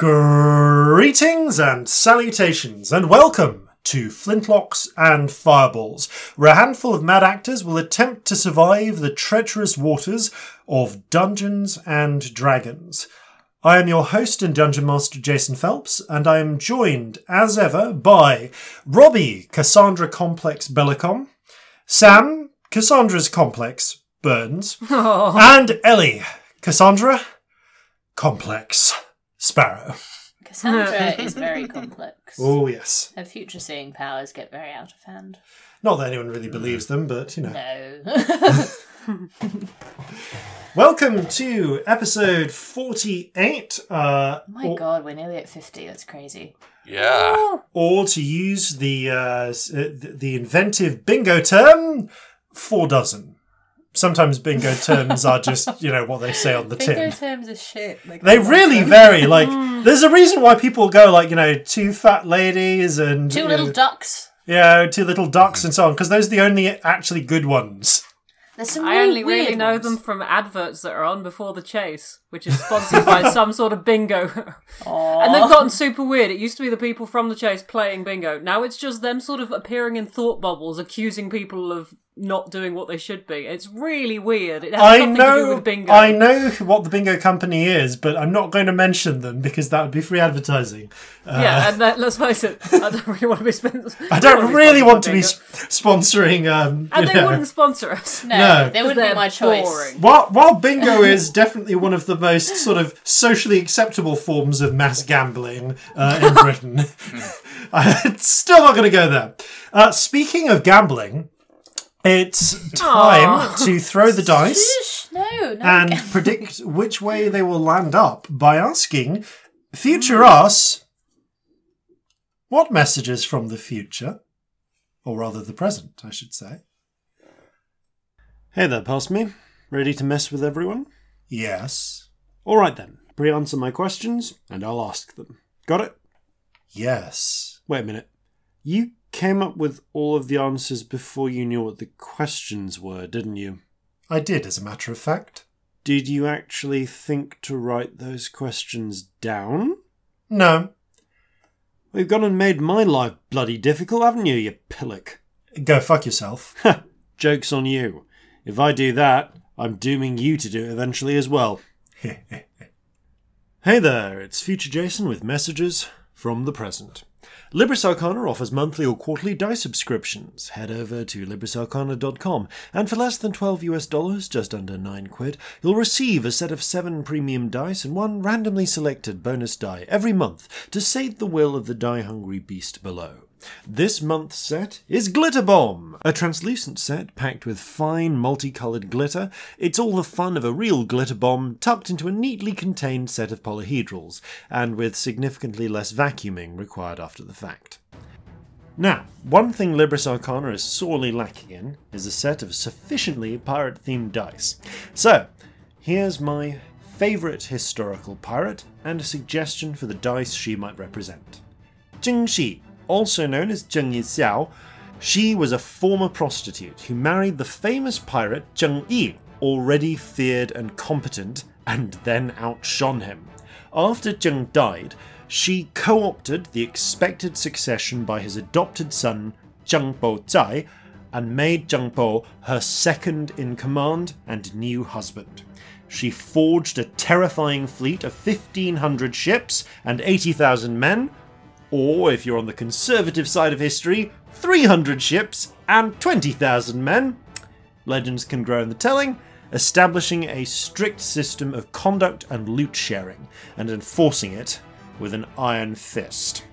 Greetings and salutations, and welcome to Flintlocks and Fireballs, where a handful of mad actors will attempt to survive the treacherous waters of Dungeons and Dragons. I am your host and Dungeon Master Jason Phelps, and I am joined, as ever, by Robbie Cassandra Complex Bellicom, Sam Cassandra's Complex Burns, oh. and Ellie Cassandra Complex Sparrow. Cassandra is very complex. Oh, yes. Her future seeing powers get very out of hand. Not that anyone really believes them, but you know. No. Welcome to episode 48. Uh, My or, god, we're nearly at 50. That's crazy. Yeah. or to use the uh, s- uh, th- the inventive bingo term, four dozen. Sometimes bingo terms are just, you know, what they say on the Bingo tin. terms are shit. Like, They really bro. vary. Like, there's a reason why people go like, you know, two fat ladies and Two little know, ducks. yeah, two little ducks and so on, because those are the only actually good ones. There's some I really only really weird know ones. them from adverts that are on before the chase, which is sponsored by some sort of bingo. and they've gotten super weird. It used to be the people from the chase playing bingo. Now it's just them sort of appearing in thought bubbles, accusing people of not doing what they should be. It's really weird. It has I nothing to do know, with bingo. I know what the bingo company is, but I'm not going to mention them because that would be free advertising. yeah, and that, let's face it, I don't really want to be sponsored. I don't really want to be sp- sponsoring. Um, And they know. wouldn't sponsor us. No, No. they wouldn't be They're my choice. boring. While, while bingo is definitely one of the most sort of socially acceptable forms of mass gambling uh, in Britain, I'm still not going to go there. Uh, speaking of gambling, it's time to throw the dice no, no. and predict which way they will land up by asking future us what messages from the future, or rather the present, I should say. Hey there, past me. Ready to mess with everyone? Yes. All right then. Pre answer my questions, and I'll ask them. Got it? Yes. Wait a minute. You came up with all of the answers before you knew what the questions were, didn't you? I did, as a matter of fact. Did you actually think to write those questions down? No. We've gone and made my life bloody difficult, haven't you, you pillock? Go fuck yourself. Joke's on you. If I do that, I'm dooming you to do it eventually as well. hey there, it's Future Jason with messages from the present. Libris Arcana offers monthly or quarterly dice subscriptions. Head over to librisarcana.com, and for less than 12 US dollars, just under 9 quid, you'll receive a set of 7 premium dice and one randomly selected bonus die every month to sate the will of the die hungry beast below. This month's set is Glitter Bomb, a translucent set packed with fine multicolored glitter. It's all the fun of a real glitter bomb tucked into a neatly contained set of polyhedrals, and with significantly less vacuuming required after the fact. Now, one thing Libris Arcana is sorely lacking in is a set of sufficiently pirate themed dice. So, here's my favourite historical pirate and a suggestion for the dice she might represent. Zheng Shi, also known as Zheng Yi Sao, she was a former prostitute who married the famous pirate Zheng Yi, already feared and competent, and then outshone him. After Zheng died, she co opted the expected succession by his adopted son, Zheng Bo Zai, and made Zheng Bo her second in command and new husband. She forged a terrifying fleet of 1,500 ships and 80,000 men, or if you're on the conservative side of history, 300 ships and 20,000 men. Legends can grow in the telling, establishing a strict system of conduct and loot sharing, and enforcing it with an iron fist.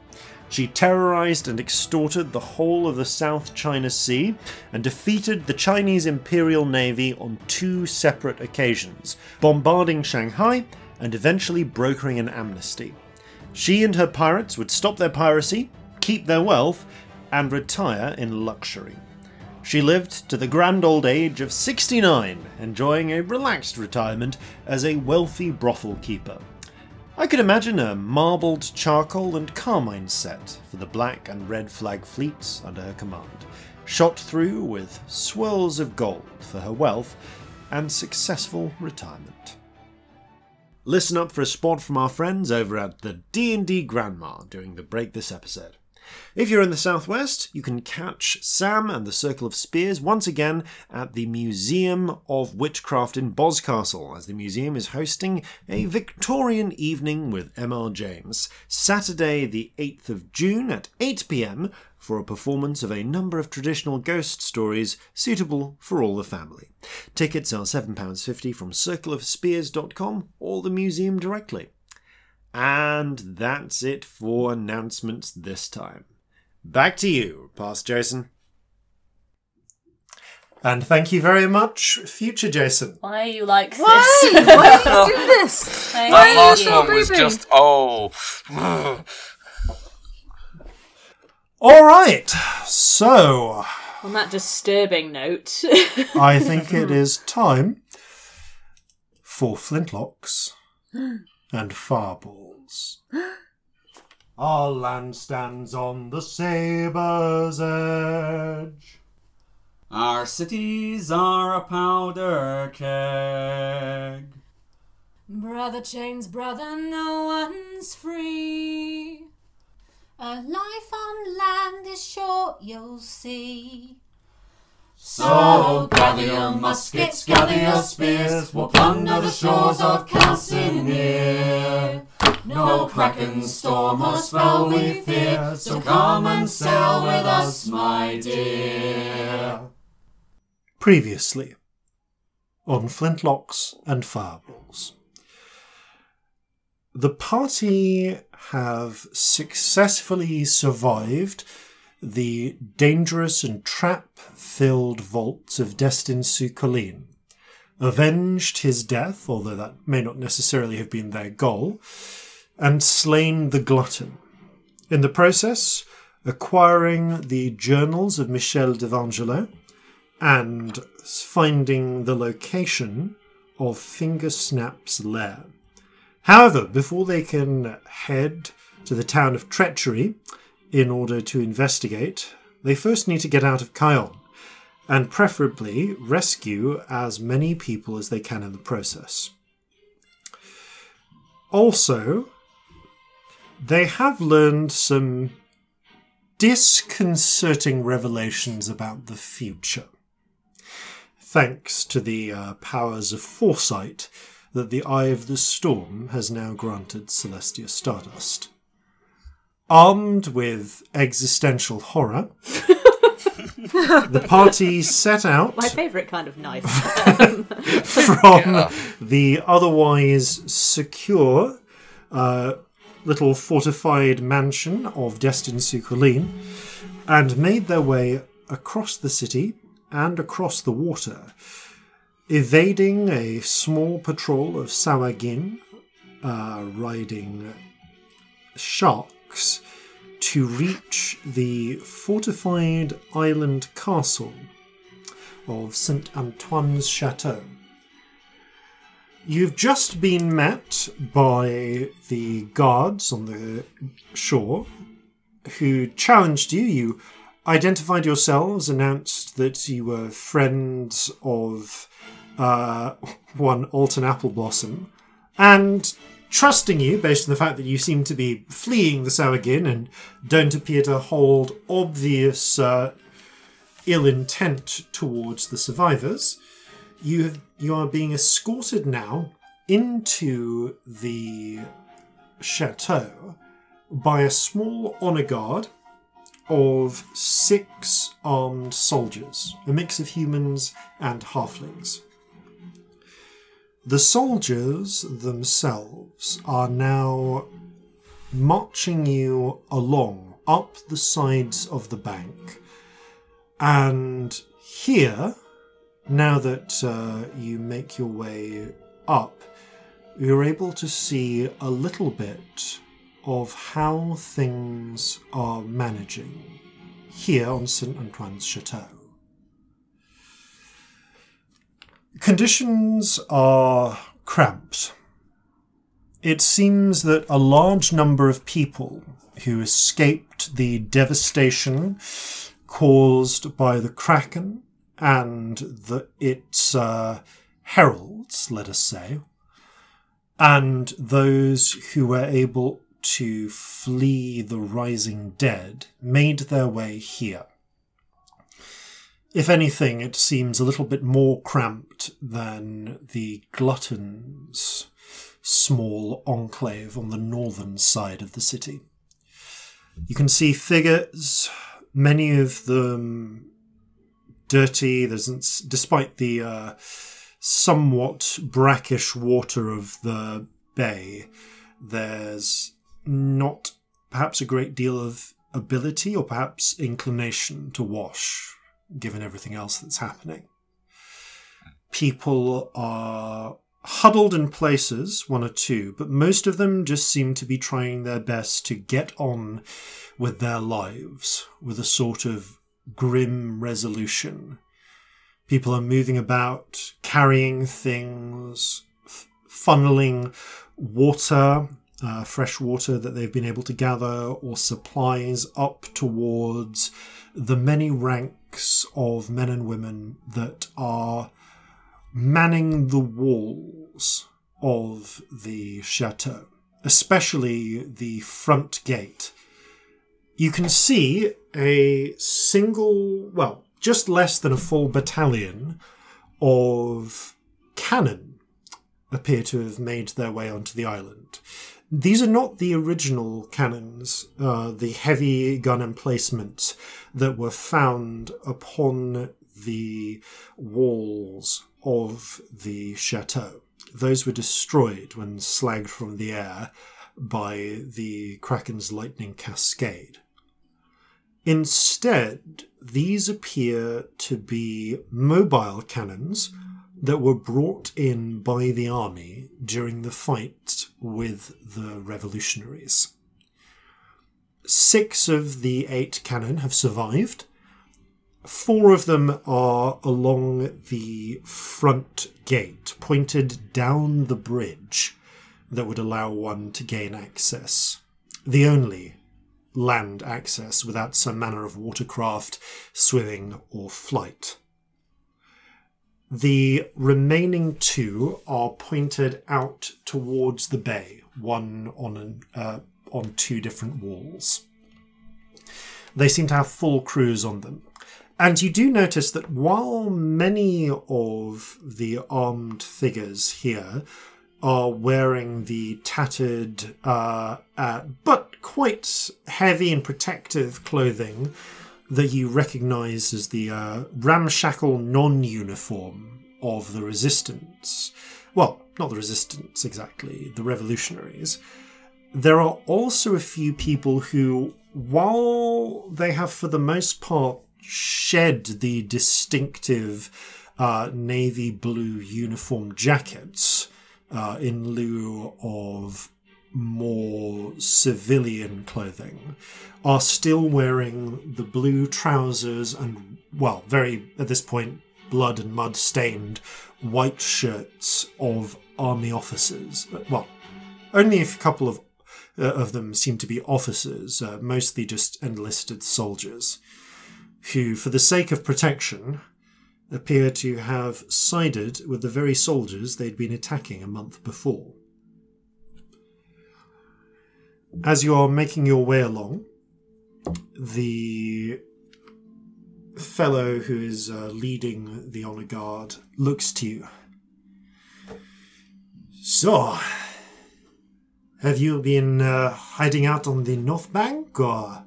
She terrorized and extorted the whole of the South China Sea and defeated the Chinese Imperial Navy on two separate occasions, bombarding Shanghai and eventually brokering an amnesty. She and her pirates would stop their piracy, keep their wealth, and retire in luxury. She lived to the grand old age of 69, enjoying a relaxed retirement as a wealthy brothel keeper. I could imagine a marbled charcoal and carmine set for the black and red flag fleets under her command, shot through with swirls of gold for her wealth and successful retirement. Listen up for a spot from our friends over at the D&D Grandma during the break this episode. If you're in the southwest, you can catch Sam and the Circle of Spears once again at the Museum of Witchcraft in Boscastle, as the museum is hosting a Victorian evening with MR James, Saturday, the 8th of June at 8 pm, for a performance of a number of traditional ghost stories suitable for all the family. Tickets are £7.50 from circleofspears.com or the museum directly. And that's it for announcements this time. Back to you, past Jason. And thank you very much, future Jason. Why are you like this? Why? Why do you do this? Thank That last one was just oh. All right, so On that disturbing note, I think it is time for flintlocks and fireballs. Our land stands on the sabre's edge. Our cities are a powder keg. Brother chains, brother, no one's free. A life on land is short, you'll see. So gather your muskets, gather your spears, we'll plunder the shores of Calcinear. No kraken, storm, or spell we fear, so come and sail with us, my dear. Previously on Flintlocks and Fireballs. The party have successfully survived the dangerous and trap filled vaults of Destin Sukolin, avenged his death, although that may not necessarily have been their goal, and slain the glutton. In the process, acquiring the journals of Michel d'Evangelo and finding the location of Fingersnap's lair. However, before they can head to the town of Treachery in order to investigate, they first need to get out of Kion and preferably rescue as many people as they can in the process. Also, they have learned some disconcerting revelations about the future thanks to the uh, powers of foresight that the Eye of the Storm has now granted Celestia Stardust. Armed with existential horror, the party set out my favourite kind of knife. from the otherwise secure uh, little fortified mansion of Destin Sukolin and made their way across the city and across the water, evading a small patrol of Sahuagin uh, riding sharks to reach the fortified island castle of St. Antoine's Chateau. You've just been met by the guards on the shore who challenged you. You identified yourselves, announced that you were friends of uh, one Alton Appleblossom, and trusting you based on the fact that you seem to be fleeing the Sahuagin and don't appear to hold obvious uh, ill intent towards the survivors, you have, you are being escorted now into the chateau by a small honor guard of six armed soldiers, a mix of humans and halflings. The soldiers themselves are now marching you along up the sides of the bank. And here, now that uh, you make your way up, you're able to see a little bit of how things are managing here on St. Antoine's Chateau. Conditions are cramped. It seems that a large number of people who escaped the devastation caused by the Kraken and the, its uh, heralds, let us say, and those who were able to flee the rising dead made their way here. If anything, it seems a little bit more cramped than the Gluttons' small enclave on the northern side of the city. You can see figures, many of them dirty. There's, despite the uh, somewhat brackish water of the bay, there's not perhaps a great deal of ability or perhaps inclination to wash, given everything else that's happening. People are huddled in places, one or two, but most of them just seem to be trying their best to get on with their lives with a sort of grim resolution. People are moving about, carrying things, f- funneling water, uh, fresh water that they've been able to gather, or supplies up towards the many ranks of men and women that are manning the walls of the chateau, especially the front gate. You can see a single, well, just less than a full battalion of cannon appear to have made their way onto the island. These are not the original cannons, uh, the heavy gun emplacements that were found upon the walls of the chateau. Those were destroyed when slagged from the air by the Kraken's lightning cascade. Instead, these appear to be mobile cannons that were brought in by the army during the fight with the revolutionaries. Six of the eight cannon have survived, Four of them are along the front gate, pointed down the bridge that would allow one to gain access. The only land access without some manner of watercraft, swimming, or flight. The remaining two are pointed out towards the bay, one on an, uh, on two different walls. They seem to have full crews on them. And you do notice that while many of the armed figures here are wearing the tattered uh, uh, but quite heavy and protective clothing that you recognize as the uh, ramshackle non uniform of the resistance. Well, not the resistance exactly, the revolutionaries. There are also a few people who, while they have for the most part shed the distinctive uh, navy blue uniform jackets uh, in lieu of more civilian clothing are still wearing the blue trousers and, well, very, at this point, blood and mud stained white shirts of army officers. Well, only a couple of, uh, of them seem to be officers, uh, mostly just enlisted soldiers who, for the sake of protection, appear to have sided with the very soldiers they'd been attacking a month before. As you are making your way along, the fellow who is uh, leading the honor guard looks to you. So, have you been uh, hiding out on the north bank, or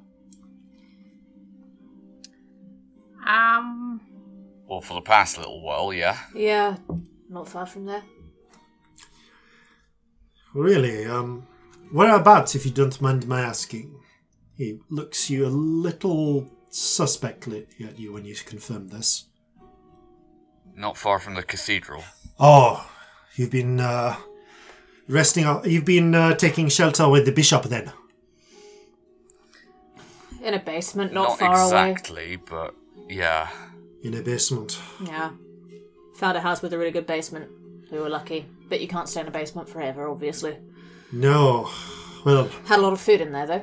Um, Well, for the past little while, yeah. Yeah, not far from there. Really? Um, whereabouts, if you don't mind my asking? He looks you a little suspectly at you when you confirm this. Not far from the cathedral. Oh, you've been uh, resting. Up, you've been uh, taking shelter with the bishop, then. In a basement, not, Not far away. exactly, but yeah. In a basement. Yeah. Found a house with a really good basement. We were lucky. But you can't stay in a basement forever, obviously. No. Well, Had a lot of food in there, though.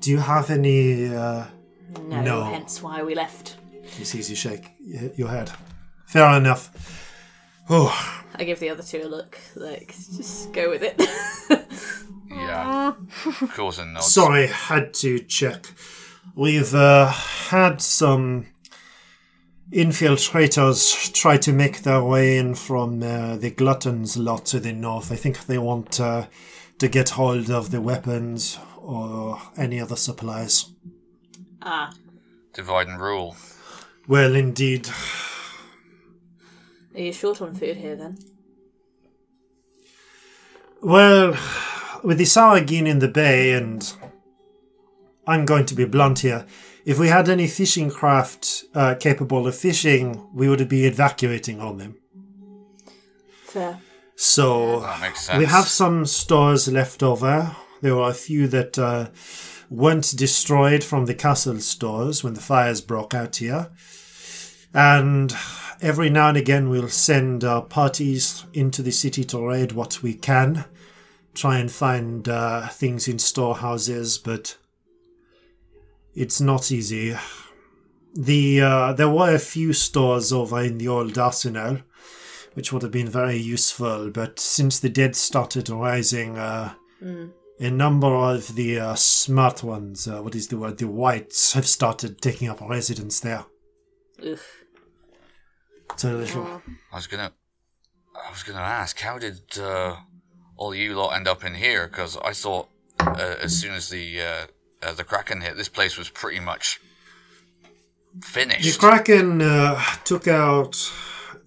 do you have any? Uh, No, No. hence why we left. he sees you shake your head. Fair enough. Oh, I give the other two a look. Like, just go with it. Yeah. Causing nods. sorry, had to check. We've uh, had some infiltrators try to make their way in from uh, the Gluttons lot to the north. I think they want uh, to get hold of the weapons or any other supplies. ah, Divide and rule. Well, indeed. are you short on food here then? Well, with the Sahuagin in the bay, and I'm going to be blunt here, if we had any fishing craft uh, capable of fishing, we would be evacuating on them. Fair. So That makes sense. we have some stores left over. There were a few that uh, weren't destroyed from the castle stores when the fires broke out here. And every now and again, we'll send uh, parties into the city to raid what we can, try and find uh, things in storehouses, but it's not easy. The uh, there were a few stores over in the old arsenal, which would have been very useful. But since the dead started rising, uh, a number of the uh, smart ones, uh, what is the word, the whites, have started taking up residence there. Ugh. So a little. I was gonna, I was gonna ask, how did uh, all you lot end up in here? Because I thought uh, as soon as the uh, the kraken hit, this place was pretty much finished. The. Kraken uh, took out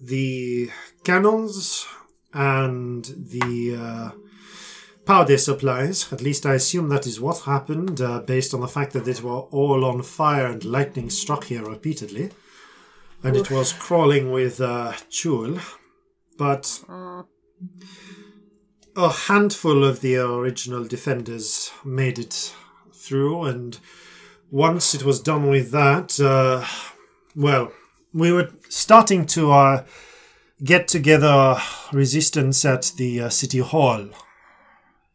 the cannons and the uh, powder supplies. At least I assume that is what happened, uh, based on the fact that they were all on fire and lightning struck here repeatedly. And it was crawling with uh, Chuul. But a handful of the original defenders made it through, and once it was done with that, uh, well, we were starting to uh, get together resistance at the uh, city hall.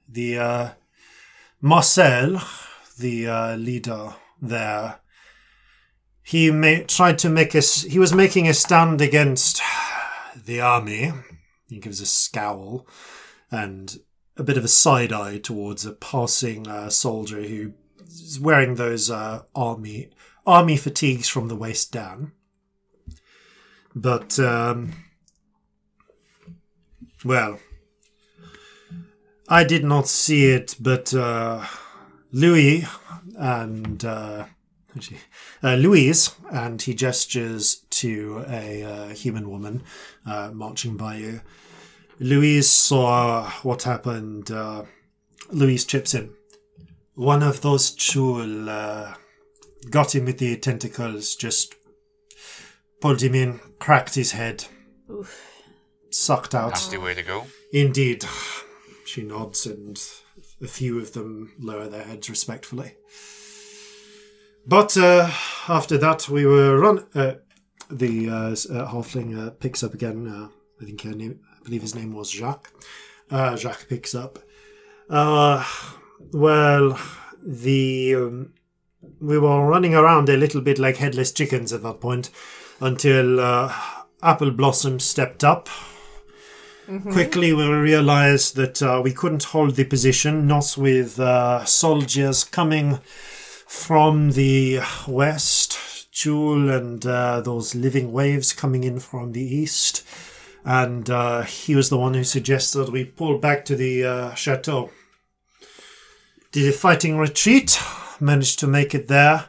The uh, Marcel, the uh, leader there, he ma- tried to make us. He was making a stand against the army. He gives a scowl and a bit of a side eye towards a passing uh, soldier who wearing those uh, army army fatigues from the waist down. But um, well, I did not see it, but uh, Louis and uh, actually, uh, Louise, and he gestures to a uh, human woman uh, marching by you. Louise saw what happened. Uh, Louise chips in. One of those chuul uh, got him with the tentacles, just pulled him in, cracked his head, sucked out. Nasty way to go. Indeed. She nods, and a few of them lower their heads respectfully. But uh, after that, we were run. Uh, the uh, uh, halfling uh, picks up again. Uh, I think her name, I believe his name was Jacques. Uh, Jacques picks up. Well, the um, we were running around a little bit like headless chickens at that point until uh, Appleblossom stepped up. Quickly, we realized that uh, we couldn't hold the position, not with uh, soldiers coming from the west, Chuul and uh, those living waves coming in from the east. And uh, he was the one who suggested we pull back to the uh, chateau. Did a fighting retreat, managed to make it there,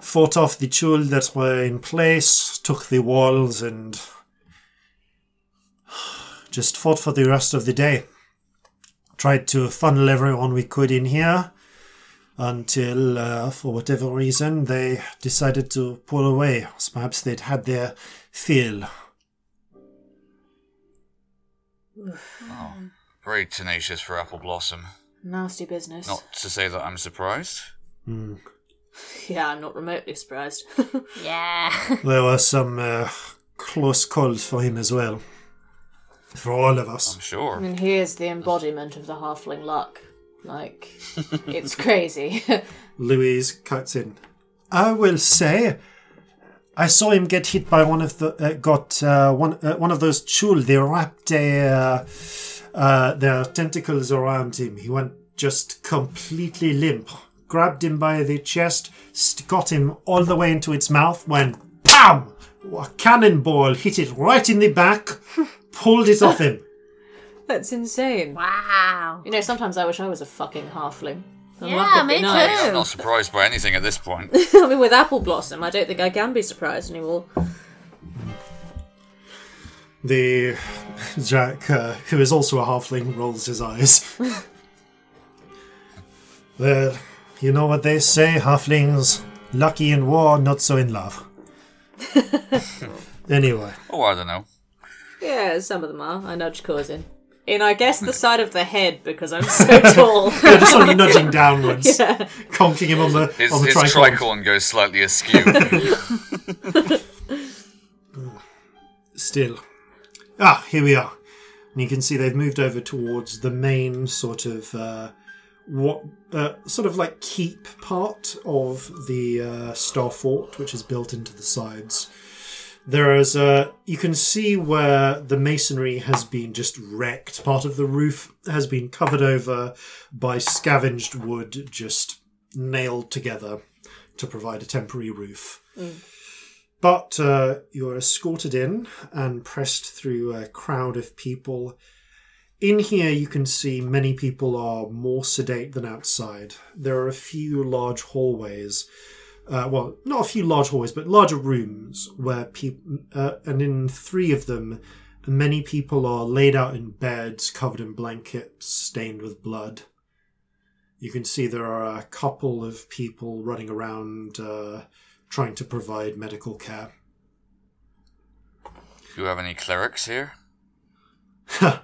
fought off the Chuul that were in place, took the walls, and just fought for the rest of the day. Tried to funnel everyone we could in here until, uh, for whatever reason, they decided to pull away. So Perhaps they'd had their fill. Oh, Very tenacious for Appleblossom. Nasty business. Not to say that I'm surprised. Yeah, I'm not remotely surprised. Yeah. There were some uh, close calls for him as well. For all of I'm us. I sure. mean, he is the embodiment of the halfling luck. Like, it's crazy. Louise cuts in. I will say, I saw him get hit by one of the uh, got uh, one uh, one of those chuul. They wrapped their uh, are tentacles around him. He went just completely limp. Grabbed him by the chest, st- got him all the way into its mouth. Went bam! A cannonball hit it right in the back. Pulled it off him. That's insane. Wow. You know, sometimes I wish I was a fucking halfling. And Yeah, life would be me nice. too. I'm not surprised by anything at this point. I mean, with Appleblossom, I don't think I can be surprised anymore. The Jack, uh, who is also a halfling, rolls his eyes. well, you know what they say, halflings lucky in war, not so in love. anyway, Oh, I don't know. Yeah, some of them are. I nudge Corzin. In, I guess, the side of the head because I'm so tall. they're just sort of nudging downwards, yeah. conking him on the His, on the his tricorn. tricorn goes slightly askew. Still, ah, here we are, and you can see they've moved over towards the main sort of uh, what uh, sort of like keep part of the uh, star fort, which is built into the sides. There is a. You can see where the masonry has been just wrecked. Part of the roof has been covered over by scavenged wood, just nailed together to provide a temporary roof. But uh, you're escorted in and pressed through a crowd of people. In here, you can see many people are more sedate than outside. There are a few large hallways. Uh, well, not a few large hallways, but larger rooms where people, uh, and in three of them, many people are laid out in beds covered in blankets stained with blood. You can see there are a couple of people running around uh, trying to provide medical care. Do you have any clerics here?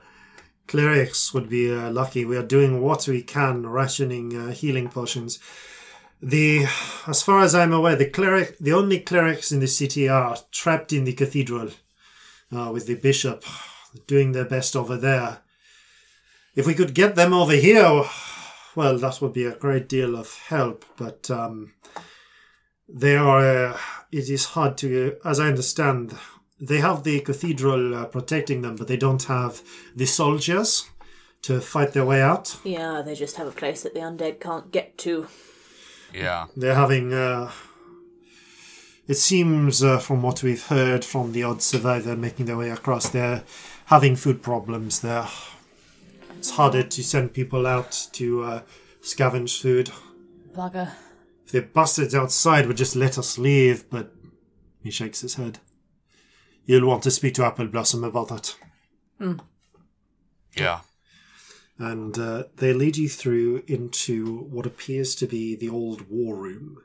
Clerics would be uh, lucky. We are doing what we can, rationing uh, healing potions. The, as far as I'm aware, the cleric, the only clerics in the city are trapped in the cathedral, uh, with the bishop doing their best over there. If we could get them over here, well, that would be a great deal of help. But um, they are. Uh, it is hard to, as I understand, they have the cathedral uh, protecting them, but they don't have the soldiers to fight their way out. Yeah, they just have a place that the undead can't get to. Yeah. They're having. Uh, it seems, uh, from what we've heard from the odd survivor making their way across, they're having food problems there. It's harder to send people out to uh, scavenge food. Bugger. If the bastards outside would just let us leave, but he shakes his head. You'll want to speak to Appleblossom about that. Yeah. and uh, they lead you through into what appears to be the old war room.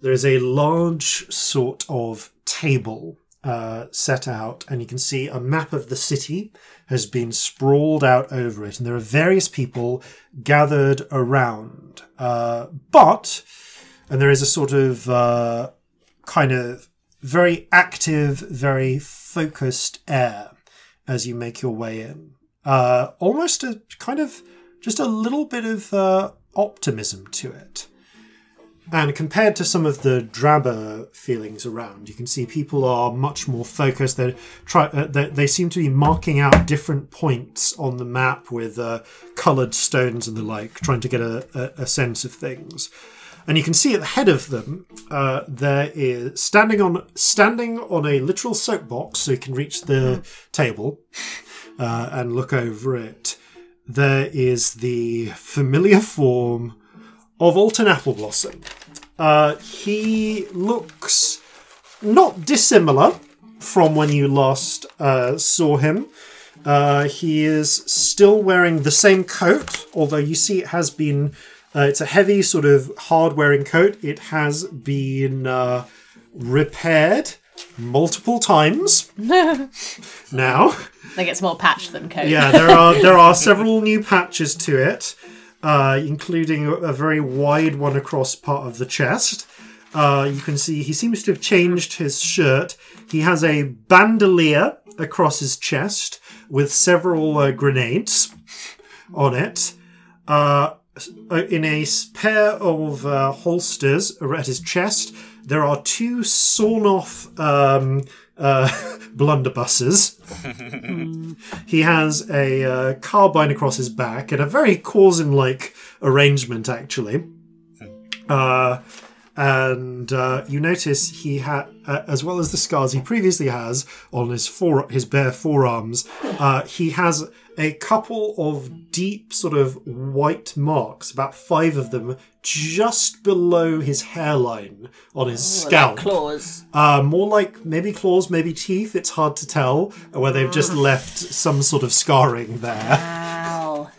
There is a large sort of table uh, set out, and you can see a map of the city has been sprawled out over it, and there are various people gathered around. Uh, but, and there is a sort of uh, kind of very active, very focused air as you make your way in. Uh, almost a kind of just a little bit of uh, optimism to it. And compared to some of the drabber feelings around, you can see people are much more focused. They're try, uh, they, they seem to be marking out different points on the map with uh, coloured stones and the like, trying to get a, a, a sense of things. And you can see at the head of them, uh, there is standing on standing on a literal soapbox, so you can reach the table uh, and look over it. There is the familiar form of Alton Appleblossom. Uh, he looks not dissimilar from when you last uh, saw him. Uh, he is still wearing the same coat, although you see it has been. Uh, it's a heavy, sort of hard wearing coat. It has been uh, repaired multiple times now. I think it's more patch than coat. Yeah, there are there are several new patches to it, uh, including a, very wide one across part of the chest. Uh, you can see he seems to have changed his shirt. He has a bandolier across his chest with several uh, grenades on it. Uh, in a pair of uh, holsters at his chest, there are two sawn-off um, uh, blunderbusses. he has a uh, carbine across his back and a very Corzin-like arrangement, actually. Uh, and uh, you notice he had, uh, as well as the scars he previously has on his fore, his bare forearms, uh, he has a couple of deep, sort of white marks, about five of them, just below his hairline on his scalp. Claws. Uh, more like maybe claws, maybe teeth. It's hard to tell where they've just left some sort of scarring there. Ow.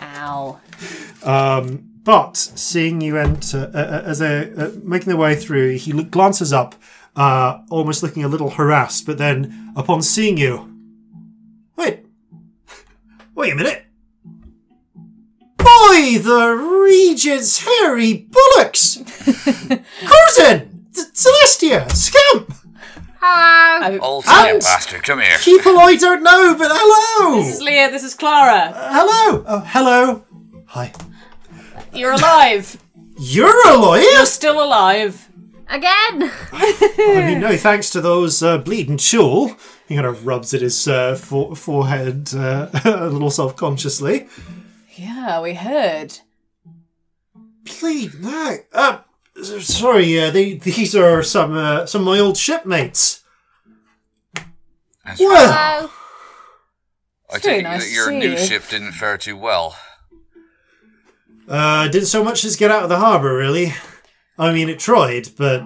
Ow. But seeing you enter, uh, uh, as they uh, making their way through, he look, glances up, uh, almost looking a little harassed. But then, upon seeing you, wait, wait a minute. Boy, the Regent's hairy bullocks! Corzin! C- Celestia! Scamp! Hello. Old And- snip bastard, come here. People I don't know, but hello! This is Leah, this is Clara. Hello! Oh, hello! Hi. You're alive. You're alive? You're still alive. Again. I mean, no thanks to those uh, bleeding chuul. He kind of rubs at his uh, fore- forehead uh, a little self consciously. Yeah, we heard. Bleed, no. Uh, sorry, uh, they, these are some uh, some of my old shipmates. That's Well, Hello. I very take it nice that to your see new you. ship didn't fare too well. Uh, didn't so much as get out of the harbour, really. I mean, it tried, but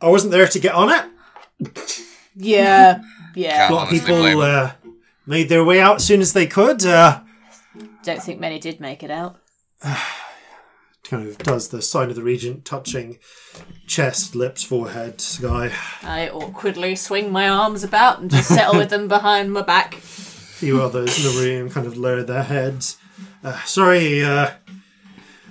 I wasn't there to get on it. Yeah, yeah. A lot of people uh, made their way out as soon as they could. Uh, Don't think many did make it out. kind of does the sign of the regent, touching chest, lips, forehead, sky. I awkwardly swing my arms about and just settle with them behind my back. A few others in the room kind of lower their heads. Uh, sorry, uh,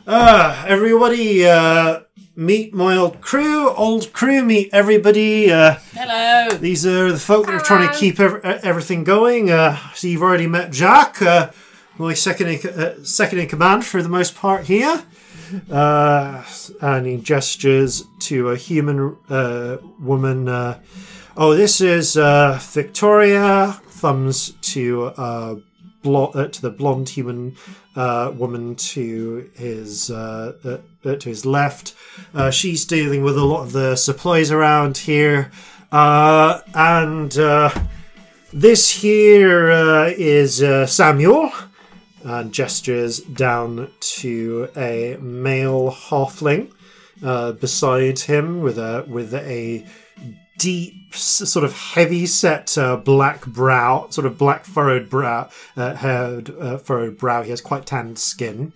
uh, everybody, uh, meet my old crew. Old crew, meet everybody. Uh, Hello. these are the folk that are trying to keep ev- everything going. Uh, so you've already met Jack, uh, my second in, uh, second in command for the most part here. Uh, and he gestures to a human uh, woman. Uh, oh, this is uh, Victoria. Thumbs to uh, blo- uh, to the blonde human uh, woman to his uh, uh, to his left. Uh, she's dealing with a lot of the supplies around here, uh, and uh, this here is Samuel. And gestures down to a male halfling beside him with a with a deep, sort of heavy set uh, black brow, sort of black furrowed brow, uh, haired uh, furrowed brow. He has quite tanned skin.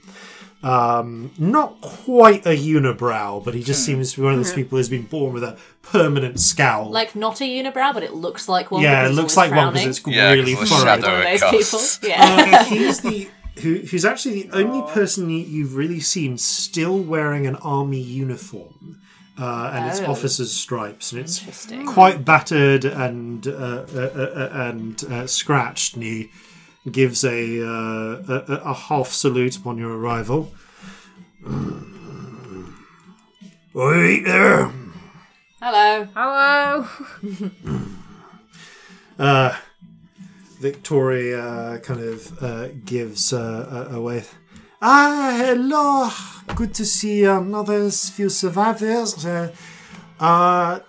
Um, not quite a unibrow, but he just seems to be one of those people who's been born with a permanent scowl. Like not a unibrow, but it looks like one. yeah, it because looks like always one because frowning. it's Yeah, really 'cause the furrowed. shadow- One of those casts. people. Yeah. Uh, he's the who, who's actually the only person you, you've really seen still wearing an army uniform uh, and its Oh. officer's stripes, and it's quite battered and uh, uh, uh, uh, and uh, scratched. And he gives a, uh, a a- a half salute upon your arrival. Wait there. Hello. Hello. Uh, Victoria kind of uh, gives uh, a, a wave. Ah, hello. Good to see another few survivors. Uh, uh,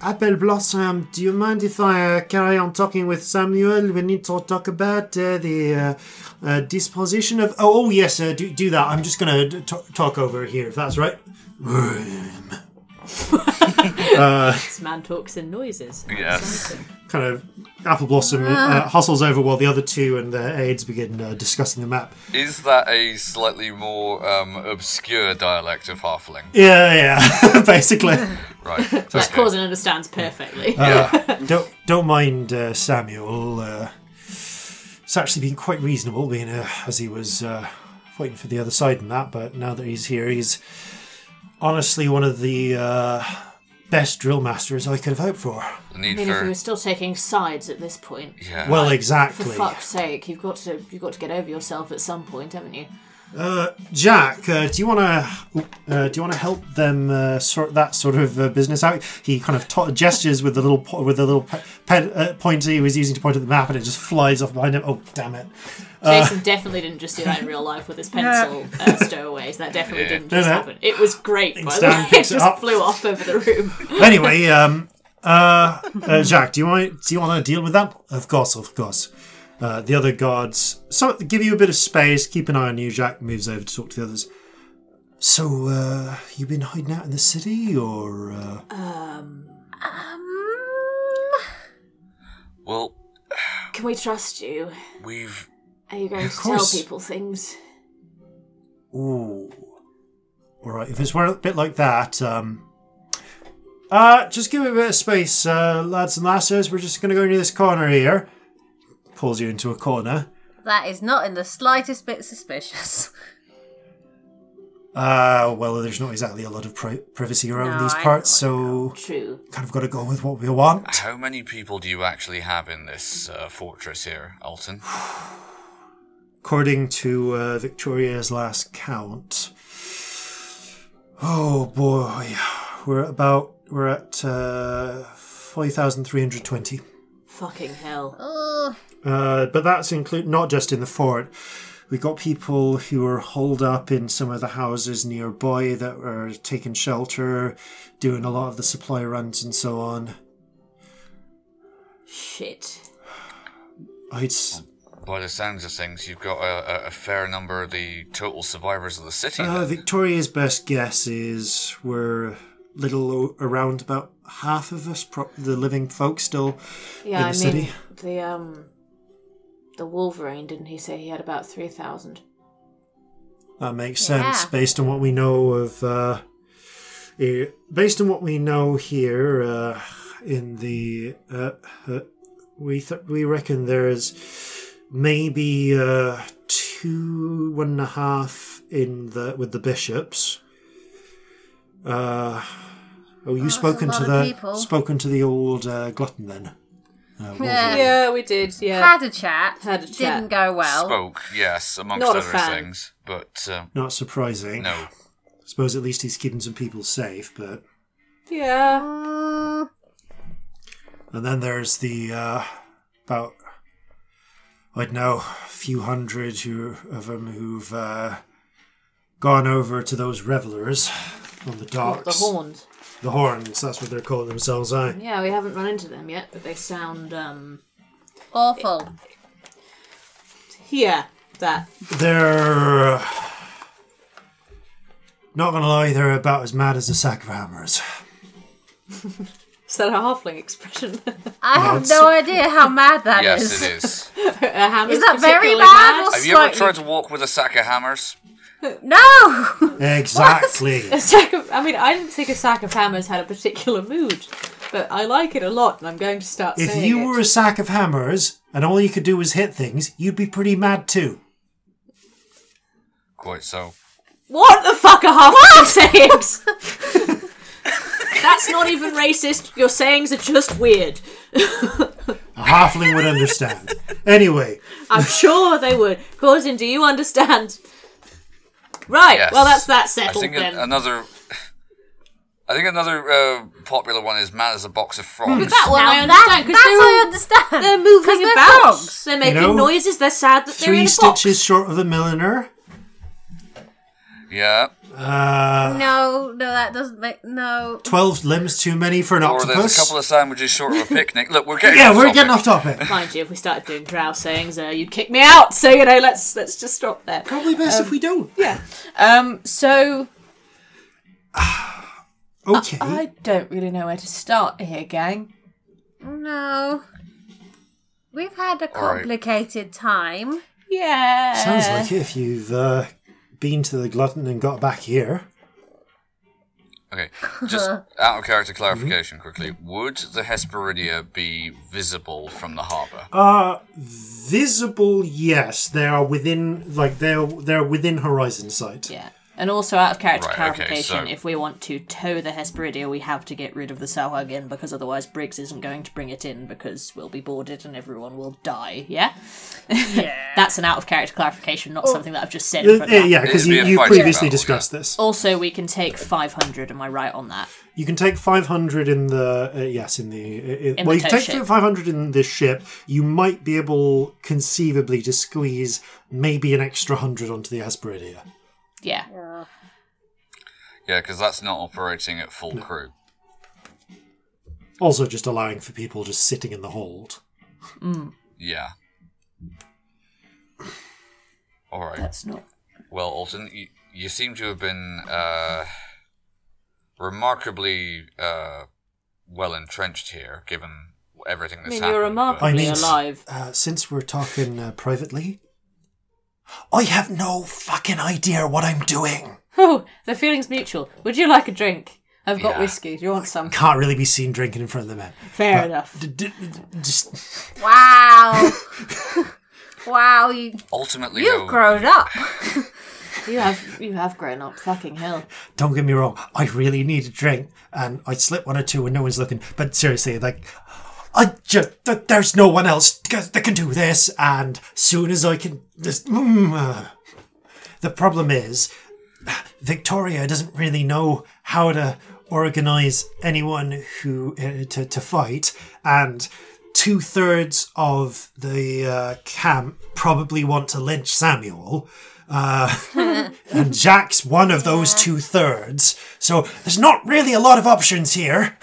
Appleblossom, do you mind if I uh, carry on talking with Samuel? We need to talk about uh, the uh, uh, disposition of. Oh, oh yes, uh, do, do that. I'm just going to talk over here, if that's right. This man talks in noises. Yes. Kind of Appleblossom uh, hustles over while the other two and their aides begin uh, discussing the map. Is that a slightly more um, obscure dialect of Halfling? Yeah, yeah, basically. Right. That okay. Corzin understands perfectly. Yeah. don't don't mind uh, Samuel. Uh, it's actually been quite reasonable, being uh, as he was uh, fighting for the other side and that. But now that he's here, he's honestly one of the uh, best drill masters I could have hoped for. The I need mean, if we for were still taking sides at this point, yeah. Well, exactly. for fuck's sake, you've got to you've got to get over yourself at some point, haven't you? Uh, Jack, uh, do you want to uh, do you want to help them uh, sort that sort of uh, business out? He kind of to- gestures with the little po- with the little pe- pen, uh, pointer he was using to point at the map, and it just flies off behind him. Oh, damn it! Jason definitely didn't just do that in real life with his pencil uh, stowaways. That definitely didn't just happen. It was great, by the way. It just flew off over the room. Anyway, um, uh, uh, Jack, do you want do you want to deal with that? Of course, of course. Uh, the other guards so give you a bit of space. Keep an eye on you. Jack moves over to talk to the others. So, uh, you been hiding out in the city, or uh, Um, Well, can we trust you? we've Are you going Of to tell people things? Ooh. Alright, if it's a bit like that, um. Uh, just give me a bit of space, uh, lads and lasses. We're just gonna go into this corner here. Pulls you into a corner. That is not in the slightest bit suspicious. Uh, well, there's not exactly a lot of pri- privacy around No, these I parts, so True. kind of got to go with what we want. how many people do you actually have in this uh, fortress here, Alton? According to uh, Victoria's last count, oh boy, we're at about we're at uh, five thousand three hundred twenty. Fucking hell. Ugh. Uh, but that's include not just in the fort. We got people who are holed up in some of the houses nearby that are taking shelter, doing a lot of the supply runs and so on. Shit. I'd s- By the sounds of things, you've got a, a, a fair number of the total survivors of the city. uh, then. Victoria's best guess is we're little o- around about half of us, pro- the living folk, still Yeah, in the I mean, city. the um, the Wolverine didn't he say he had about three thousand? That makes sense based on what we know of. Uh, based on what we know here uh, in the, uh, uh, we th- we reckon there's maybe uh, two one and a half in the with the bishops. Uh, oh, you that's a spoken to the people. spoken to the old uh, glutton then? Uh, Yeah. Yeah, we did. Yeah. Had a chat. Had a chat. Didn't go well. Spoke, yes, amongst Not other things, but um, Not surprising. no. I suppose at least he's keeping some people safe, but. Yeah. Mm, And then there's the uh, about I don't know, a few hundred who, of them who've uh, gone over to those revelers on the What, docks. the horns. The horns. That's what they're calling themselves. Eh? Yeah, we haven't run into them yet, but they sound um. awful. Yeah, that. They're not gonna lie. They're about as mad as a sack of hammers. Is that a halfling expression? I have no idea how mad that is. yes, it is. a hammer's Is that very particularly bad or Have you ever slightly- tried to walk with a sack of hammers? No. Exactly. A sack of, I mean, I didn't think a sack of hammers had a particular mood, but I like it a lot, and I'm going to start saying. if saying you it. were a sack of hammers and all you could do was hit things, you'd be pretty mad too. Quite so. What the fuck are half your sayings? That's not even racist. Your sayings are just weird. A halfling would understand. Anyway, I'm sure they would. Cousin, do you understand? Right. Yes. Well, that's that I settled think then. an- another. I think another uh, popular one is Man as a box of frogs." that one Now I that, understand that's because I understand. they're, they're moving 'Cause they're about. frogs. They're making know, noises. They're sad that they're three in a box. stitches short of a milliner. yeah, Uh, No, no, that doesn't make no. Twelve limbs too many for an or there's a couple of sandwiches short of a picnic. Look, we're getting yeah, off we're topic. getting off topic. Mind you, if we started doing drow sayings, uh, you'd kick me out. So you know, let's let's just stop there. Probably best if we don't. Yeah. Um. So Okay. I don't really know where to start here, gang. No. We've had a All right. complicated time. Yeah. Sounds like it if you've uh, been to the glutton and got back here. Okay, just out of character clarification quickly. Would the Hesperidia be visible from the harbour? Uh visible, yes. They are within, like they're they're within horizon sight. Yeah. And also, out of character Right, okay, clarification, so- if we want to tow the Hesperidia, we have to get rid of the Sahuagin because otherwise Briggs isn't going to bring it in because we'll be boarded and everyone will die. Yeah? Yeah. That's an out of character clarification, not something that I've just said. Uh, front yeah, because It'd be you, you previously battle, discussed this. Also, we can take 500. Am I right on that? You can take 500 in the uh, yes in the in, In well the you can take ship. 500 in this ship. You might be able conceivably to squeeze maybe an extra 100 onto the Hesperidia. Yeah. Yeah, because that's not operating at full crew. Also just allowing for people just sitting in the hold. Yeah. All right. That's not. Well, Alton, you, you seem to have been uh, remarkably uh, well entrenched here, given everything that's I that's mean, happened. you're but- remarkably I mean, alive. Uh, since we're talking uh, privately, I have no fucking idea what I'm doing. Oh, the feeling's mutual. Would you like a drink? I've got Yeah. whiskey. Do you want some? Can't really be seen drinking in front of the men. Fair But enough. d- d- d- just Wow. wow, you, Ultimately, you've though, grown up. You have you have grown up. Fucking hell. don't get me wrong. I really need a drink, and I slip one or two when no one's looking. But seriously, like, I just th- there's no one else that can do this. And soon as I can, just mm, uh, the problem is, Victoria doesn't really know how to organize anyone who uh, to to fight, and two thirds of the uh, camp probably want to lynch Samuel. Uh, and Jack's one of those two thirds, so there's not really a lot of options here.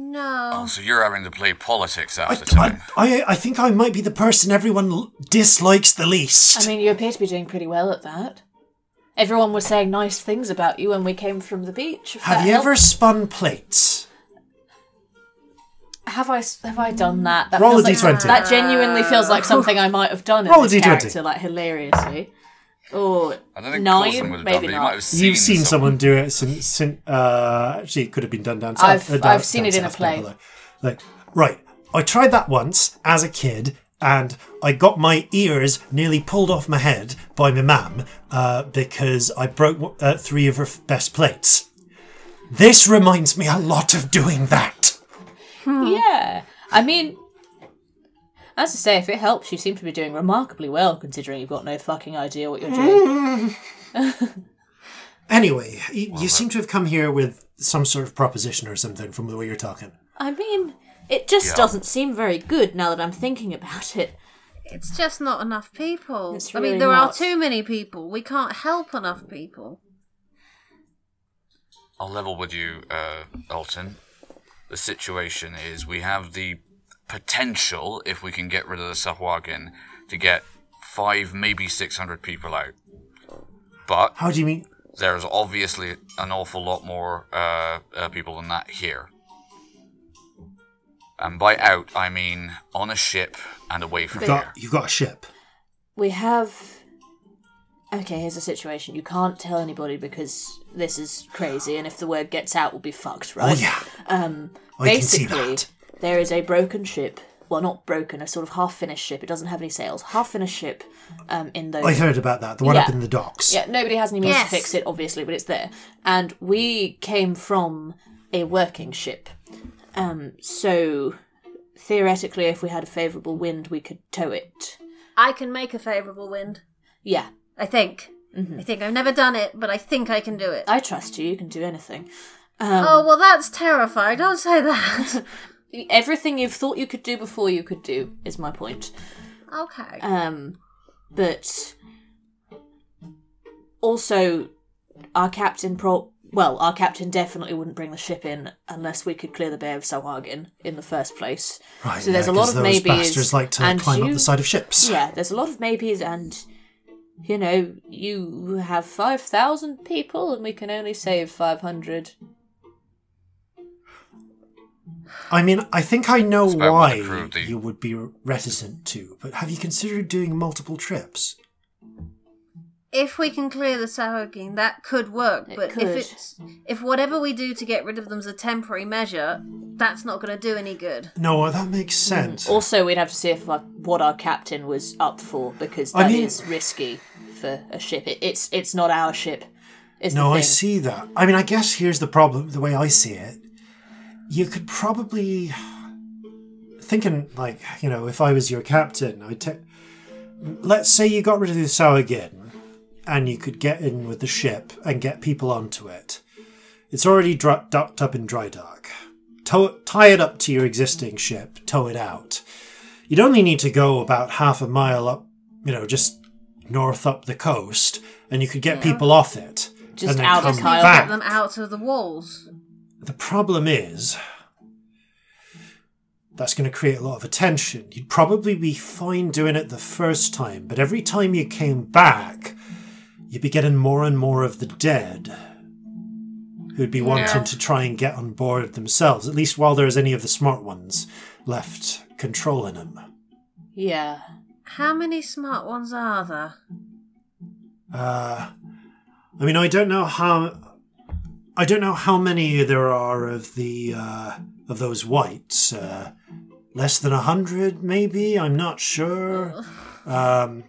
No. oh, so you're having to play politics half I, the time. I, I think I might be the person everyone l- dislikes the least. I mean, you appear to be doing pretty well at that. Everyone was saying nice things about you when we came from the beach. if Have that you ever helps. spun plates? Have I have I done that? That Roll a feels like- d20. That genuinely feels like something I might have done in Roll a this d20. character, like hilariously. Oh, I don't think nine, Coulson would have maybe done, but you not. might have seen, You've seen someone do it since, since uh, actually it could have been done down south. I've- uh, down- I've seen down it in a play. Like, like, right, I tried that once as a kid, and I got my ears nearly pulled off my head by my mum uh, because I broke uh, three of her f- best plates. This reminds me a lot of doing that. yeah. I mean, as I say, if it helps, you seem to be doing remarkably well, considering you've got no fucking idea what you're doing. Anyway, you, you seem to have come here with some sort of proposition or something from the way you're talking. I mean, it just Yeah. doesn't seem very good now that I'm thinking about it. It's just not enough people. It's I really mean, there are too many people. We can't help enough people. I'll level with you, uh, Alton. The situation is we have the potential, if we can get rid of the Sahuagin, to get five, maybe 600 people out. But How do you mean? there's obviously an awful lot more uh, uh, people than that here. And by out, I mean on a ship and away from Got, here. you've got a ship. We have. Okay, here's the situation. You can't tell anybody because this is crazy, and if the word gets out, we'll be fucked, right? Oh right? yeah, Um, I can see basically, that. There is a broken ship. Well, not broken, a sort of half-finished ship. It doesn't have any sails. Half-finished ship. Um, in those. I heard about that. The one up Yeah. in the docks. Yeah, nobody has any means Yes. to fix it, obviously, but it's there. And we came from a working ship. Um, so theoretically, if we had a favourable wind, we could tow it. I can make a favourable wind. Yeah, I think. I think I've never done it, but I think I can do it. I trust you. You can do anything. oh well, that's terrifying. Don't say that. Everything you've thought you could do before you could do is my point. okay. Um, but also, our captain pro. Well, our captain definitely wouldn't bring the ship in unless we could clear the Bay of Sahuagin in the first place. Right, So there's yeah, a lot 'cause of those maybes. bastards like to and climb you, up the side of ships. Yeah, there's a lot of maybes, and you know, you have five thousand people, and we can only save five hundred. I mean, I think I know about why the crew of the- you would be reticent to, but have you considered doing multiple trips? if we can clear the Sahuagin, that could work. It but could. if it's if whatever we do to get rid of them's a temporary measure, that's not going to do any good. No, that makes sense. Mm. Also, we'd have to see if like, what our captain was up for because I that is mean- risky for a ship. It, it's it's not our ship. Is No, I see that. I mean, I guess here's the problem. The way I see it, you could probably thinking like you know, if I was your captain, I'd take. Let's say you got rid of the Sahuagin, and you could get in with the ship and get people onto it. It's already dr- docked up in dry dock. Tow- tie it up to your existing ship. Tow it out. You'd only need to go about half a mile up, you know, just north up the coast, and you could get people off it. Just and then out of Kyle. back. Get them out of the walls. The problem is that's going to create a lot of attention. You'd probably be fine doing it the first time, but every time you came back, you'd be getting more and more of the dead who'd be wanting Yeah. to try and get on board themselves, at least while there's any of the smart ones left controlling them. Yeah. How many smart ones are there? Uh, I mean, I don't know how. I don't know how many there are of the uh, of those whites. Uh, less than a hundred, maybe. I'm not sure. Um,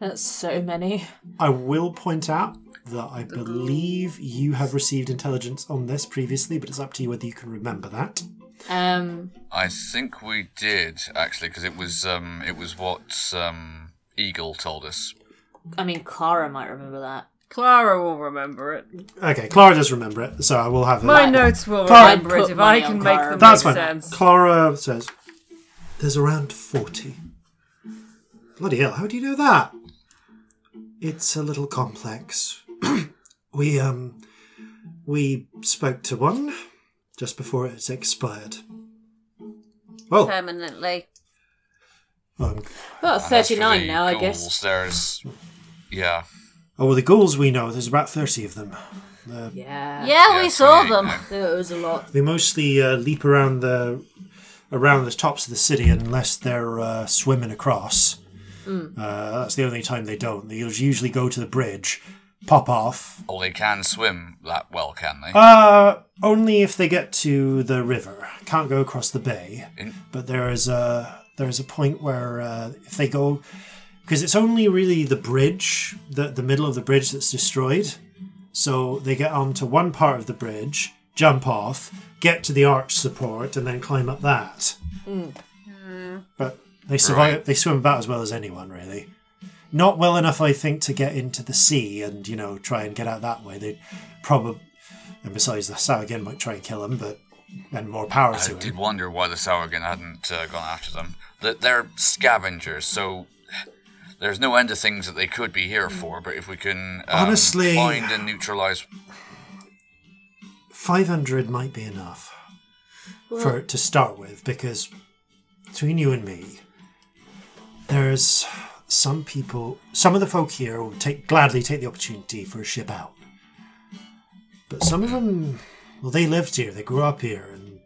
That's so many. I will point out that I believe you have received intelligence on this previously, but it's up to you whether you can remember that. Um, I think we did actually, because it was um, it was what um, Eagle told us. I mean, Clara might remember that. Clara will remember it. Okay, Clara does remember it, so I will have it. My notes will Clara- remember it Put if I money can on make Clara. them That's make fine. sense. Clara says there's around 40. Bloody hell, how do you know that? It's a little complex. we, um, we spoke to one just before it expired. Well, Permanently. um, About And as for 39 now, I guess. There's yeah, oh, well, the ghouls we know, there's about 30 of them. Uh, Yeah. Yeah, we saw 28 them. There was a lot. they mostly uh, leap around the around the tops of the city unless they're uh, swimming across. Uh, that's the only time they don't. They usually go to the bridge, pop off. oh, they can swim that well, can they? Uh, only if they get to the river. Can't go across the bay. In- But there is a there is a point where uh, if they go, because it's only really the bridge, the the middle of the bridge that's destroyed. So they get onto one part of the bridge, jump off, get to the arch support, and then climb up that. But they survive. Right. They swim about as well as anyone, really. Not well enough, I think, to get into the sea and you know try and get out that way. They probably, and besides, the Sahuagin might try and kill them, but and more power I to did wonder why the Sahuagin hadn't uh, gone after them. That they're scavengers, so there's no end of things that they could be here for. But if we can um, Honestly- find and neutralize, Five hundred might be enough for to start with, because between you and me, there's some people, some of the folk here will take gladly take the opportunity for a ship out, but some of them, well, they lived here, they grew up here, and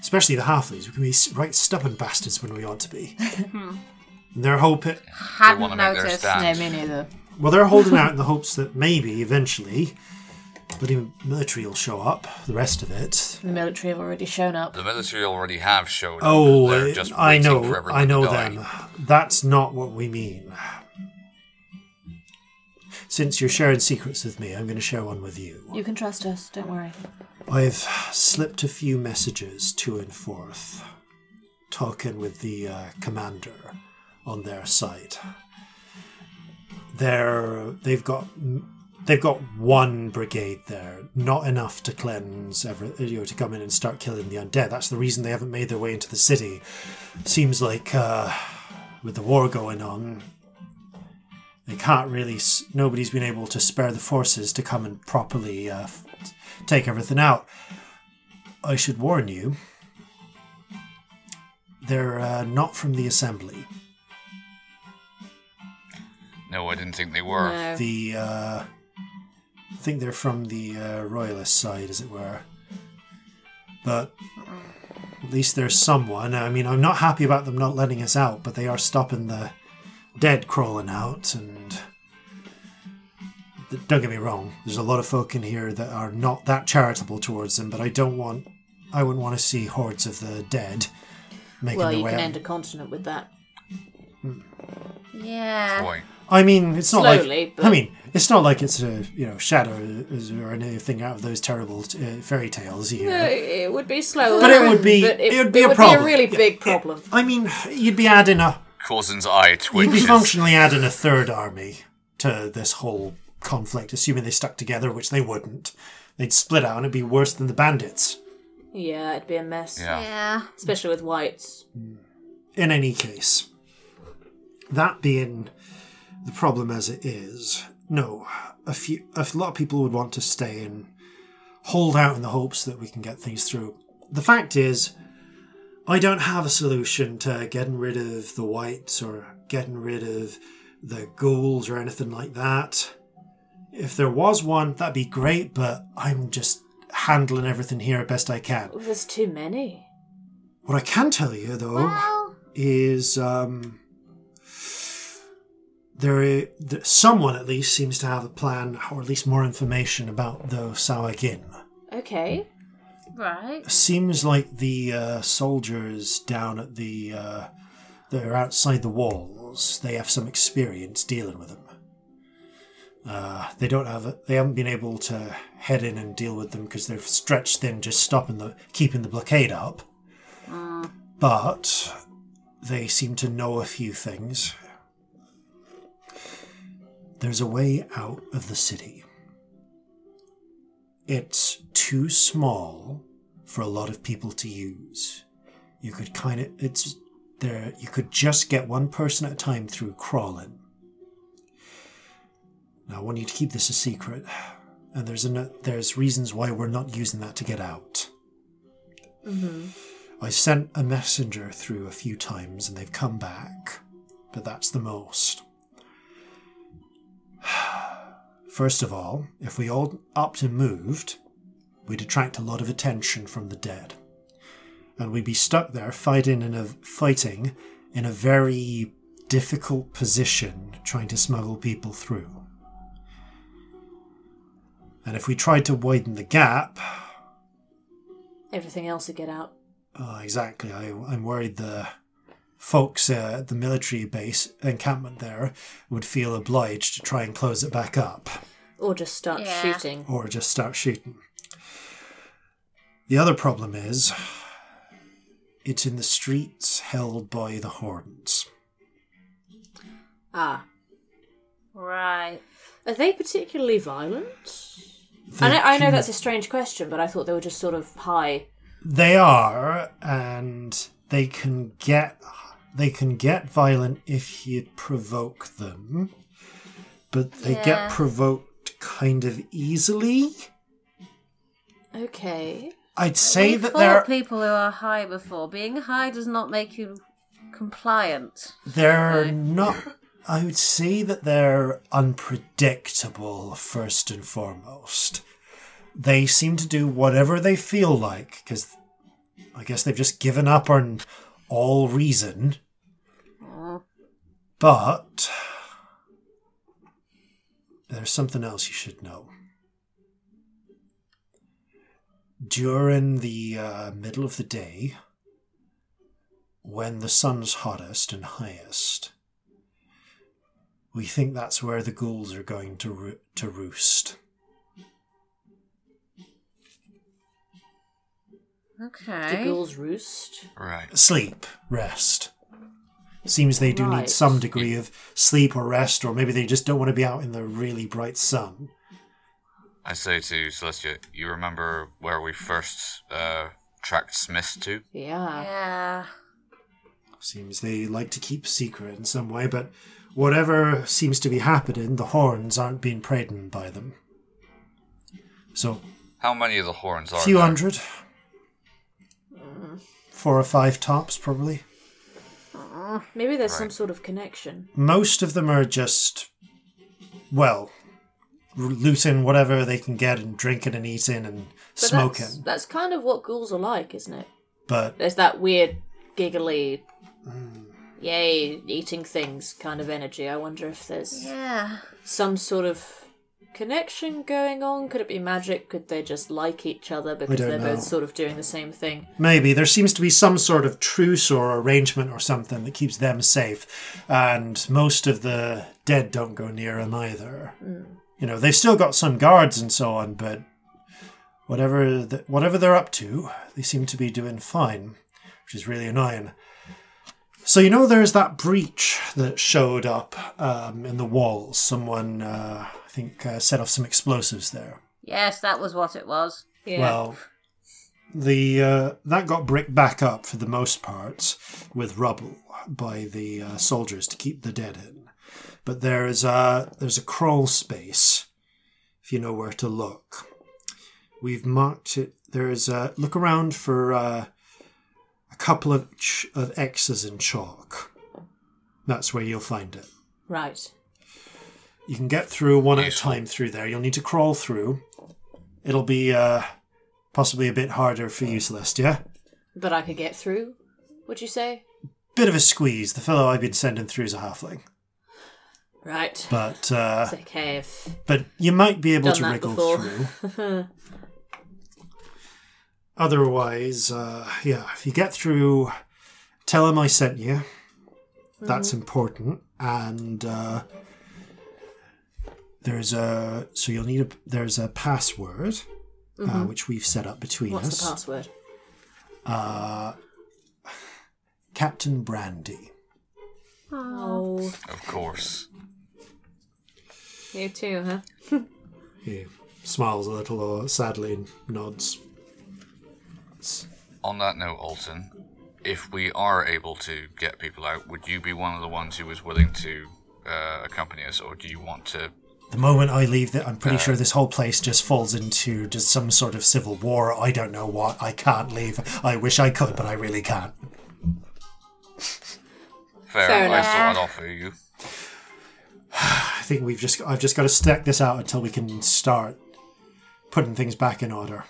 especially the halflings, we can be right stubborn bastards when we want to be. and they're hoping, they Hadn't want to make their noticed. No, stand. me neither. well, they're holding out in the hopes that maybe eventually. Bloody military will show up. The rest of it, The military have already shown up. The military already have showed up. Oh, they're uh, just I know, for I know them. That's not what we mean. Since you're sharing secrets with me, I'm going to share one with you. You can trust us, don't worry. I've slipped a few messages to and forth, talking with the uh, commander on their side. They're they've got they've got one brigade there, not enough to cleanse every you know to come in and start killing the undead. That's the reason they haven't made their way into the city. Seems like uh, with the war going on, they can't really. Nobody's been able to spare the forces to come and properly uh, take everything out. I should warn you, they're uh, not from the assembly. No, I didn't think they were. No. The uh, I think they're from the uh, royalist side, as it were. But at least there's someone. I mean, I'm not happy about them not letting us out, but they are stopping the dead crawling out. And don't get me wrong, there's a lot of folk in here that are not that charitable towards them. But I don't want, I wouldn't want to see hordes of the dead making Well, their you can out. end a continent with that. Yeah. Boy, I mean, it's not Slowly, like. but- I mean, it's not like it's a you know shadow or anything out of those terrible uh, fairy tales. You No, it would be slower. But it would be- but it, it would be a would problem. really Yeah, big it- problem. I mean, you'd be adding a Corzin's eye you'd be functionally adding a third army to this whole conflict, assuming they stuck together, which they wouldn't. They'd split out, and it'd be worse than the bandits. Yeah, it'd be a mess. Yeah. Yeah. Especially with whites. in any case, that being the problem as it is, no, a few, a lot of people would want to stay and hold out in the hopes that we can get things through. The fact is, I don't have a solution to getting rid of the whites or getting rid of the ghouls or anything like that. If there was one, that'd be great, but I'm just handling everything here as best I can. There's too many. What I can tell you, though, Well, is um, there, someone at least seems to have a plan, or at least more information about the Sahuagin. Okay. right. Seems like the uh, soldiers down at the uh, that are outside the walls. They have some experience dealing with them. Uh, they don't have. A, they haven't been able to head in and deal with them because they're stretched thin, just stopping the keeping the blockade up. But they seem to know a few things. There's a way out of the city. It's too small for a lot of people to use. You could kind of it's there you could just get one person at a time through crawling. Now I want you to keep this a secret, and there's a there's reasons why we're not using that to get out. Mm-hmm. I sent a messenger through a few times and they've come back, but that's the most. First of all, if we all upped and moved, we'd attract a lot of attention from the dead. And we'd be stuck there fighting in a fighting in a very difficult position trying to smuggle people through. And if we tried to widen the gap, Everything else would get out. Oh, exactly. I, I'm worried the folks uh, at the military base encampment there would feel obliged to try and close it back up Or just start Yeah. shooting. or just start shooting. The other problem is it's in the streets held by the Horns. Ah. Right. Are they particularly violent? They I know, I know that's a strange question, but I thought they were just sort of high. They are, and they can get they can get violent if you provoke them, but they Yeah. get provoked kind of easily. Okay. I'd say We've that fought they're people who are high before. Being high does not make you compliant. they're not. I would say that they're unpredictable first and foremost. They seem to do whatever they feel like because I guess they've just given up on all reason. But there's something else you should know. During the uh, middle of the day, when the sun's hottest and highest, we think that's where the ghouls are going to roo- to roost. Okay. The ghouls roost. Right. Sleep, rest. Seems they do Right. need some degree of sleep or rest, or maybe they just don't want to be out in the really bright sun. I say to Celestia, you remember where we first uh, tracked Smith to? Yeah. Yeah. Seems they like to keep secret in some way, but whatever seems to be happening, the horns aren't being preyed on by them. So, How many of the horns a are few there? hundred. Four or five tops, probably. Maybe there's some sort of connection. Most of them are just, well, r- looting whatever they can get and drinking and eating and But smoking. That's, that's kind of what ghouls are like, isn't it? But There's that weird, giggly, Mm. yay, eating things kind of energy. I wonder if there's Yeah. some sort of connection going on? Could it be magic? Could they just like each other because they're know. both sort of doing the same thing? Maybe there seems to be some sort of truce or arrangement or something that keeps them safe, and most of the dead don't go near them either. Hmm. You know, they've still got some guards and so on, but whatever the, whatever they're up to, they seem to be doing fine, which is really annoying. So you know, there's that breach that showed up um, in the walls. Someone, uh, I think, uh, set off some explosives there. Yes, that was what it was. Yeah. Well, the uh, that got bricked back up for the most part with rubble by the uh, soldiers to keep the dead in. But there's a there's a crawl space if you know where to look. We've marked it. There's a look around for uh, a couple of ch- of X's in chalk. That's where you'll find it. right. You can get through one at a time through there. You'll need to crawl through. It'll be uh, possibly a bit harder for you, Celestia. But I could get through, would you say? Bit of a squeeze. The fellow I've been sending through is a halfling. Right. But uh, It's okay if. but you might be able Done to that wriggle before. through. Otherwise, uh, yeah, if you get through, tell him I sent you. That's Mm-hmm. important. And uh, there's a so you'll need a there's a password uh, which we've set up between Mm-hmm. What's us. the password? Uh, Captain Brandy. Oh, Of course. you too, huh? He smiles a little or sadly and nods. On that note, Alton, if we are able to get people out, would you be one of the ones who was willing to uh, accompany us, or do you want to? The moment I leave, that I'm pretty sure this whole place just falls into just some sort of civil war. I don't know what. I can't leave. I wish I could, but I really can't. Fair, Fair I thought I'd offer you. I think we've just I've just got to stack this out until we can start putting things back in order.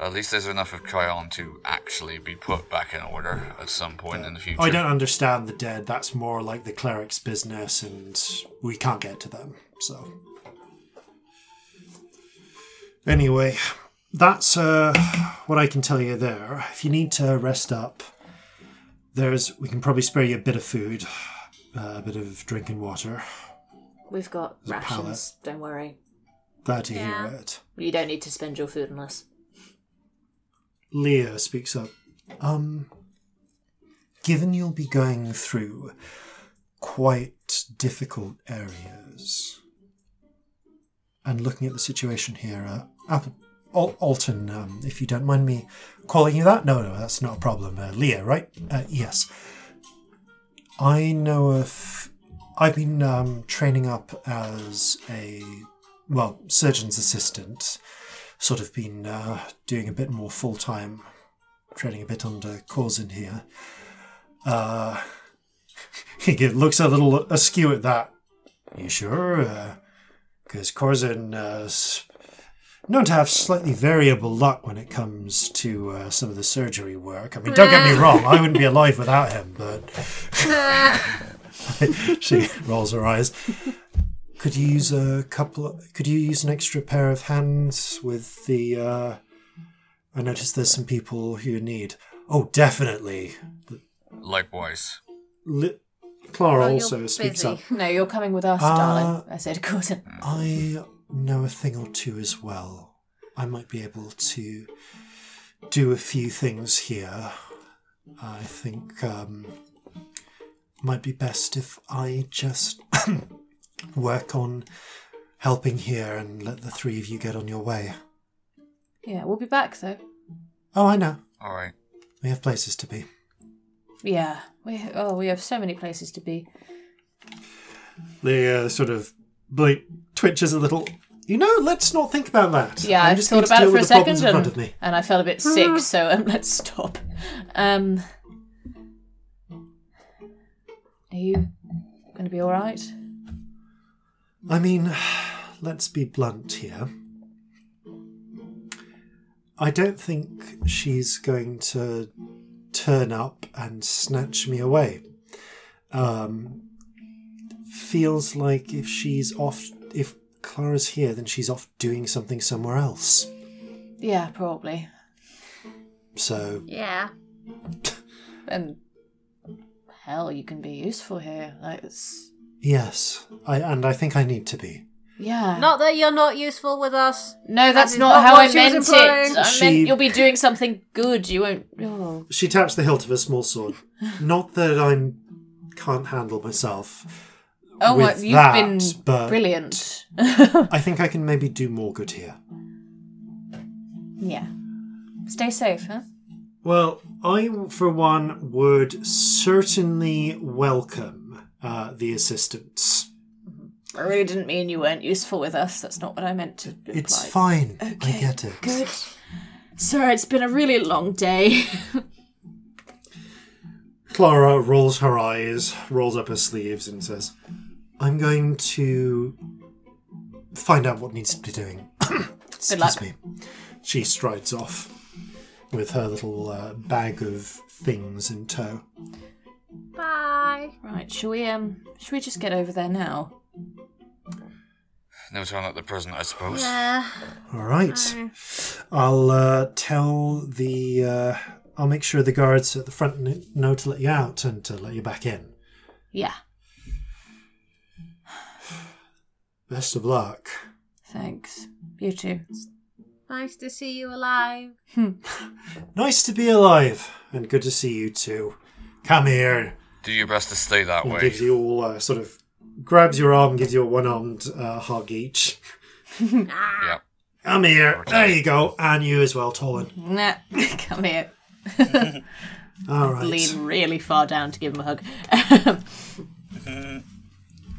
At least there's enough of Kion to actually be put back in order at some point in the future. I don't understand the dead. That's more like the cleric's business, and we can't get to them. So, anyway, that's uh, what I can tell you there. If you need to rest up, there's we can probably spare you a bit of food, uh, a bit of drinking water. We've got a pallet. rations, don't worry. Glad to Yeah. hear it. You don't need to spend your food on us. Leah speaks up. Um, given you'll be going through quite difficult areas, and looking at the situation here, uh, Al- Al- Alton, um, if you don't mind me calling you that, no, no, that's not a problem. Uh, Leah, right? Uh, yes. I know of. I've been um, training up as a well surgeon's assistant sort of been uh, doing a bit more full time, treading a bit under Corzin here. Uh, he looks a little askew at that. You sure? Because Corzin uh, known to have slightly variable luck when it comes to uh, some of the surgery work. I mean, don't get me wrong, I wouldn't be alive without him, but. she rolls her eyes. Could you use a couple? Of, could you use an extra pair of hands with the? Uh, I noticed there's some people who need. Oh, definitely. Likewise. Li- Clara Well, you're also speaks busy. up. No, you're coming with us, Uh, darling. I said, Gordon. I know a thing or two as well. I might be able to do a few things here. I think um, might be best if I just work on helping here and let the three of you get on your way. Yeah, we'll be back though. Oh, I know. All right. We have places to be. Yeah, we oh we have so many places to be. The uh, sort of blink twitches a little. You know, let's not think about that. Yeah, I'm I just thought going to about it for a with the second, in front and, of me. and I felt a bit sick. So um, let's stop. Um, are you going to be all right? I mean, let's be blunt here. I don't think she's going to turn up and snatch me away. Um, feels like if she's off, if Clara's here, then she's off doing something somewhere else. Yeah, probably. So, Yeah. And hell, you can be useful here. Like it's yes, I and I think I need to be. yeah. Not that you're not useful with us. no, that's not, not how I meant it. I She- meant you'll be doing something good. You won't. Oh. She taps the hilt of her small sword. Not that I'm can't handle myself. Oh, with my, you've that, been brilliant. I think I can maybe do more good here. yeah. Stay safe, huh? Well, I, for one, would certainly welcome uh, the assistance. I really didn't mean you weren't useful with us. That's not what I meant to imply. It's fine. I get it. Good. Sorry, it's been a really long day. Clara rolls her eyes, rolls up her sleeves, and says, I'm going to find out what needs to be doing. Excuse luck. me. She strides off with her little uh, bag of things in tow. Bye. right, shall we um shall we just get over there now? No time like the present, I suppose. Yeah. All right. I'll uh, tell the. Uh, I'll make sure the guards at the front know to let you out and to let you back in. Yeah. Best of luck. Thanks. You too. Nice to see you alive. Nice to be alive, and good to see you too. Come here. Do your best to stay that And way. gives you all uh, sort of grabs your arm, and gives you a one-armed uh, hug each. Yeah. Come here. There you go, and you as well, Tolan. Nah, come here. All right. Lean really far down to give him a hug.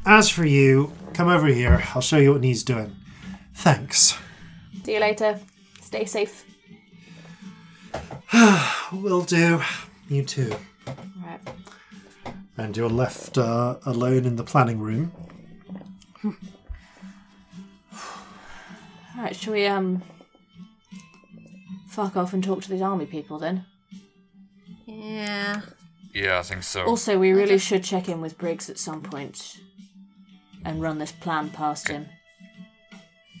As for you, come over here. I'll show you what needs doing. Thanks. See you later. Stay safe. Will do. You too. Right. And you're left uh, alone in the planning room. Alright, shall we um fuck off and talk to these army people then? Yeah. Yeah, I think so. Also, we really should check in with Briggs at some point and run this plan past him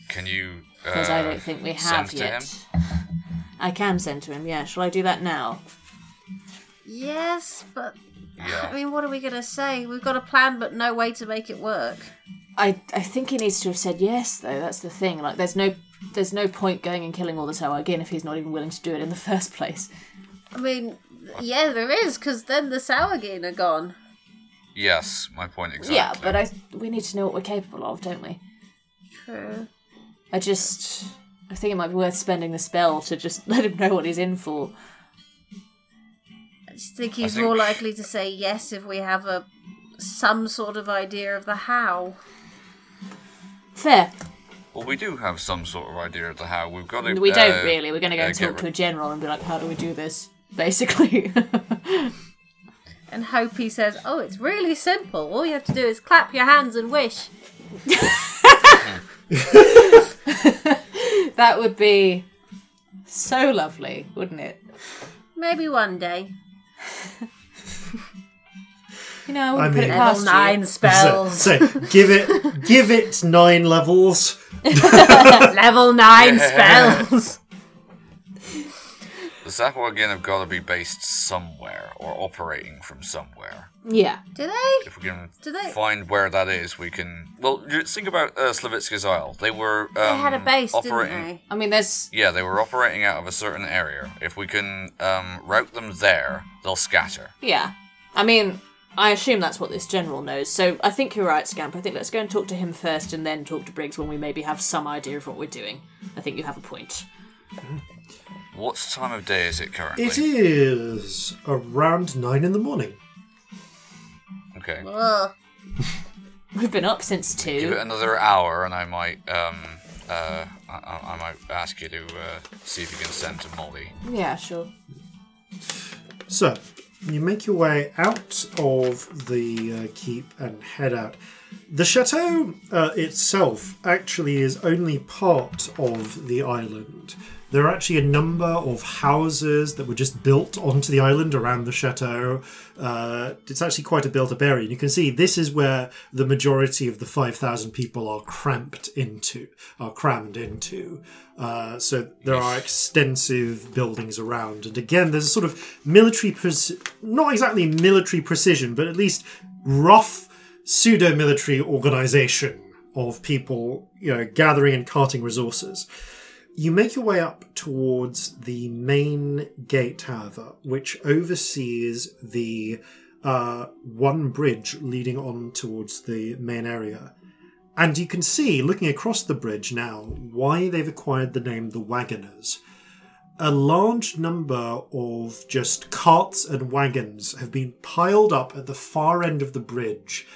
Can you? Uh, because I don't think we have send to yet. I can send to him. Yeah, shall I do that now? Yes, but Yeah. I mean, what are we gonna say? We've got a plan, but no way to make it work. I I think he needs to have said yes though. That's the thing. Like, there's no there's no point going and killing all the Sahuagin if he's not even willing to do it in the first place. I mean, yeah, there is, because then the Sahuagin are gone. Yes, my point exactly. Yeah, but I we need to know what we're capable of, don't we? True. I just I think it might be worth spending the spell to just let him know what he's in for. I just think he's think- more likely to say yes if we have a some sort of idea of the how. Fair. Well, we do have some sort of idea of the how. We've got to. We don't uh, really. We're going to go uh, and get talk to a general and be like, "How do we do this?" Basically. And hope he says, "Oh, it's really simple. All you have to do is clap your hands and wish." that would be so lovely, wouldn't it? Maybe one day. You know, I I wouldn't put it mean- Level past nine you. spells. So, so give it give it nine levels. Level nine spells. The Sahuagin have got to be based somewhere or operating from somewhere. Yeah. Do they? If we can Do they- find where that is, we can. Well, you think about uh, Slavitska's Isle. They were. Um, They had a base, operating... didn't they? I mean, there's Yeah, they were operating out of a certain area. If we can um, route them there, they'll scatter. yeah. I mean, I assume that's what this general knows. So I think you're right, Scamp. I think let's go and talk to him first, and then talk to Briggs when we maybe have some idea of what we're doing. I think you have a point. What time of day is it currently? It is around nine in the morning. Okay. Ugh. We've been up since two. Give it another hour, and I might. Um, uh, I, I I might ask you to uh, see if you can send to Molly. Yeah, sure. So, you make your way out of the uh, keep and head out. The chateau uh, itself actually is only part of the island. There are actually a number of houses that were just built onto the island around the chateau. Uh, it's actually quite a built up area. And you can see this is where the majority of the 5,000 people are cramped into, are crammed into. Uh, so there are extensive buildings around. And again, there's a sort of military, preci- not exactly military precision, but at least rough pseudo military organization of people, you know, gathering and carting resources. You make your way up towards the main gate, however, which oversees the uh, one bridge leading on towards the main area. And you can see, looking across the bridge now, why they've acquired the name the Wagoners. A large number of just carts and wagons have been piled up at the far end of the bridge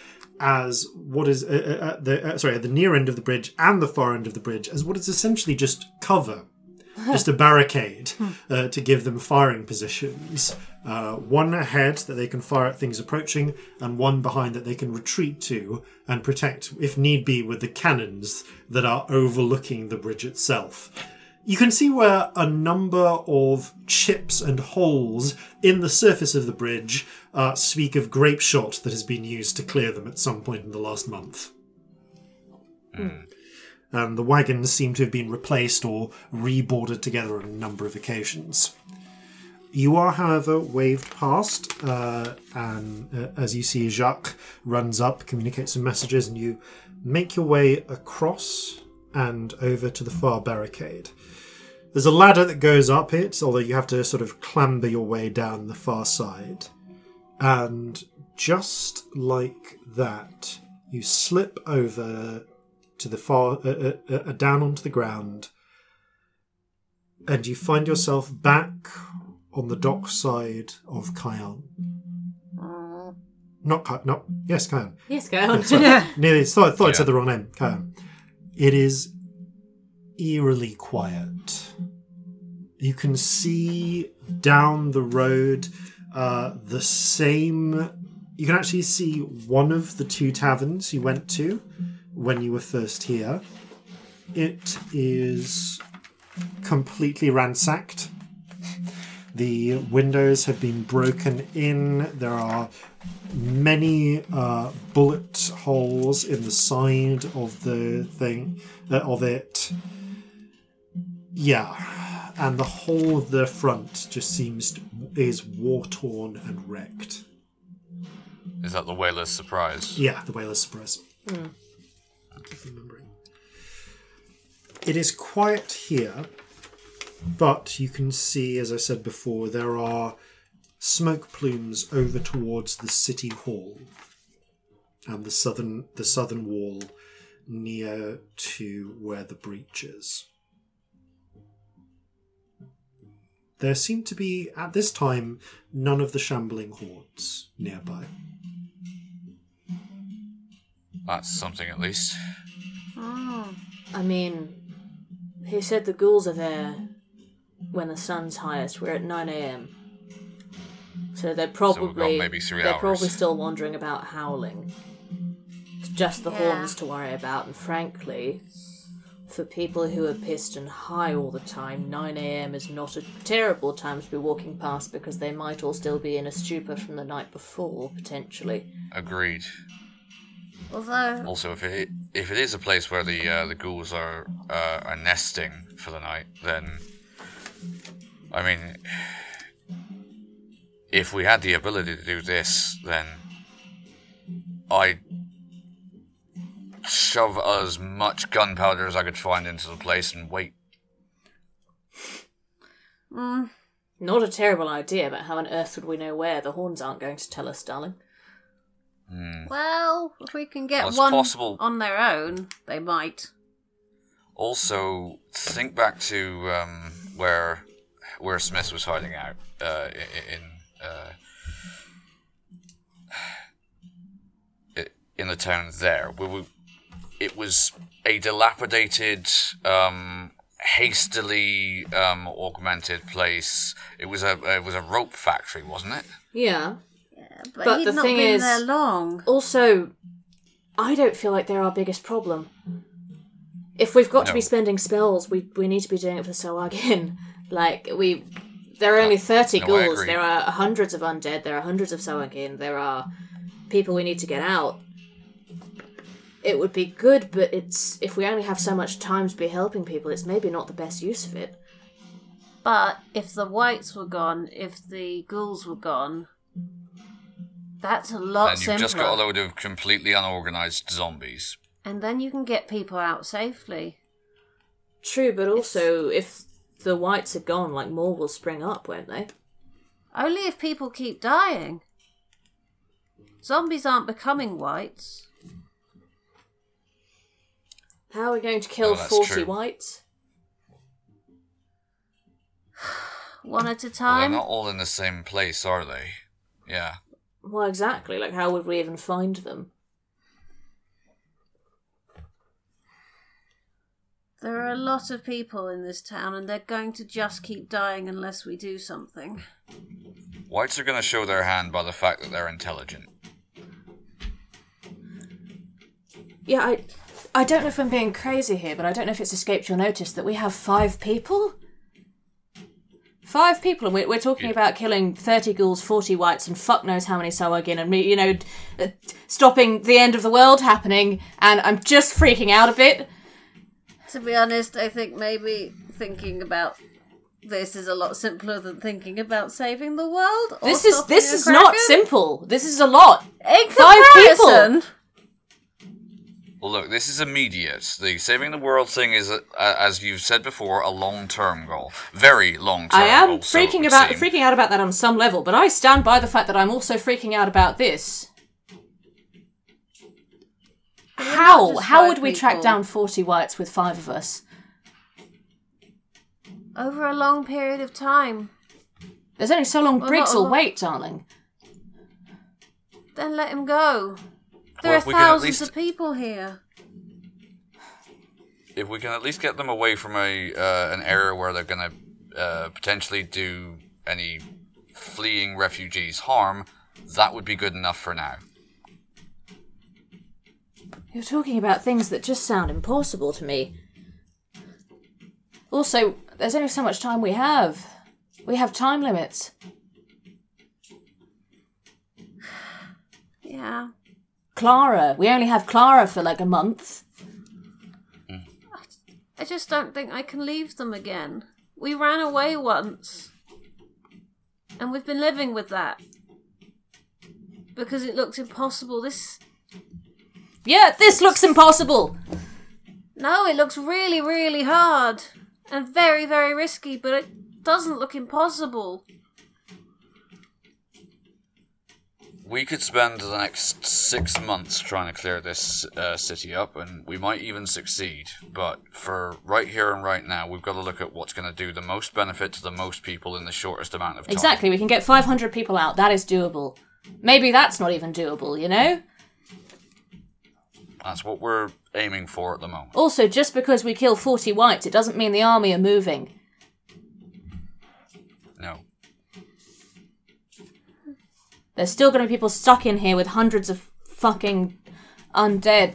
as what is uh, uh, at the uh, sorry at the near end of the bridge and the far end of the bridge as what is essentially just cover, just a barricade uh, to give them firing positions. Uh, one ahead that they can fire at things approaching, and one behind that they can retreat to and protect, if need be, with the cannons that are overlooking the bridge itself. You can see where a number of chips and holes in the surface of the bridge uh, speak of grape shot that has been used to clear them at some point in the last month. And the wagons seem to have been replaced or reboarded together on a number of occasions. You are, however, waved past, uh, and uh, as you see, Jacques runs up, communicates some messages, and you make your way across and over to the far barricade. There's a ladder that goes up it, although you have to sort of clamber your way down the far side. And just like that, you slip over to the far, uh, uh, uh, down onto the ground, and you find yourself back on the dock side of Cayenne. Not Cayenne, not, yes, Cayenne. Yes, go on. Sorry, nearly thought, I thought I Yeah. said the wrong name. Cayenne. It is eerily quiet. You can see down the road uh, the same. You can actually see one of the two taverns you went to when you were first here. It is completely ransacked. The windows have been broken in. There are many uh, bullet holes in the side of the thing uh, of it. Yeah, and the whole of the front just seems to, is war torn and wrecked. Is that the whaler's surprise? Yeah, the Whaler's Surprise. If remembering. It is quiet here, but you can see, as I said before, there are smoke plumes over towards the city hall and the southern the southern wall near to where the breach is. There seem to be, at this time, none of the shambling hordes nearby. That's something at least. Ah, I mean, he said the ghouls are there when the sun's highest. We're at 9 a.m. So they're probably maybe three they're hours. probably still wandering about howling. It's just the Yeah. horns to worry about, and frankly, for people who are pissed and high all the time, 9 a.m. is not a terrible time to be walking past because they might all still be in a stupor from the night before, potentially. Agreed. Although, Also, if it if it is a place where the uh, the ghouls are uh, are nesting for the night, then I mean, if we had the ability to do this, then I'd shove as much gunpowder as I could find into the place and wait. Not a terrible idea, but how on earth would we know where? The horns aren't going to tell us, darling. well, if we can get Well, one possible. on their own, they might. Also, think back to um, where where Smith was hiding out uh, in uh, in the town there. We, we, it was a dilapidated, um, hastily um, augmented place. It was a it was a rope factory, wasn't it? Yeah. But, But he'd the not thing been is- there long. Also, I don't feel like they're our biggest problem. if we've got to be spending spells, we we need to be doing it for Sahuagin. like we, there are only thirty No, ghouls. There are hundreds of undead. There are hundreds of Sahuagin. There are people we need to get out. It would be good, but it's if we only have so much time to be helping people, it's maybe not the best use of it. But if the wights were gone, if the ghouls were gone, that's a lot and you've simpler. just got a load of completely unorganized zombies. and then you can get people out safely. True, but also if the wights are gone, like more will spring up, won't they? Only if people keep dying. Zombies aren't becoming wights. How are we going to kill Oh, forty true. wights? One at a Well, they're not all in the same place, are they? Yeah. Well, exactly. Like, how would we even find them? There are a lot of people in this town, and they're going to just keep dying unless we do something. Wights are going to show their hand by the fact that they're intelligent. Yeah, I, I don't know if I'm being crazy here, but I don't know if it's escaped your notice that we have five people. Five people, and we're, we're talking Yeah. about killing 30 ghouls, 40 wights, and fuck knows how many Sahuagin, and, me, you know, uh, stopping the end of the world happening, and I'm just freaking out a bit. To be honest, I think maybe thinking about this is a lot simpler than thinking about saving the world. or This is this is not simple. This is a lot. In Five people. Comparison, Well, look, this is immediate. The saving the world thing is, uh, as you've said before, a long-term goal. Very long-term. I am also, freaking would about seem. freaking out about that on some level, but I stand by the fact that I'm also freaking out about this. How just how five would we track down forty wights with five of us? over a long period of time, There's only so long Well, Briggs will lot. wait, darling. then let him go. There Well, are if we can at thousands least- of people here. If we can at least get them away from a uh, an area where they're going to uh, potentially do any fleeing refugees harm, that would be good enough for now. You're talking about things that just sound impossible to me. Also, there's only so much time we have. We have time limits. Yeah. Clara, we only have Clara for like a month. I just don't think I can leave them again. We ran away once. And we've been living with that. Because it looks impossible. This. Yeah, this looks impossible. No, it looks really, really hard. And very, very risky, but it doesn't look impossible. We could spend the next six months trying to clear this uh, city up, and we might even succeed. But for right here and right now, we've got to look at what's going to do the most benefit to the most people in the shortest amount of time. Exactly, we can get 500 people out. That is doable. Maybe that's not even doable, you know? That's what we're aiming for at the moment. Also, just because we kill 40 wights, it doesn't mean the army are moving. There's still going to be people stuck in here with hundreds of fucking undead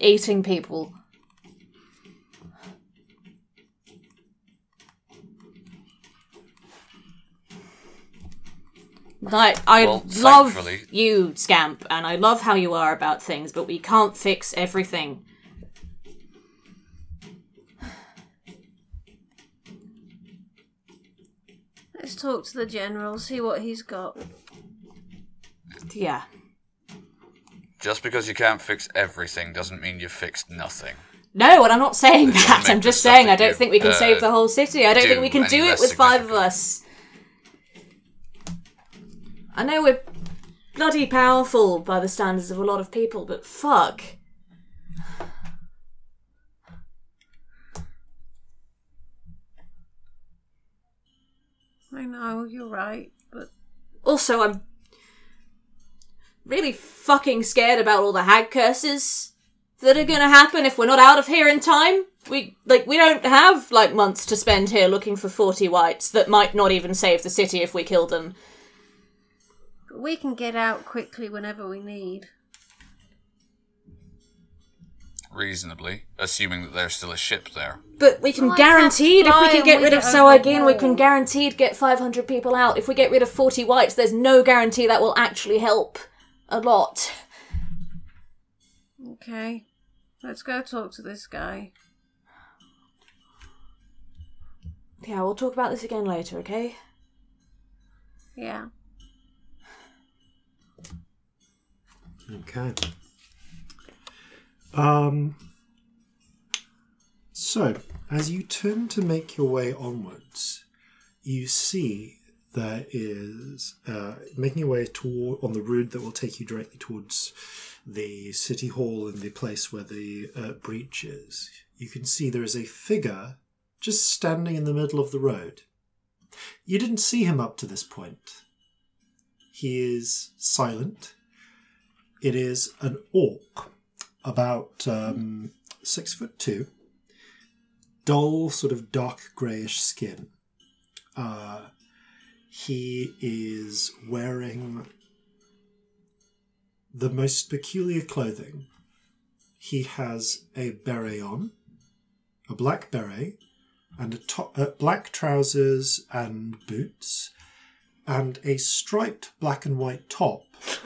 eating people. Like, I Well, love thankfully- you, Scamp, and I love how you are about things, but we can't fix everything. Let's talk to the general, see what he's got. Yeah. Just because you can't fix everything doesn't mean you've fixed nothing. No, and I'm not saying It that. I'm just saying I don't you, think we can uh, save the whole city. I don't think we can do it with five of us. I know we're bloody powerful by the standards of a lot of people, but fuck. I know, you're right, but Also, I'm really fucking scared about all the hag curses that are gonna happen if we're not out of here in time. We like we don't have like months to spend here looking for forty wights that might not even save the city if we kill them. we can get out quickly whenever we need. reasonably, assuming that there's still a ship there. But we can I guaranteed if we fly can get and rid we of get Sahuagin, we overhauled. can guaranteed get 500 people out. If we get rid of 40 wights, there's no guarantee that will actually help a lot. Okay. Let's go talk to this guy. Yeah, we'll talk about this again later, okay? Yeah. Okay. Um. So, as you turn to make your way onwards, you see there is uh, making your way toward on the route that will take you directly towards the city hall and the place where the uh, breach is. You can see there is a figure just standing in the middle of the road. You didn't see him up to this point. He is silent. It is an orc, about um, six foot two, dull, sort of dark greyish skin. Uh, he is wearing the most peculiar clothing. He has a beret on, a black beret, and a to- uh, black trousers and boots, and a striped black and white top.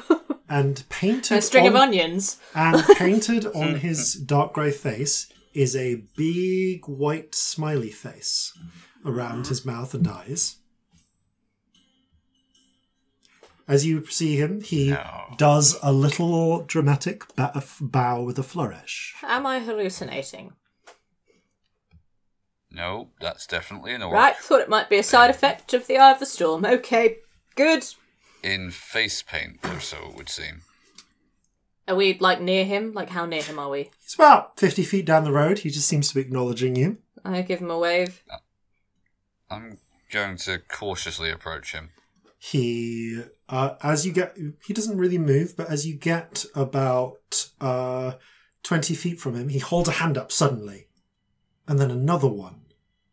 And painted A string of onions. and painted on his dark grey face is a big white smiley face around his mouth and eyes. As you see him, he No. does a little dramatic bow with a flourish. Am I hallucinating? No, that's definitely an orc. Right, thought it might be a side effect of the Eye of the Storm. Okay, good. In face paint, or so it would seem. Are we, like, near him? Like, how near him are we? He's about 50 feet down the road. He just seems to be acknowledging you. I give him a wave. I'm going to cautiously approach him. He uh, as you get he doesn't really move but as you get about uh, 20 feet from him he holds a hand up suddenly. And then another one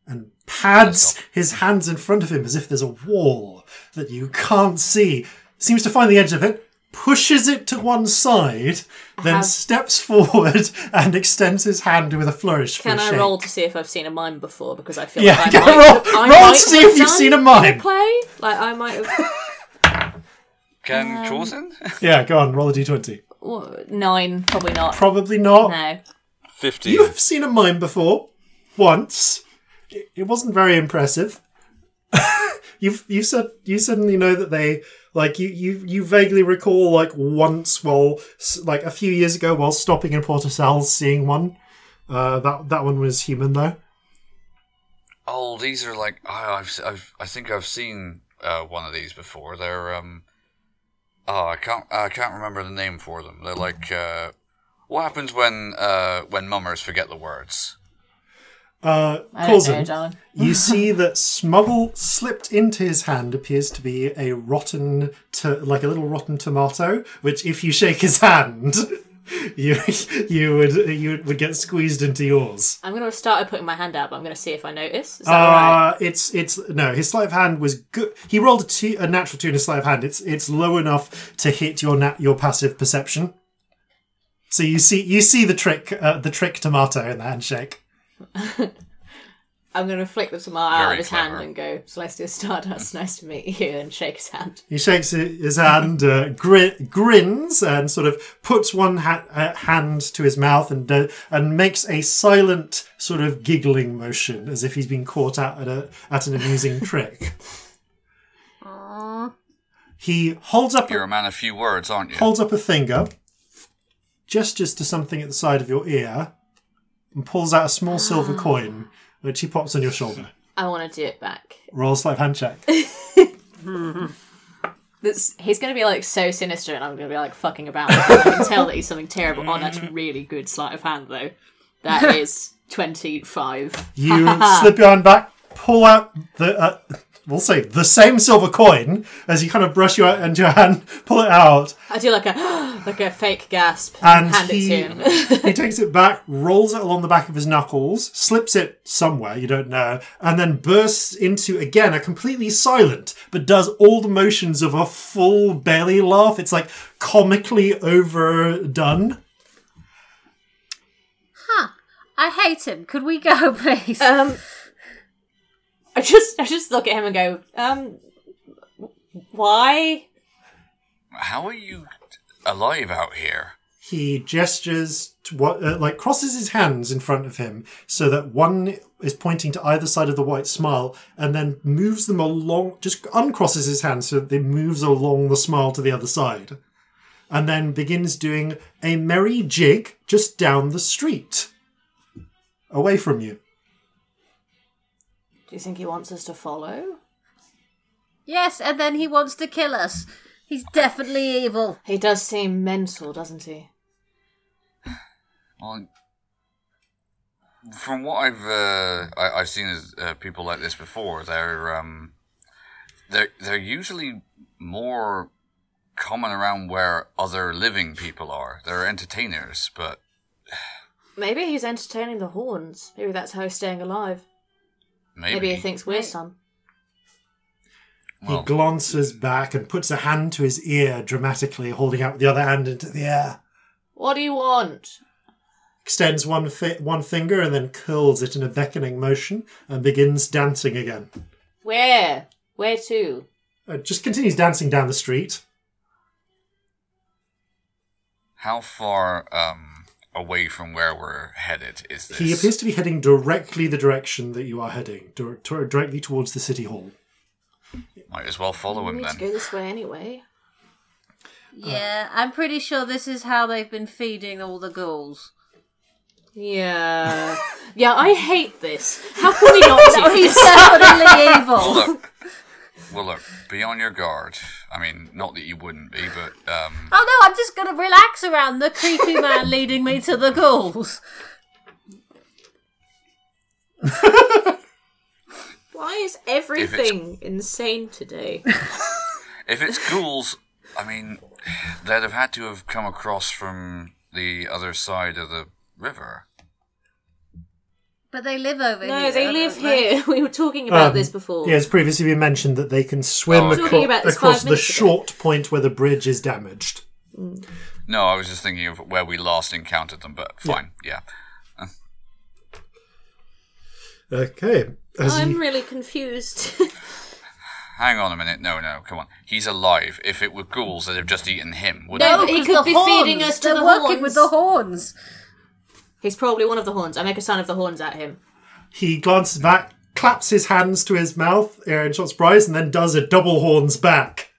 and pads his hands in front of him as if there's a wall that you can't see. Seems to find the edge of it pushes it to one side then have- steps forward and extends his hand with a flourish for Can a I shake. roll to see if I've seen a mime before? Because I feel Yeah, like I go might roll- have, I roll might to see if you've seen a in mime. play. Like, I might have... Can Um, Chosen? yeah go on roll a d20 Nine, probably not. probably not No. 15. You have seen a mime before, once. It it wasn't very impressive. You've you said you suddenly know that they like you you you vaguely recall like once while like a few years ago while stopping in Port Portosal seeing one. Uh, that that one was human though. Oh, these are like oh, I've, I've I think I've seen uh, one of these before. They're um oh I can't I can't remember the name for them. They're like uh, what happens when uh, when mummers forget the words? Uh, know, Coulson, you see that smuggle slipped into his hand appears to be a rotten, to- like a little rotten tomato. Which, if you shake his hand, you you would you would get squeezed into yours. I'm going to start putting my hand out, but I'm going to see if I notice. Is that? Uh, it's it's no. His sleight of hand was good. He rolled a, two, a natural two in his sleight of hand. It's it's low enough to hit your nat, your passive perception. So you see you see the trick uh, the trick tomato in the handshake. I'm going to flick the tomato out of his clever. hand and go, Celestia Stardust, nice to meet you, and shake his hand. He shakes his hand, uh, gri- grins, and sort of puts one ha- uh, hand to his mouth and uh, and makes a silent sort of giggling motion as if he's been caught out at a at an amusing trick. He holds up You're a, a man of few words, aren't you? holds up a finger, gestures to something at the side of your ear, and pulls out a small silver coin, which he pops on your shoulder. I want to do it back. Roll a sleight of hand check. This, he's going to be like so sinister, and I'm going to be like fucking about. I can tell that he's something terrible. Oh, that's really good sleight of hand, though. That is 25. You slip your hand back, pull out the, uh, we'll say, the same silver coin as you kind of brush your into your hand, pull it out, I do like a like a fake gasp and and hand he, it to him. he takes it back, rolls it along the back of his knuckles, slips it somewhere, you don't know, and then bursts into, again, a completely silent, but does all the motions of a full belly laugh. It's like comically overdone. I hate him. Could we go, please? Um, I just, I just look at him and go, um, why? How are you alive out here? He gestures to what, uh, like crosses his hands in front of him so that one is pointing to either side of the white smile and then moves them along, just uncrosses his hands so that they moves along the smile to the other side. And then begins doing a merry jig just down the street. Away from you. Do you think he wants us to follow? yes, and then he wants to kill us. He's definitely evil. He does seem mental, doesn't he? Well, from what I've uh, I, I've seen as uh, people like this before, they're um, they're they're usually more common around where other living people are. They're entertainers, but Maybe he's entertaining the horns. Maybe that's how he's staying alive. maybe, Maybe he thinks we're some. Well, he glances back and puts a hand to his ear dramatically, holding out the other hand into the air. What do you want? Extends one fi- one finger and then curls it in a beckoning motion and begins dancing again. Where? Where to? Uh, just continues dancing down the street. how far um, away from where we're headed is this? He appears to be heading directly the direction that you are heading, dir- to- directly towards the city hall. Might as well follow We him need to go this way anyway. Yeah, I'm pretty sure this is how they've been feeding all the ghouls. Yeah. yeah, I hate this. How can we not do He's this? definitely Well, evil. look, well, look, be on your guard. I mean, not that you wouldn't be, but um, Oh no, I'm just gonna relax around the creepy man leading me to the ghouls. Why is everything insane today? if it's ghouls, I mean, they'd have had to have come across from the other side of the river. But they live over here. No, they live don't they? here. We were talking about Um, this before. Yeah, it's previously been mentioned that they can swim Oh, okay. Talking acro- about this across five the minutes ago. short point where the bridge is damaged. No, I was just thinking of where we last encountered them, but fine, yeah. Okay. As I'm you- really confused. Hang on a minute. No, no, come on. He's alive. If it were ghouls, they'd have just eaten him, wouldn't No, they? but could be horns. feeding us to They're the working horns. with the horns. He's probably one of the horns. I make a sign of the horns at him. he glances back, claps his hands to his mouth in short surprise, and then does a double horns back.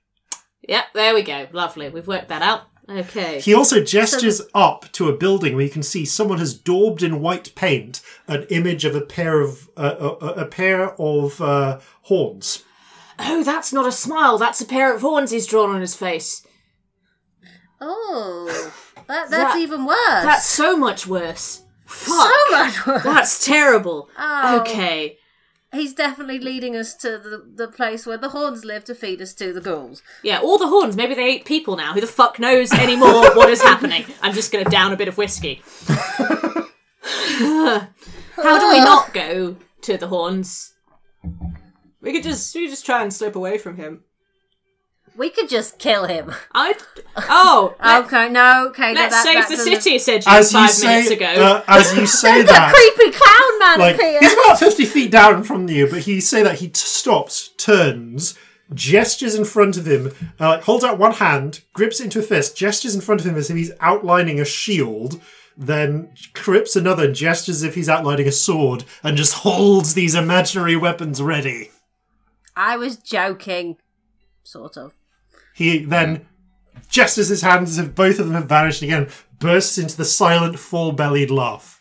Yep, there we go. Lovely. We've worked that out. Okay. He also gestures up to a building where you can see someone has daubed in white paint an image of a pair of uh, a, a pair of uh, horns. Oh, that's not a smile. That's a pair of horns he's drawn on his face. Oh, that, that's That- even worse. That's so much worse. Fuck. so much worse. That's terrible. Oh. Okay. He's definitely leading us to the, the place where the horns live to feed us to the ghouls. Yeah, all the horns. Maybe they ate people now. Who the fuck knows anymore what is happening? I'm just gonna down a bit of whiskey. How do we not go to the horns? We could just we could just try and slip away from him. We could just kill him. I oh Okay, no, okay. let's that- save that the doesn't- city. Said you As you five say, minutes ago. uh, as you say The that, creepy clown man like appears. he's about fifty feet down from you, but he say that he t- stops, turns, gestures in front of him, uh, like holds out one hand, grips it into a fist, gestures in front of him as if he's outlining a shield. Then grips another, and gestures as if he's outlining a sword, and just holds these imaginary weapons ready. I was joking, sort of. He then gestures his hands as if both of them have vanished again, bursts into the silent, full bellied laugh.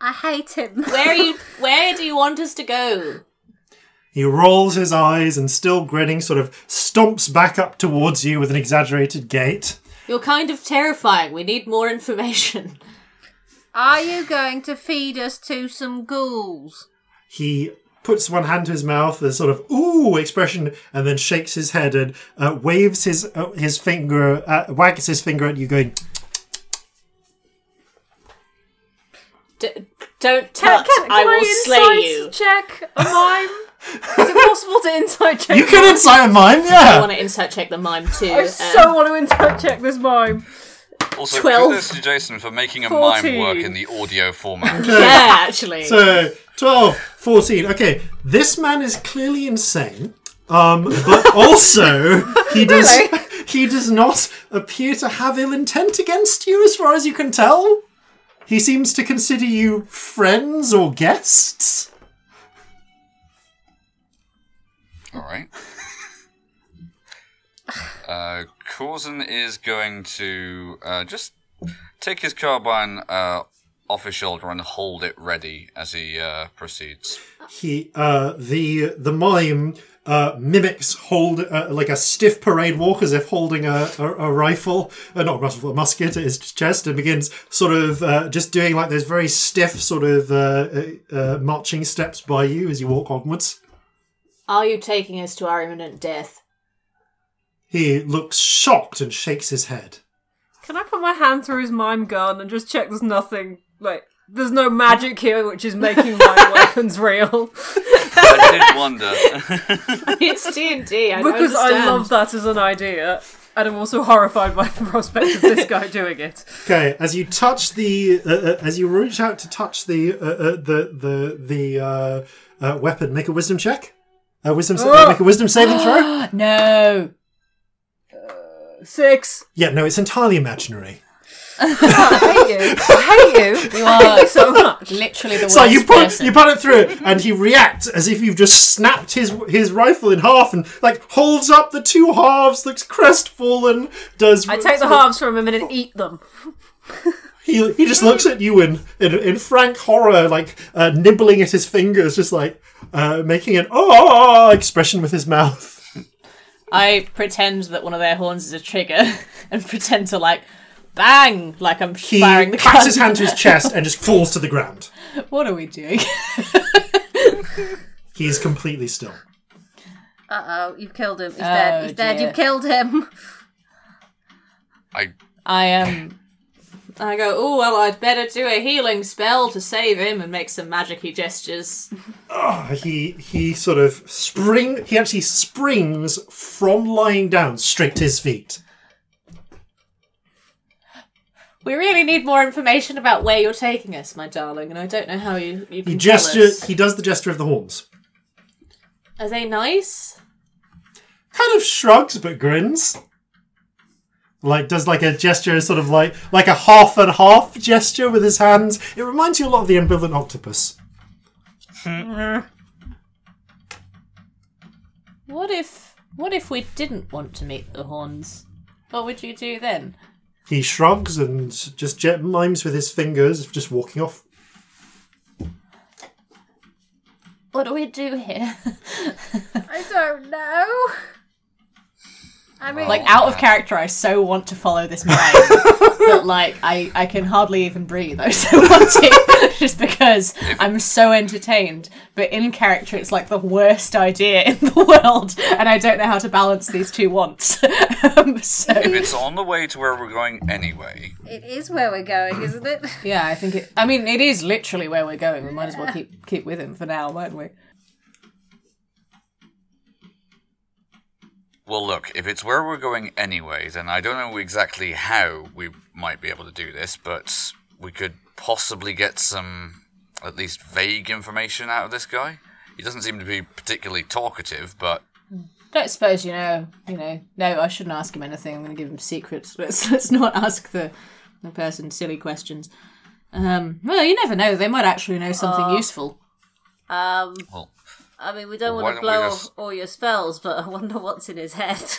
I hate him. where are you? Where do you want us to go? He rolls his eyes and, still grinning, sort of stomps back up towards you with an exaggerated gait. You're kind of terrifying. We need more information. Are you going to feed us to some ghouls? He puts one hand to his mouth, with a sort of ooh expression, and then shakes his head and uh, waves his uh, his finger, uh, wags his finger at you, going, D- don't touch. I will slay you. Check a mime. Is it possible to inside check? You can inside a mime, yeah. I want to insert check the mime too. I um, so want to inside check this mime. Also, 12. kudos to Jason for making a mime work in the audio format. yeah, actually. So 12, 14. Okay, this man is clearly insane. Um, but also he does he does not appear to have ill intent against you, as far as you can tell. He seems to consider you friends or guests. All right. Uh, Corzin is going to uh, just take his carbine uh, off his shoulder and hold it ready as he uh, proceeds. He uh, the the mime uh, mimics hold uh, like a stiff parade walk as if holding a, a, a rifle, uh, not a rifle, a musket at his chest, and begins sort of uh, just doing like those very stiff sort of uh, uh, uh, marching steps by you as you walk onwards. Are you taking us to our imminent death? He looks shocked and shakes his head. Can I put my hand through his mime gun and just check there's nothing like there's no magic here which is making my weapons real? I did wonder. it's D and D. because I love that as an idea. And I'm also horrified by the prospect of this guy doing it. Okay, as you touch the, uh, uh, as you reach out to touch the uh, uh, the the the uh, uh, weapon, make a wisdom check. A wisdom, sa- Oh! make a wisdom saving throw. No. Six. Yeah, no, it's entirely imaginary. I hate you. I hate you. You are you so much. literally the worst So you put person. you put it through, and he reacts as if you've just snapped his his rifle in half, and like holds up the two halves, looks crestfallen. Does I take the halves from him and then eat them. He he just looks at you in in, in frank horror, like uh, nibbling at his fingers, just like uh, making an oh expression with his mouth. I pretend that one of their horns is a trigger and pretend to like bang like I'm He firing the claps gun. his hand to his chest and just falls to the ground. What are we doing? He is completely still. Uh oh, you've killed him. He's Oh, dead. He's dead. dear. You've killed him. I I am. I go. Oh well, I'd better do a healing spell to save him and make some magicy gestures. Oh, he he sort of spring. He actually springs from lying down straight to his feet. We really need more information about where you're taking us, my darling, and I don't know how you you can He tell gesture. us. He does the gesture of the horns. Are they nice? Kind of shrugs but grins. Like does like a gesture, sort of like like a half and half gesture with his hands. It reminds you a lot of the ambivalent octopus. What if what if we didn't want to meet the horns? What would you do then? He shrugs and just jet mimes with his fingers, just walking off. What do we do here? I don't know. I mean, like out of character, I so want to follow this mind that like I I can hardly even breathe. I so want to just because I'm so entertained. But in character, it's like the worst idea in the world, and I don't know how to balance these two wants. um, so if it's on the way to where we're going anyway, it is where we're going, isn't it? yeah, I think it. I mean, it is literally where we're going. We might as well keep keep with him for now, won't we? Well, look, if it's where we're going anyway, then I don't know exactly how we might be able to do this, but we could possibly get some at least vague information out of this guy. He doesn't seem to be particularly talkative, but Don't suppose you know. You know. No, I shouldn't ask him anything. I'm going to give him secrets. Let's let's not ask the the person silly questions. Um, well, you never know. They might actually know something useful. Um, well, I mean, we don't Why want to don't we blow just- all your spells, but I wonder what's in his head.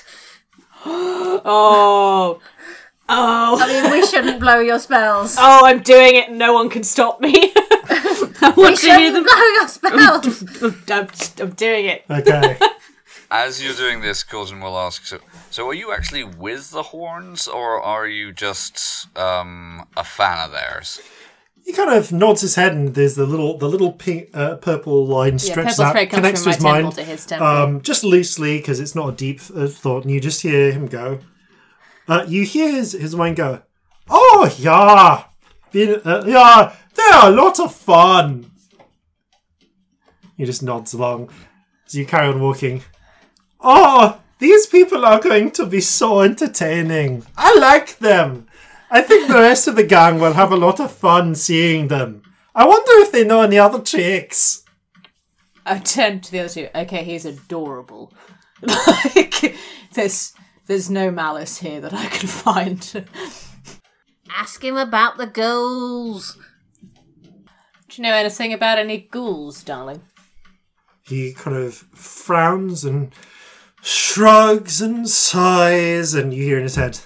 Oh, oh, I mean, we shouldn't blow your spells. oh! I'm doing it. No one can stop me. I we want to hear shouldn't them. blow your spells. I'm, I'm doing it. Okay. as you're doing this, Coulson will ask, so, so are you actually with the horns, or are you just um, a fan of theirs? He kind of nods his head, and there's the little the little pink uh, purple line stretches purple out, comes connects from to my his temple mind. to his temple. Um, just loosely because it's not a deep uh, thought, and you just hear him go. Uh, you hear his, his mind go. Oh yeah, been uh, yeah, they're a lot of fun. He just nods along. as you carry on walking. Oh, these people are going to be so entertaining. I like them. I think the rest of the gang will have a lot of fun seeing them. I wonder if they know any other tricks. I turned to the other two. Okay, he's adorable. like, there's there's no malice here that I can find. Ask him about the ghouls. Do you know anything about any ghouls, darling? He kind of frowns and shrugs and sighs, and you hear in his head,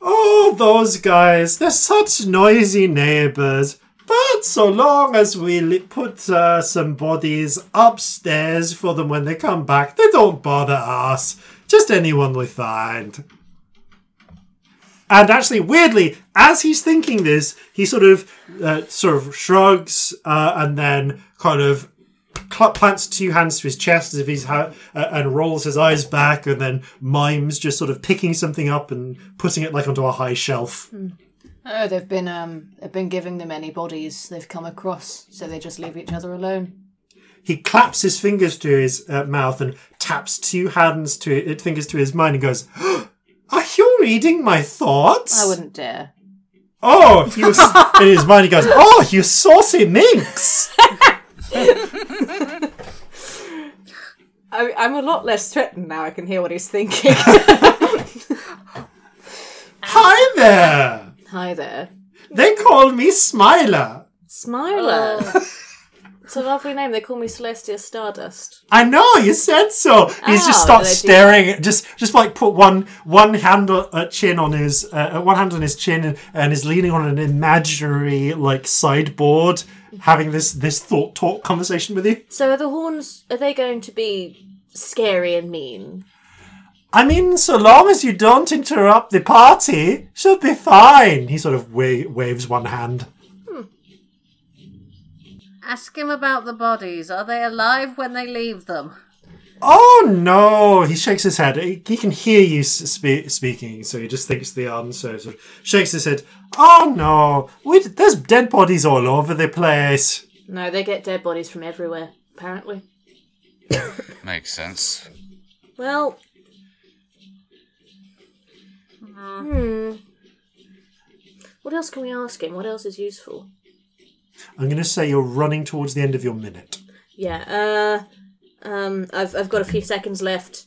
Oh, those guys, they're such noisy neighbors. But so long as we put uh, some bodies upstairs for them when they come back, they don't bother us. Just anyone we find. And actually, weirdly, as he's thinking this, he sort of uh, sort of shrugs uh, and then kind of plants two hands to his chest as if he's ha- uh, and rolls his eyes back and then mimes just sort of picking something up and putting it like onto a high shelf. Oh, they've been um they've been giving them any bodies they've come across, so they just leave each other alone. He claps his fingers to his uh, mouth and taps two hands to it, fingers to his mind and goes, "Are you reading my thoughts?" I wouldn't dare. Oh, you in his mind he goes, "Oh, you saucy minx!" I, I'm a lot less threatened now. I can hear what he's thinking. Hi there. Hi there, They call me Smiler. Smiler. It's a lovely name. They call me Celestia Stardust. I know you said so. He's just Oh, starts they do staring. at Just, just like put one one hand on, uh, chin on his uh, one hand on his chin and, and is leaning on an imaginary like sideboard, having this this thought talk conversation with you. So are the horns? Are they going to be scary and mean? I mean, so long as you don't interrupt the party, she'll be fine. He sort of wa- waves one hand. Hmm. Ask him about the bodies. Are they alive when they leave them? Oh no! He shakes his head. He, he can hear you spe- speaking, so he just thinks the answer. Sort of shakes his head. Oh no! We, there's dead bodies all over the place. No, they get dead bodies from everywhere. Apparently. Makes sense. Well. Hmm. What else can we ask him? What else is useful? I'm going to say you're running towards the end of your minute. Yeah. Uh. Um. I've I've got a few seconds left.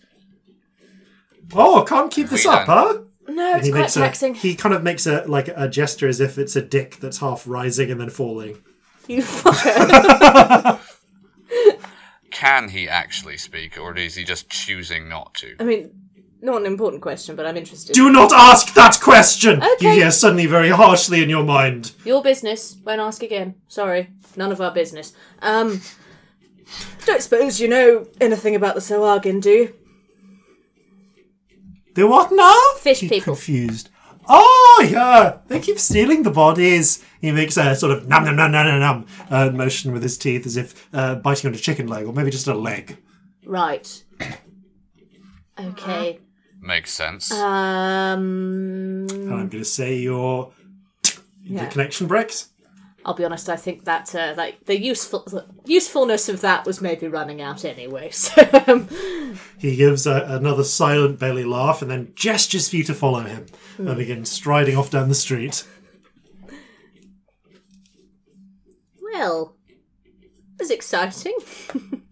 Oh, I can't keep this up, huh? No, it's he quite makes a, taxing. he kind of makes a like a gesture as if it's a dick that's half rising and then falling. You fucker. Can he actually speak, or is he just choosing not to? I mean, not an important question, but I'm interested. Do not ask that question. You hear suddenly very harshly in your mind. Your business. Won't ask again. Sorry. None of our business. Um. Don't suppose you know anything about the Sahuagin, do you? The what now? Fish He's people. Confused. Oh yeah, they keep stealing the bodies. He makes a sort of num num num num num num uh, motion with his teeth, as if uh, biting on a chicken leg, or maybe just a leg. Right. Okay. Makes sense. Um. And I'm going to say your the Yeah. connection breaks. I'll be honest. I think that uh, like the useful the usefulness of that was maybe running out anyway. So um, He gives a, another silent belly laugh and then gestures for you to follow him, and begins striding off down the street. well, it was exciting.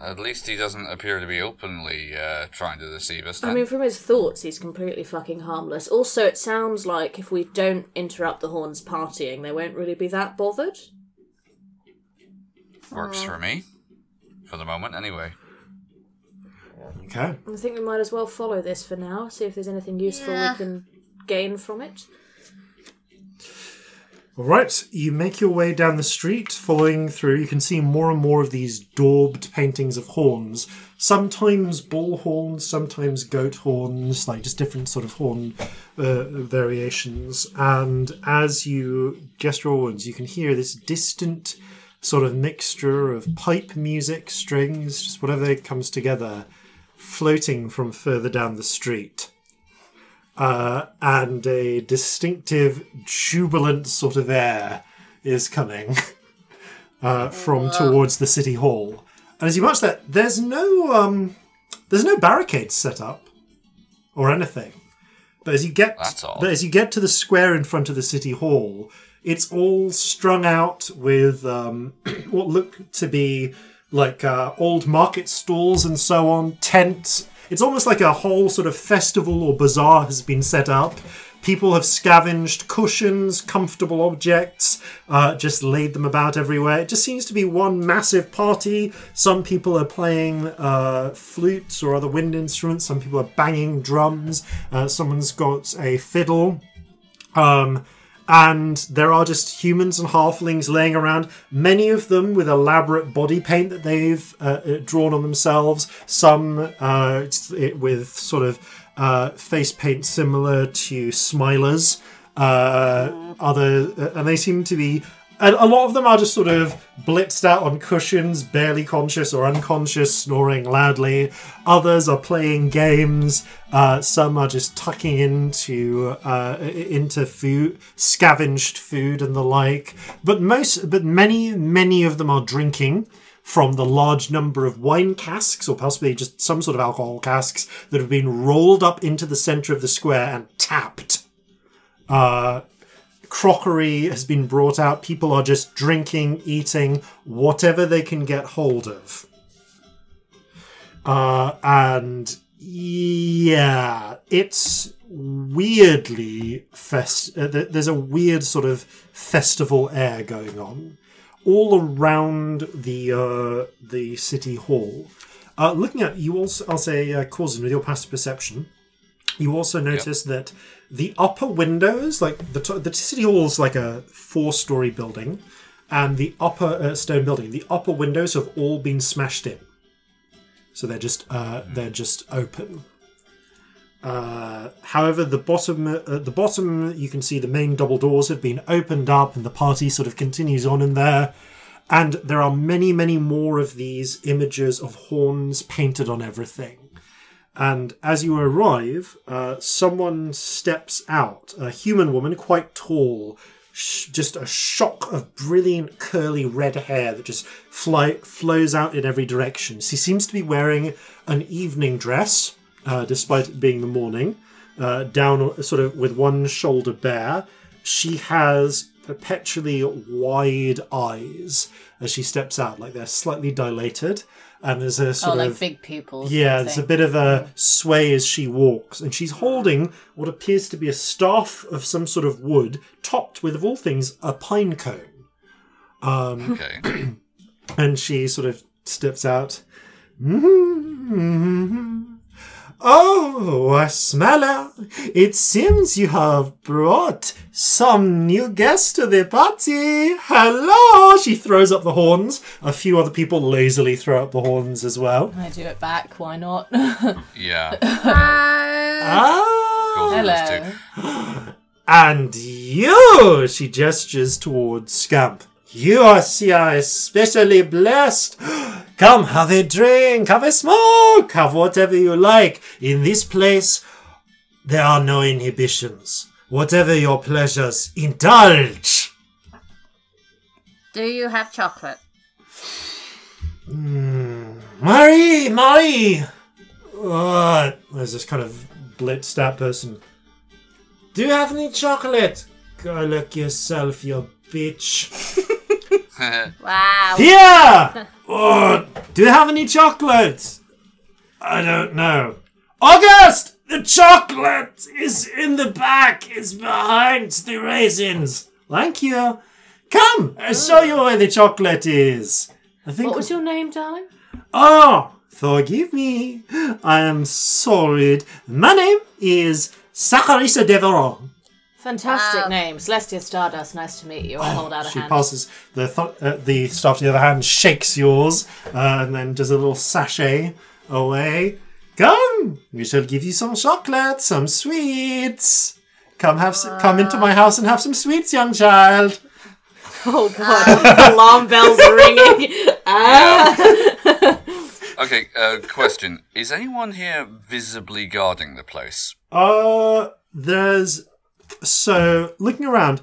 At least he doesn't appear to be openly uh, trying to deceive us. I mean, from his thoughts, he's completely fucking harmless. Also, it sounds like if we don't interrupt the horns partying, they won't really be that bothered. Works for me. For the moment, anyway. Okay. I think we might as well follow this for now. See if there's anything useful Yeah. we can gain from it. All right, you make your way down the street, following through. You can see more and more of these daubed paintings of horns. Sometimes bull horns, sometimes goat horns, like just different sort of horn uh, variations. And as you gesture onwards, you can hear this distant sort of mixture of pipe music, strings, just whatever comes together, floating from further down the street uh, and a distinctive, jubilant sort of air is coming uh, from towards the city hall. And as you watch that, there's no um, there's no barricades set up or anything. But as you get That's but as you get to the square in front of the city hall, it's all strung out with um, what look to be like uh, old market stalls and so on, tents. It's almost like a whole sort of festival or bazaar has been set up. People have scavenged cushions, comfortable objects, uh, just laid them about everywhere. It just seems to be one massive party. Some people are playing uh, flutes or other wind instruments. Some people are banging drums. Uh, someone's got a fiddle. Um, and there are just humans and halflings laying around, many of them with elaborate body paint that they've uh, uh, drawn on themselves, some uh, with sort of uh, face paint similar to Smilers, uh, other, uh, and they seem to be. And a lot of them are just sort of blitzed out on cushions, barely conscious or unconscious, snoring loudly. Others are playing games. Uh, some are just tucking into uh, into food, scavenged food, and the like. But most, but many, many of them are drinking from the large number of wine casks, or possibly just some sort of alcohol casks, that have been rolled up into the center of the square and tapped. Uh, crockery has been brought out. People are just drinking, eating whatever they can get hold of. Uh, and yeah, it's weirdly fest. Uh, there's a weird sort of festival air going on all around the uh, the city hall. Uh, looking at you also, I'll say, uh, Corzin, with your passive perception, you also notice that the upper windows, like the the city hall is like a four-story building, and the upper uh, stone building, the upper windows have all been smashed in. So they're just uh, they're just open. Uh, however, the bottom uh, the bottom you can see the main double doors have been opened up, and the party sort of continues on in there. And there are many, many more of these images of horns painted on everything. And as you arrive, uh, someone steps out, a human woman, quite tall, sh- just a shock of brilliant curly red hair that just fly- flows out in every direction. She seems to be wearing an evening dress, uh, despite it being the morning, uh, down sort of with one shoulder bare. She has perpetually wide eyes as she steps out, like they're slightly dilated, and there's a Oh, sort like of big pupils. yeah, there's a bit of a sway as she walks, and she's holding what appears to be a staff of some sort of wood, topped with, of all things, a pine cone. Um, okay. And she sort of steps out. Oh, a smeller! It seems you have brought some new guests to the party. Hello! She throws up the horns. A few other people lazily throw up the horns as well. I do it back. Why not? Yeah. Ah! Cool. Hello. And you, she gestures towards Scamp. You are see, are especially blessed. Come, have a drink, have a smoke, have whatever you like. In this place, there are no inhibitions. Whatever your pleasures, indulge. Do you have chocolate? Marie, Marie. Uh, there's this kind of blitzed out person. Do you have any chocolate? Go look yourself, you bitch. Wow. Here! Oh, do you have any chocolate? I don't know. August! The chocolate is in the back. It's behind the raisins. Thank you. Come, I'll show you where the chocolate is. I think. What was your name, darling? Oh, forgive me. I am sorry. My name is Saccharissa Deveron. Fantastic Wow. name. Celestia Stardust. Nice to meet you. I hold out a She hand. passes the th- uh, the staff to the other hand, shakes yours, uh, and then does a little sachet away. Come, we shall give you some chocolate, some sweets. Come have, s- come into my house and have some sweets, young child. Oh god, alarm bells ringing. Ah. Okay, uh, question. Is anyone here visibly guarding the place? Uh, there's so looking around.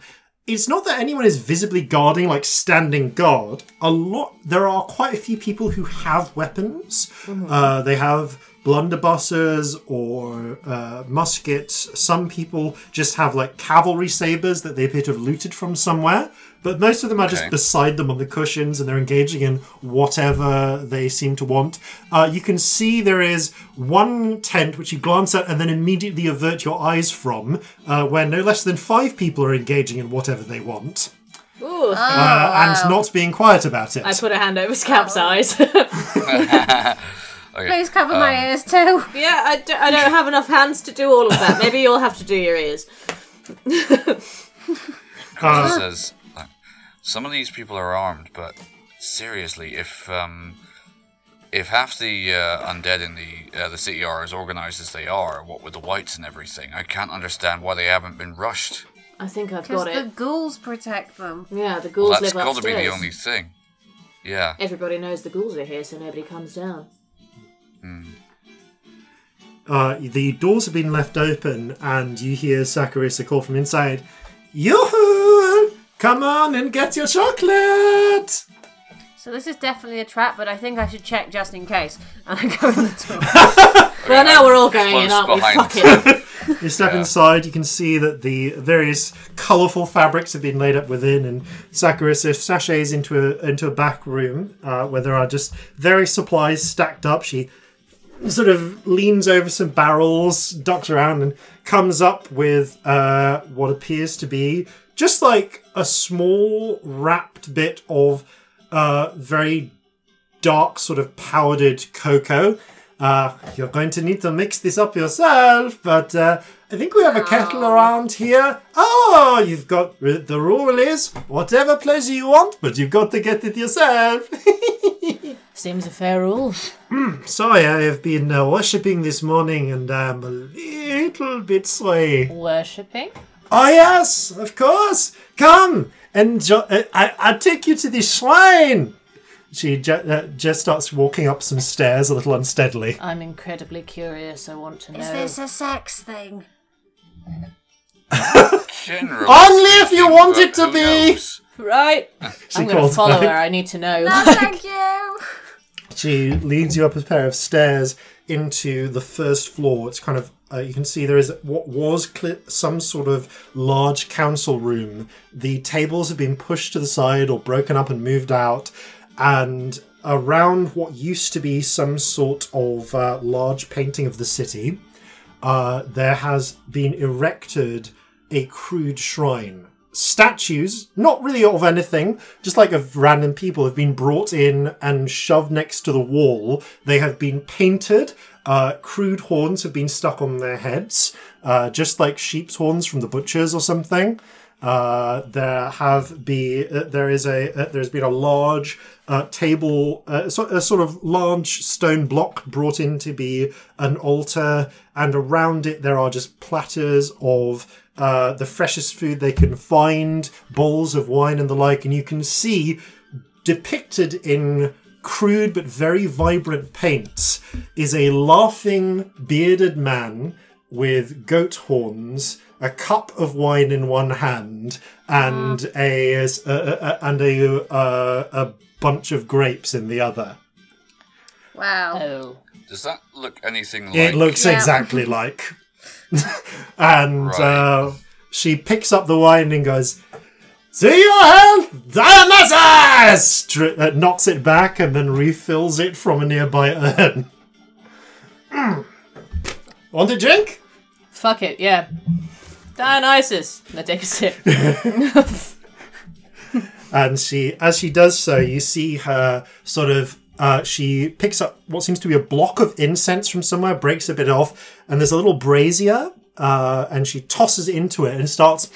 it's not that anyone is visibly guarding, like standing guard. A lot, there are quite a few people who have weapons. Uh, they have blunderbusses or uh, muskets. Some people just have like cavalry sabers that they appear to have looted from somewhere. But most of them are just beside them on the cushions and they're engaging in whatever they seem to want. Uh, you can see there is one tent which you glance at and then immediately avert your eyes from, uh, where no less than five people are engaging in whatever they want Ooh. uh, and not being quiet about it. I put a hand over Scamp's eyes. Okay. Please cover my ears too. yeah, I, do, I don't have enough hands to do all of that. Maybe you'll have to do your ears. Krista says, some of these people are armed, but seriously, if um, if half the uh, undead in the uh, the city are as organized as they are, what with the wights and everything, I can't understand why they haven't been rushed. I think I've got it. Because the ghouls protect them. Yeah, the ghouls Well, ghouls that's live got to be the only thing. Yeah. Everybody knows the ghouls are here, so nobody comes down. Uh, the doors have been left open, and you hear Saccharissa call from inside, Yoo-hoo! Come on and get your chocolate! So this is definitely a trap, but I think I should check just in case. And I go in the door. Well, now we're all going in, aren't we? behind. Fuck it. You step Yeah. inside, you can see that the various colourful fabrics have been laid up within, and Saccharissa sachets into a into a back room uh, where there are just various supplies stacked up. She sort of leans over some barrels, ducks around, and comes up with uh, what appears to be just like a small wrapped bit of uh, very dark, sort of powdered cocoa. Uh, you're going to need to mix this up yourself, but uh, I think we have a kettle around here. Oh, you've got the rule is whatever pleasure you want, but you've got to get it yourself. Seems a fair rule. Sorry, I have been uh, worshipping this morning and I'm a little bit sway. Worshipping? Oh yes, of course. Come and jo- uh, I I'll take you to the shrine. She ju- uh, just starts walking up some stairs a little unsteadily. I'm incredibly curious. I want to know. Is this a sex thing? Generally Only if you want it to be. knows? Right. She I'm going to calls follow back. her. I need to know. No, thank you. She leads you up a pair of stairs into the first floor. It's kind of uh, you can see there is what was cl- some sort of large council room. The tables have been pushed to the side or broken up and moved out, and around what used to be some sort of uh, large painting of the city, uh, there has been erected a crude shrine. Statues, not really of anything, just like of random people, have been brought in and shoved next to the wall. They have been painted. Uh, crude horns have been stuck on their heads, uh, just like sheep's horns from the butchers or something. Uh, there have be uh, there is a uh, there's been a large uh, table, a sort of large stone block brought in to be an altar, and around it there are just platters of uh, the freshest food they can find, bowls of wine and the like, and you can see depicted in crude but very vibrant paints is a laughing bearded man with goat horns, a cup of wine in one hand, and a, a, a- and a uh, a bunch of grapes in the other. Wow. Oh. Does that look anything like? It looks Yeah. exactly like. and Right. uh, she picks up the wine and goes, To your health, Dionysus! Dr- uh, knocks it back and then refills it from a nearby urn. Mm. Want a drink? Fuck it, yeah. Dionysus. I take a sip. And she, as she does so, you see her sort of. Uh, she picks up what seems to be a block of incense from somewhere, breaks a bit off, and there's a little brazier, uh, and she tosses into it and starts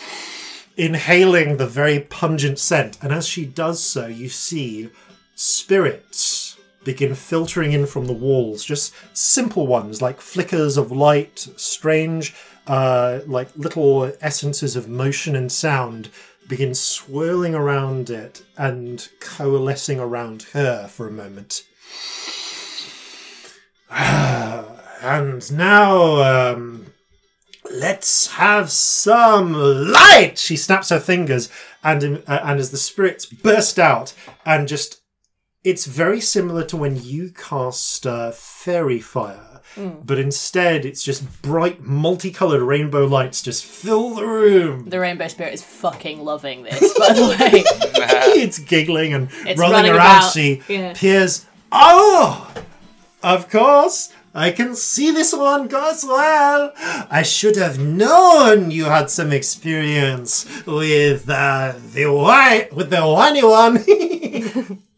inhaling the very pungent scent. And as she does so, you see spirits begin filtering in from the walls, just simple ones like flickers of light, strange, uh, like little essences of motion and sound begin swirling around it and coalescing around her for a moment. and now, um, Let's have some light! She snaps her fingers, and uh, and as the spirits burst out, and just it's very similar to when you cast uh, fairy fire, but instead it's just bright, multicolored rainbow lights just fill the room. The rainbow spirit is fucking loving this, by the way. it's giggling and It's rolling running around. about, She yeah. peers. Oh, of course. I can see this one goes well. I should have known you had some experience with uh, the wine, with the winey one.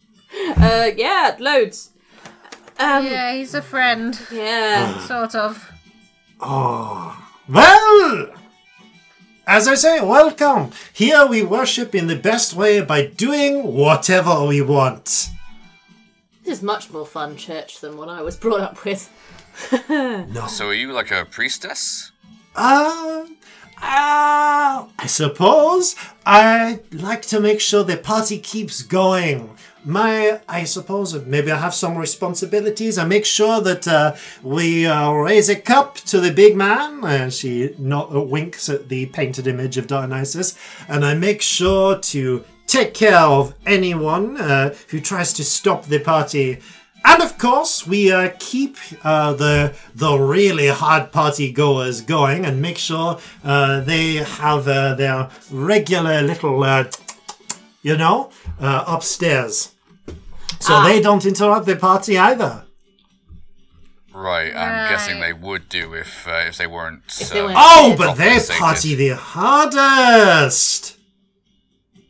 Uh, yeah, loads. Um, Yeah, he's a friend, yeah. sort of. oh, well. As I say, welcome. Here we worship in the best way by doing whatever we want. This is much more fun church than what I was brought up with. No. So are you like a priestess? Uh, uh, I suppose I like to make sure the party keeps going. My, I suppose maybe I have some responsibilities. I make sure that uh, we uh, raise a cup to the big man. And she not, uh, winks at the painted image of Dionysus. And I make sure to take care of anyone uh, who tries to stop the party. And of course, we uh, keep uh, the the really hard party goers going and make sure uh, they have uh, their regular little, uh, you know, uh, upstairs, so they don't interrupt the party either. Right, I'm guessing they would do if uh, if they weren't. they uh, weren't- Oh, but they compensated. party the hardest.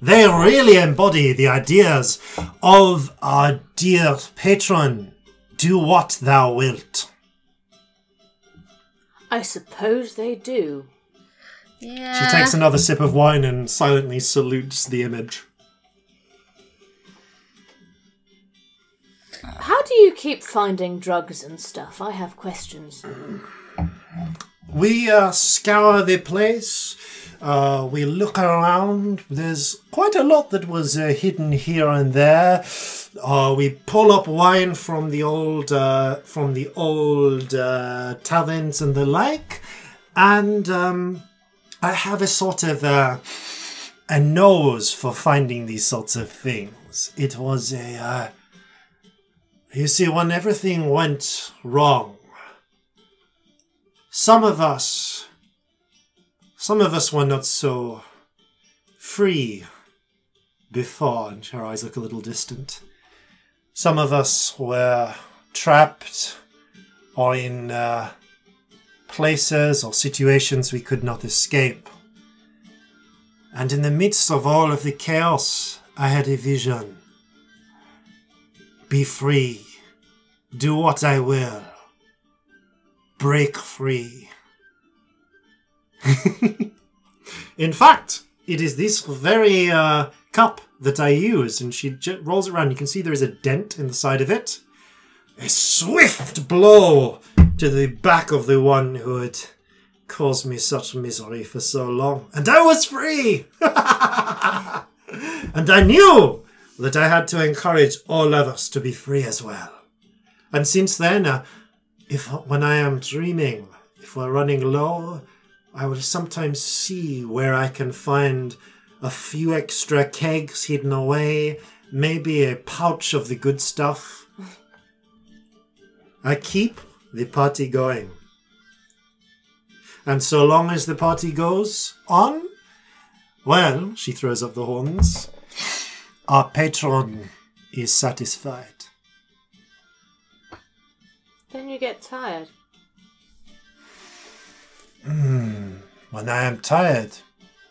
They really embody the ideas of our dear patron. Do what thou wilt. I suppose they do. Yeah. She takes another sip of wine and silently salutes the image. How do you keep finding drugs and stuff? I have questions. We uh, scour the place. Uh, we look around. There's quite a lot that was uh, hidden here and there. Uh, we pull up wine from the old, uh, from the old uh, taverns and the like, and um, I have a sort of a nose for finding these sorts of things. It was a, you see, when everything went wrong, some of us, some of us were not so free before, and her eyes look a little distant. Some of us were trapped or in uh, places or situations we could not escape. And in the midst of all of the chaos, I had a vision. Be free. Do what I will break free. In fact, it is this very uh, cup that I use, and she j- rolls it around. You can see there is a dent in the side of it. A swift blow to the back of the one who had caused me such misery for so long, and I was free. and I knew that I had to encourage all others to be free as well. And since then, uh, if when I am dreaming, if we're running low, I will sometimes see where I can find a few extra kegs hidden away, maybe a pouch of the good stuff. I keep the party going. And so long as the party goes on, well, she throws up the horns, our patron mm. is satisfied. Then you get tired. Hmm, when I am tired,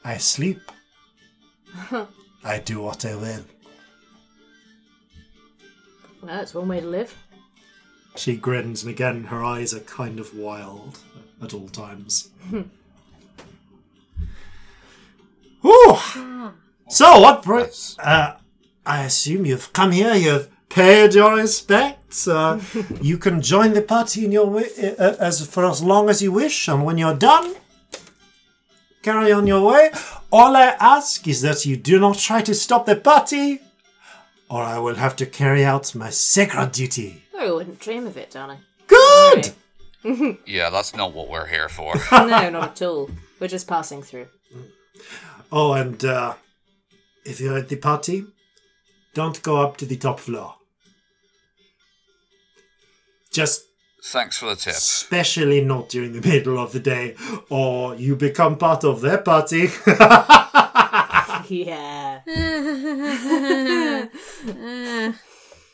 I sleep. I do what I will. Well, that's one way to live. She grins, and again, her eyes are kind of wild at all times. Ooh. So, what? Br- uh, I assume you've come here. You've paid your respects. Uh, you can join the party in your wi- uh, as for as long as you wish, and when you're done, carry on your way. All I ask is that you do not try to stop the party, or I will have to carry out my sacred duty. I wouldn't dream of it, darling. Good. Yeah, that's not what we're here for. no, not at all. We're just passing through. Oh, and uh, if you're at the party, don't go up to the top floor. Just Thanks for the tip. especially not during the middle of the day, or you become part of their party. Yeah.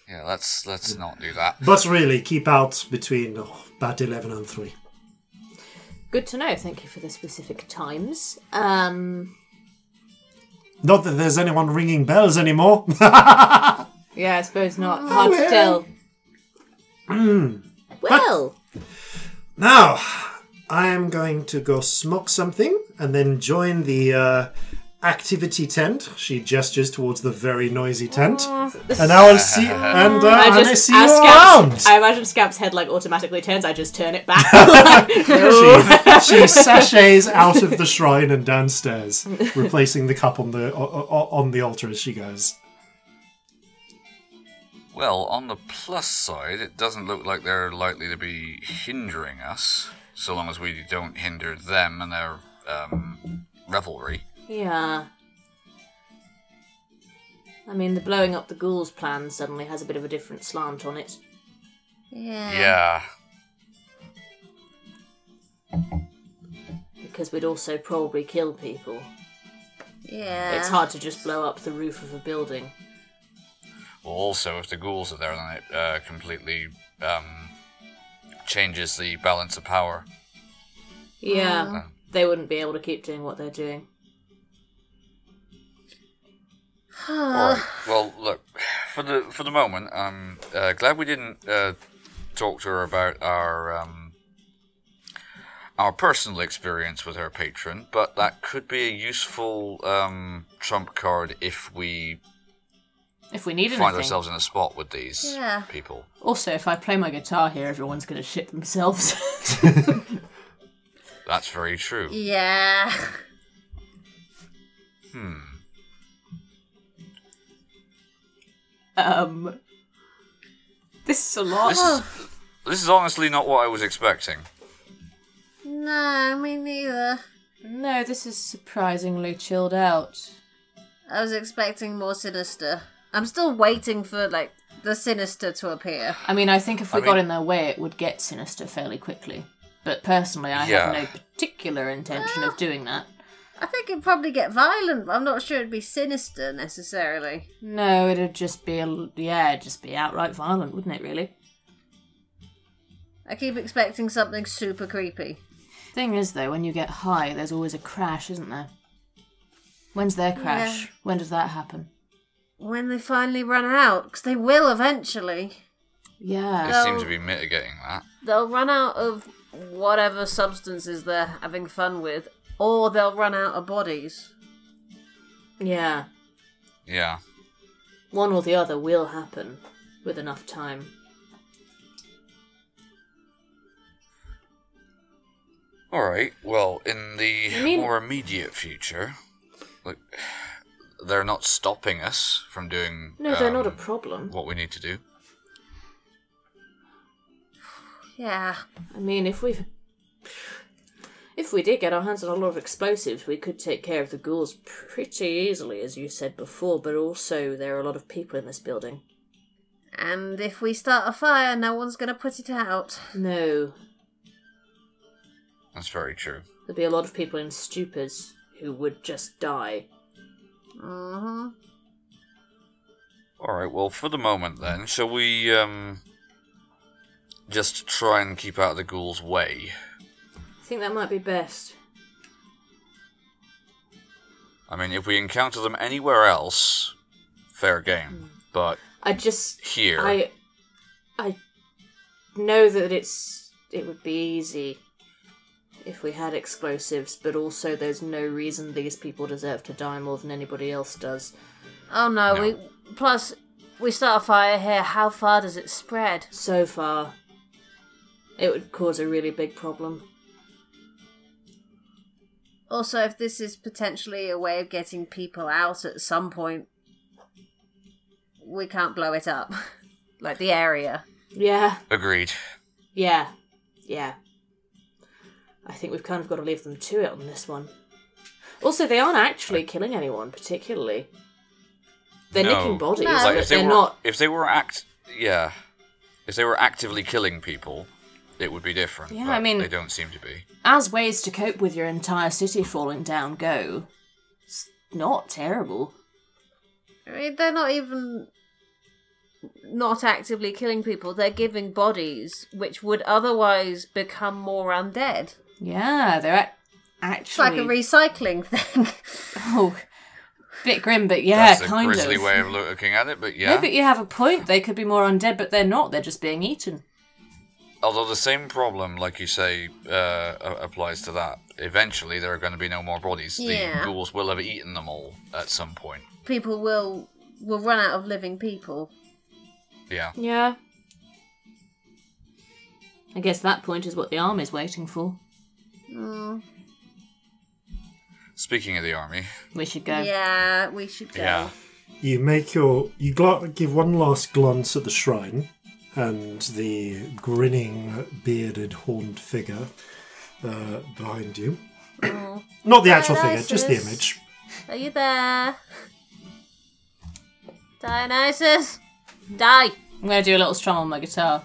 Yeah, let's let's not do that. but really, keep out between oh, about 11 and 3. Good to know. Thank you for the specific times. Um. Not that there's anyone ringing bells anymore. Yeah, I suppose not. Hard to tell. well, now, I am going to go smoke something and then join the uh, activity tent. She gestures towards the very noisy tent. and I will see, and, uh, I and I see you as around. Scab's, I imagine Scamp's head like automatically turns. I just turn it back. she, she sachets out of the shrine and downstairs, replacing the cup on the o- o- on the altar as she goes. Well, on the plus side, it doesn't look like they're likely to be hindering us, so long as we don't hinder them and their um, revelry. Yeah. I mean, the blowing up the ghouls plan suddenly has a bit of a different slant on it. Yeah. Yeah. Because we'd also probably kill people. Yeah. It's hard to just blow up the roof of a building. Well, also, if the ghouls are there, then it uh, completely um, changes the balance of power. Yeah. They wouldn't be able to keep doing what they're doing. Alright. Well, look, for the for the moment, I'm uh, glad we didn't uh, talk to her about our um, our personal experience with her patron, but that could be a useful um, trump card if we If we need find anything. ourselves in a spot with these Yeah. people. Also, if I play my guitar here, everyone's going to shit themselves. That's very true. Yeah. Hmm. Um. This is a lot. This is this is honestly not what I was expecting. No, me neither. No, this is surprisingly chilled out. I was expecting more sinister. I'm still waiting for like the sinister to appear. I mean, I think if we I got mean- in their way, it would get sinister fairly quickly. But personally, I Yeah. have no particular intention of doing that. I think it'd probably get violent, but I'm not sure it'd be sinister necessarily. No, it'd just be a yeah, it'd just be outright violent, wouldn't it? Really. I keep expecting something super creepy. Thing is, though, when you get high, there's always a crash, isn't there? When's their crash? Yeah. When does that happen? When they finally run out, because they will eventually. Yeah. They seem to be mitigating that. They'll run out of whatever substances they're having fun with, or they'll run out of bodies. Yeah. Yeah. One or the other will happen with enough time. All right. Well, in the I mean- more immediate future, like they're not stopping us from doing. No, they're not a um, problem. What we need to do. Yeah. I mean, if we if we did get our hands on a lot of explosives, we could take care of the ghouls pretty easily, as you said before. But also, there are a lot of people in this building. And if we start a fire, no one's going to put it out. No, That's very true. there'd be a lot of people in stupors who would just die. hmm All right. Well, for the moment, then, shall we um just try and keep out of the ghouls' way? I think that might be best. I mean, if we encounter them anywhere else, fair game. Hmm. But I just here, I I know that it's it would be easy if we had explosives, but also there's no reason these people deserve to die more than anybody else does. Oh no, No. we. Plus, we start a fire here. How far does it spread? So far, it would cause a really big problem. Also, if this is potentially a way of getting people out at some point, we can't blow it up. like the area. Yeah, agreed. yeah. yeah. I think we've kind of got to leave them to it on this one. Also, they aren't actually killing anyone particularly. They're No. nicking bodies, No. Like if they they're were, not. if they were act, yeah, if they were actively killing people, it would be different. Yeah, but I mean- they don't seem to be. As ways to cope with your entire city falling down go, it's not terrible. I mean, they're not even not actively killing people. They're giving bodies which would otherwise become more undead. Yeah, they're actually It's like a recycling thing. oh, bit grim, but yeah, That's a kind grisly of. way of looking at it, but yeah. No, but you have a point. They could be more undead, but they're not. They're just being eaten. Although the same problem, like you say, uh, applies to that. Eventually, there are going to be no more bodies. Yeah. The ghouls will have eaten them all at some point. people will will run out of living people. Yeah. Yeah. I guess that point is what the army's waiting for. Mm. Speaking of the army, We should go. Yeah, we should go. yeah. You make your you gla- give one last glance at the shrine and the grinning, bearded, horned figure uh, behind you. Not the actual figure, just the image. Are you there? Dionysus? Die! I'm going to do a little strum on my guitar.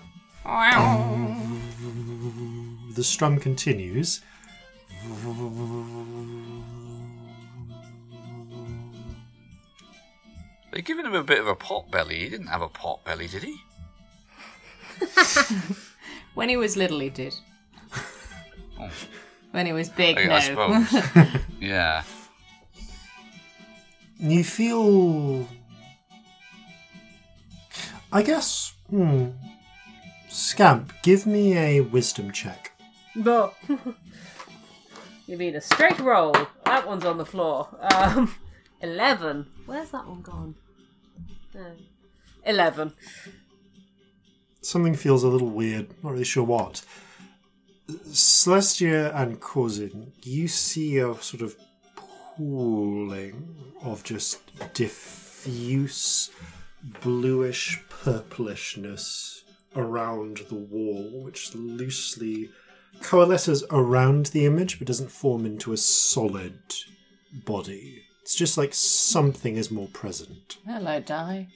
The strum continues. They're giving him a bit of a pot belly. He didn't have a pot belly, did he? When he was little, he did. Oh. When he was big, I, no. I suppose. yeah. You feel. I guess. Hmm. Scamp, give me a wisdom check. No. you mean a straight roll? That one's on the floor. Um, eleven. Where's that one gone? No. Eleven. Something feels a little weird, not really sure what. Celestia and Corzin, you see a sort of pooling of just diffuse bluish purplishness around the wall, which loosely coalesces around the image but doesn't form into a solid body. It's just like something is more present. Hello, Di.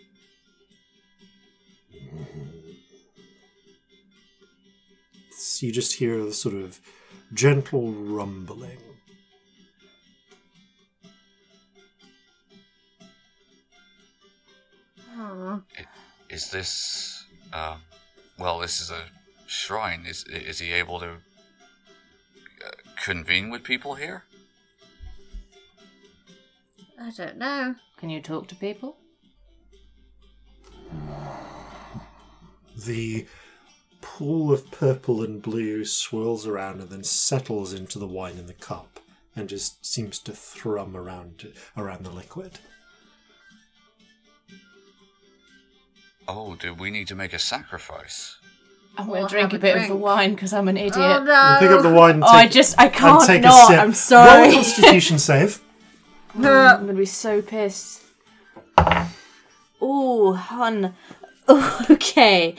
Mm-hmm. It's- you just hear the sort of gentle rumbling. Is this? Uh, well, this is a shrine. Is is he able to uh, convene with people here? I don't know. Can you talk to people? The pool of purple and blue swirls around and then settles into the wine in the cup and just seems to thrum around around the liquid. Oh, do we need to make a sacrifice? I'm going to drink have a a bit of the drink. wine because I'm an oh, idiot. Oh no! You pick up the wine and Oh, take, I just, I and can't take not. a sip. I'm Roll sorry. a constitution save. Oh, I'm going to be so pissed. Oh, hun. okay.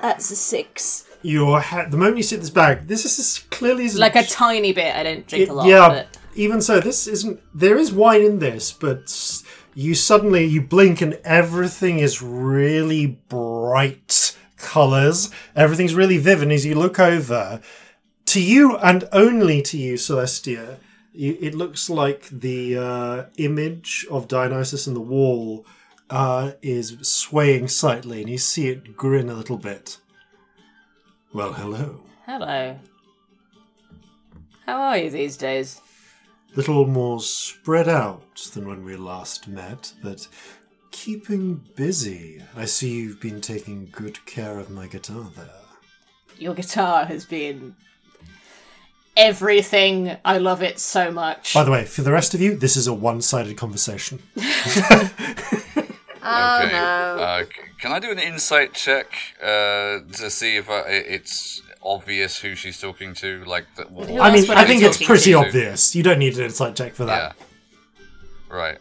That's a six. Your ha- the moment you sit this bag, this is as clearly as Like a tiny bit. I don't drink It- a lot. yeah, But even so, this isn't. There is wine in this, but s- you suddenly you blink and everything is really bright colors. Everything's really vivid as you look over. To you and only to you, Celestia, you, it looks like the uh, image of Dionysus on the wall uh, is swaying slightly, and you see it grin a little bit. Well, hello. hello. How are you these days? little more spread out than when we last met, but keeping busy. I see you've been taking good care of my guitar there. Your guitar has been everything. I love it so much. By the way, for the rest of you, this is a one sided conversation. Oh okay. no! Uh, can I do an insight check uh, to see if uh, i- it's obvious who she's talking to? Like, the, Who I mean, I I think it's talking pretty to? obvious. You don't need an insight check for yeah. that. Right.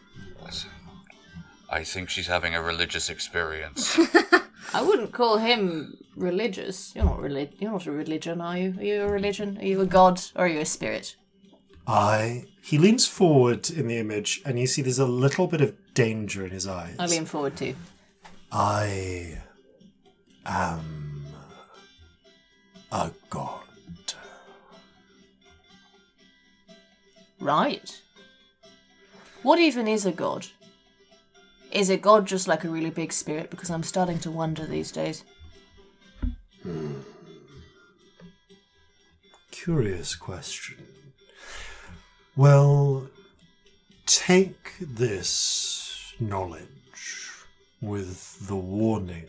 I think she's having a religious experience. I wouldn't call him religious. You're not relig- You're not a religion, are you? Are you a religion? Are you a god? Or are you a spirit? I. He leans forward in the image, and you see there's a little bit of danger in his eyes. I lean forward too. I am a god. Right. What even is a god? Is a god just like a really big spirit? Because I'm starting to wonder these days. Hmm. Curious question. Well, take this knowledge with the warning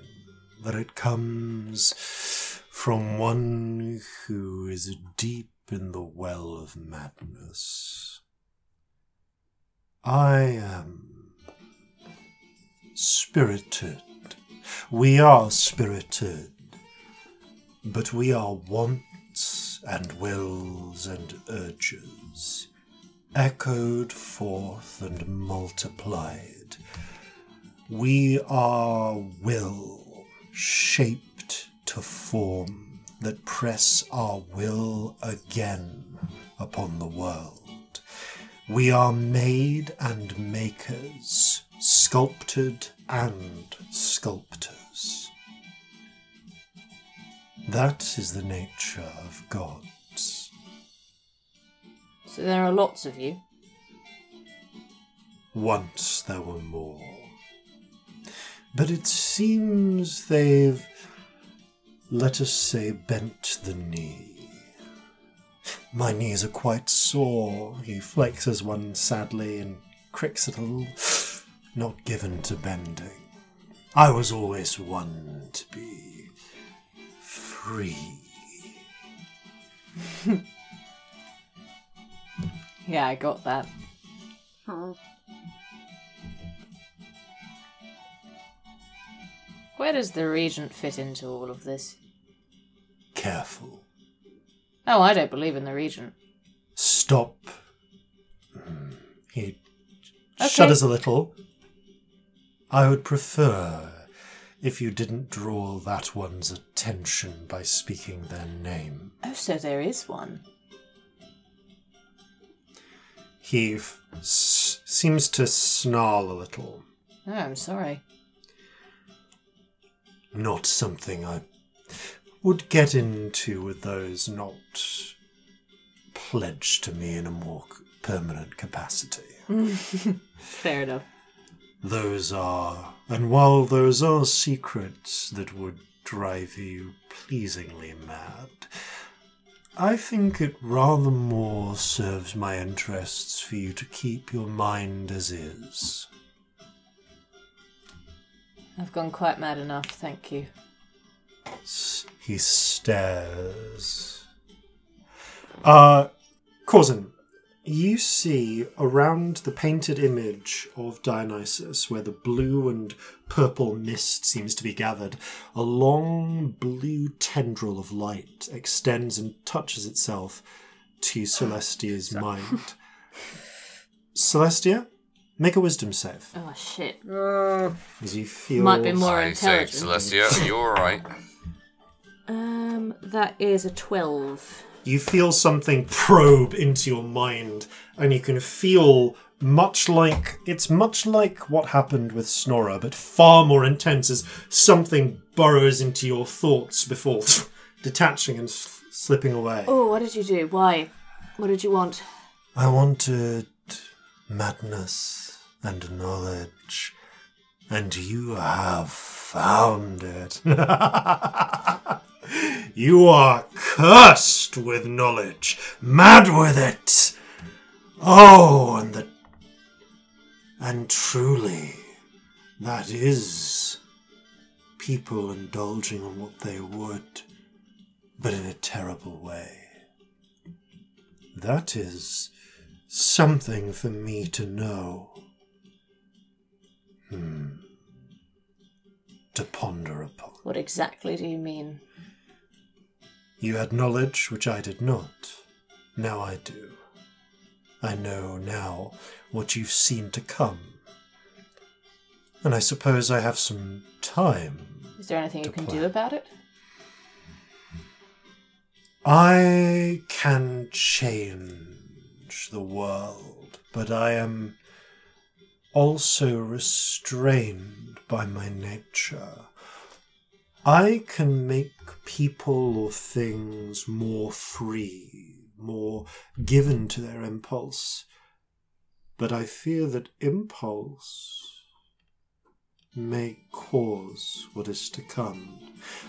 that it comes from one who is deep in the well of madness. I am spirited. We are spirited, but we are wants and wills and urges, echoed forth and multiplied. We are will shaped to form that press our will again upon the world. We are made and makers, sculpted and sculptors. That is the nature of gods. So there are lots of you. Once there were more. But it seems they've, let us say, bent the knee. My knees are quite sore. He flexes one sadly and cricks it a little. Not given to bending. I was always one to be free. Yeah, I got that. Where does the regent fit into all of this? Careful. Oh, I don't believe in the regent. Stop. Hmm. He Okay. shudders a little. I would prefer if you didn't draw that one's attention by speaking their name. Oh, so there is one. He f- s- seems to snarl a little. Oh, I'm sorry. Not something I would get into with those not pledged to me in a more permanent capacity. Fair enough. Those are, and while those are secrets that would drive you pleasingly mad, I think it rather more serves my interests for you to keep your mind as is. I've gone quite mad enough, thank you. S- He stares. Uh, Corzin, you see around the painted image of Dionysus, where the blue and purple mist seems to be gathered, a long blue tendril of light extends and touches itself to Celestia's mind. Celestia, make a wisdom save. Oh, shit. As you feel Might be more I say, intelligent. Celestia, You're you alright? Um, that is a 12. you feel something probe into your mind and you can feel much like it's much like what happened with Snorra, but far more intense as something burrows into your thoughts before detaching and s- slipping away. Oh, what did you do? Why? What did you want? I wanted madness and knowledge, and you have found it. you are cursed with knowledge, mad with it. Oh, and the and truly, that is people indulging on what they would, but in a terrible way. That is something for me to know. Hmm. To ponder upon. What exactly do you mean? You had knowledge which I did not. Now I do. I know now what you've seen to come. And I suppose I have some time. Is there anything you can plan. do about it? I can change the world, but I am also restrained by my nature. I can make people or things more free, more given to their impulse, but I fear that impulse may cause what is to come.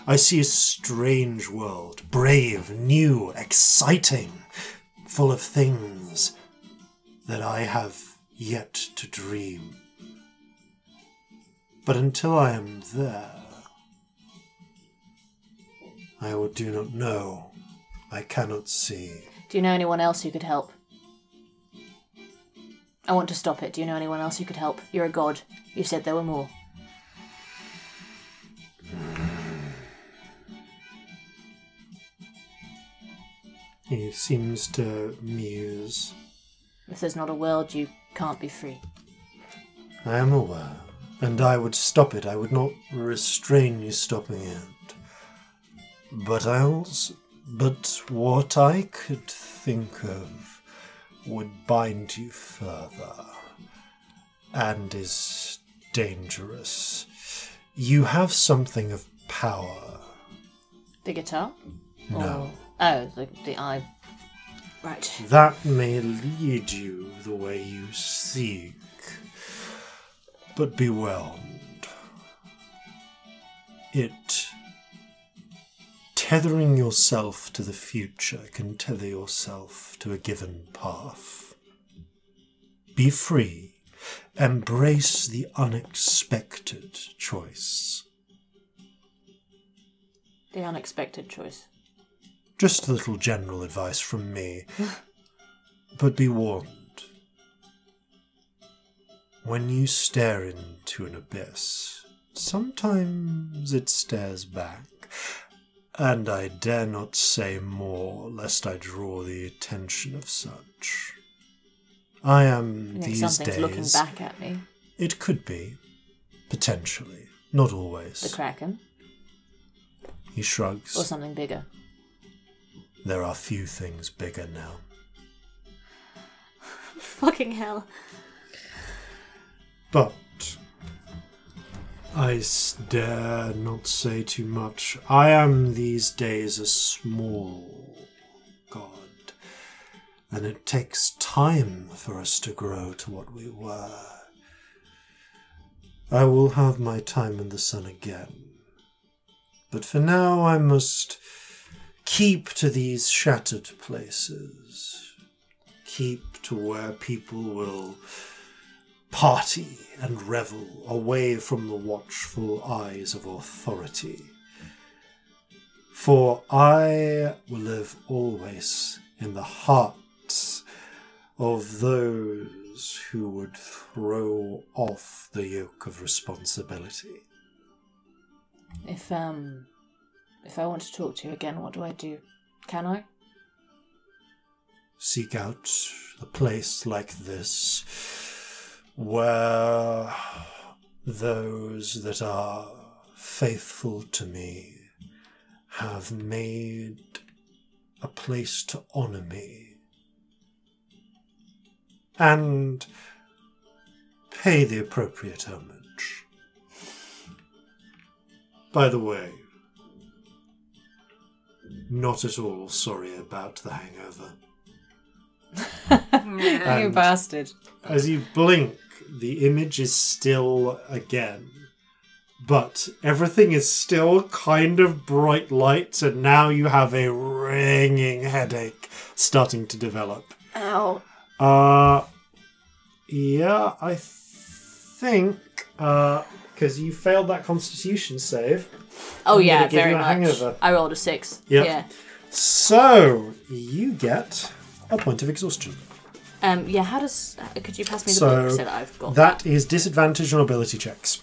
I see a strange world, brave, new, exciting, full of things that I have yet to dream. But until I am there, I will do not know. I cannot see. Do you know anyone else who could help? I want to stop it. Do you know anyone else who could help? You're a god. You said there were more. He seems to muse. If there's not a world, you can't be free. I am aware, and I would stop it. I would not restrain you stopping it. But I also, but what I could think of would bind you further, and is dangerous. You have something of power. The guitar? No. Oh, the, the eye. Right. That may lead you the way you seek, but be warned. It. Tethering yourself to the future can tether yourself to a given path. Be free. Embrace the unexpected choice. The unexpected choice. Just a little general advice from me. but be warned. When you stare into an abyss, sometimes it stares back. And I dare not say more lest I draw the attention of such. I am You these something's days. looking back at me. It could be. Potentially. Not always. The Kraken? he shrugs. Or something bigger? There are few things bigger now. Fucking hell. But I dare not say too much. I am these days a small god, and it takes time for us to grow to what we were. I will have my time in the sun again, but for now I must keep to these shattered places, keep to where people will party and revel away from the watchful eyes of authority. For I will live always in the hearts of those who would throw off the yoke of responsibility. If, um. If I want to talk to you again, what do I do? Can I? Seek out a place like this where those that are faithful to me have made a place to honor me and pay the appropriate homage. By the way, not at all sorry about the hangover. you And- bastard. As you blink, the image is still again. But everything is still kind of bright lights, and now you have a ringing headache starting to develop. Ow. Uh, yeah, I think, uh, because you failed that constitution save. Oh I'm yeah, gonna give very you a much. hangover. I rolled a six. Yep. Yeah. So, you get a point of exhaustion. Um. Yeah. How does? Could you pass me the So, book so that I've got That is disadvantage on ability checks.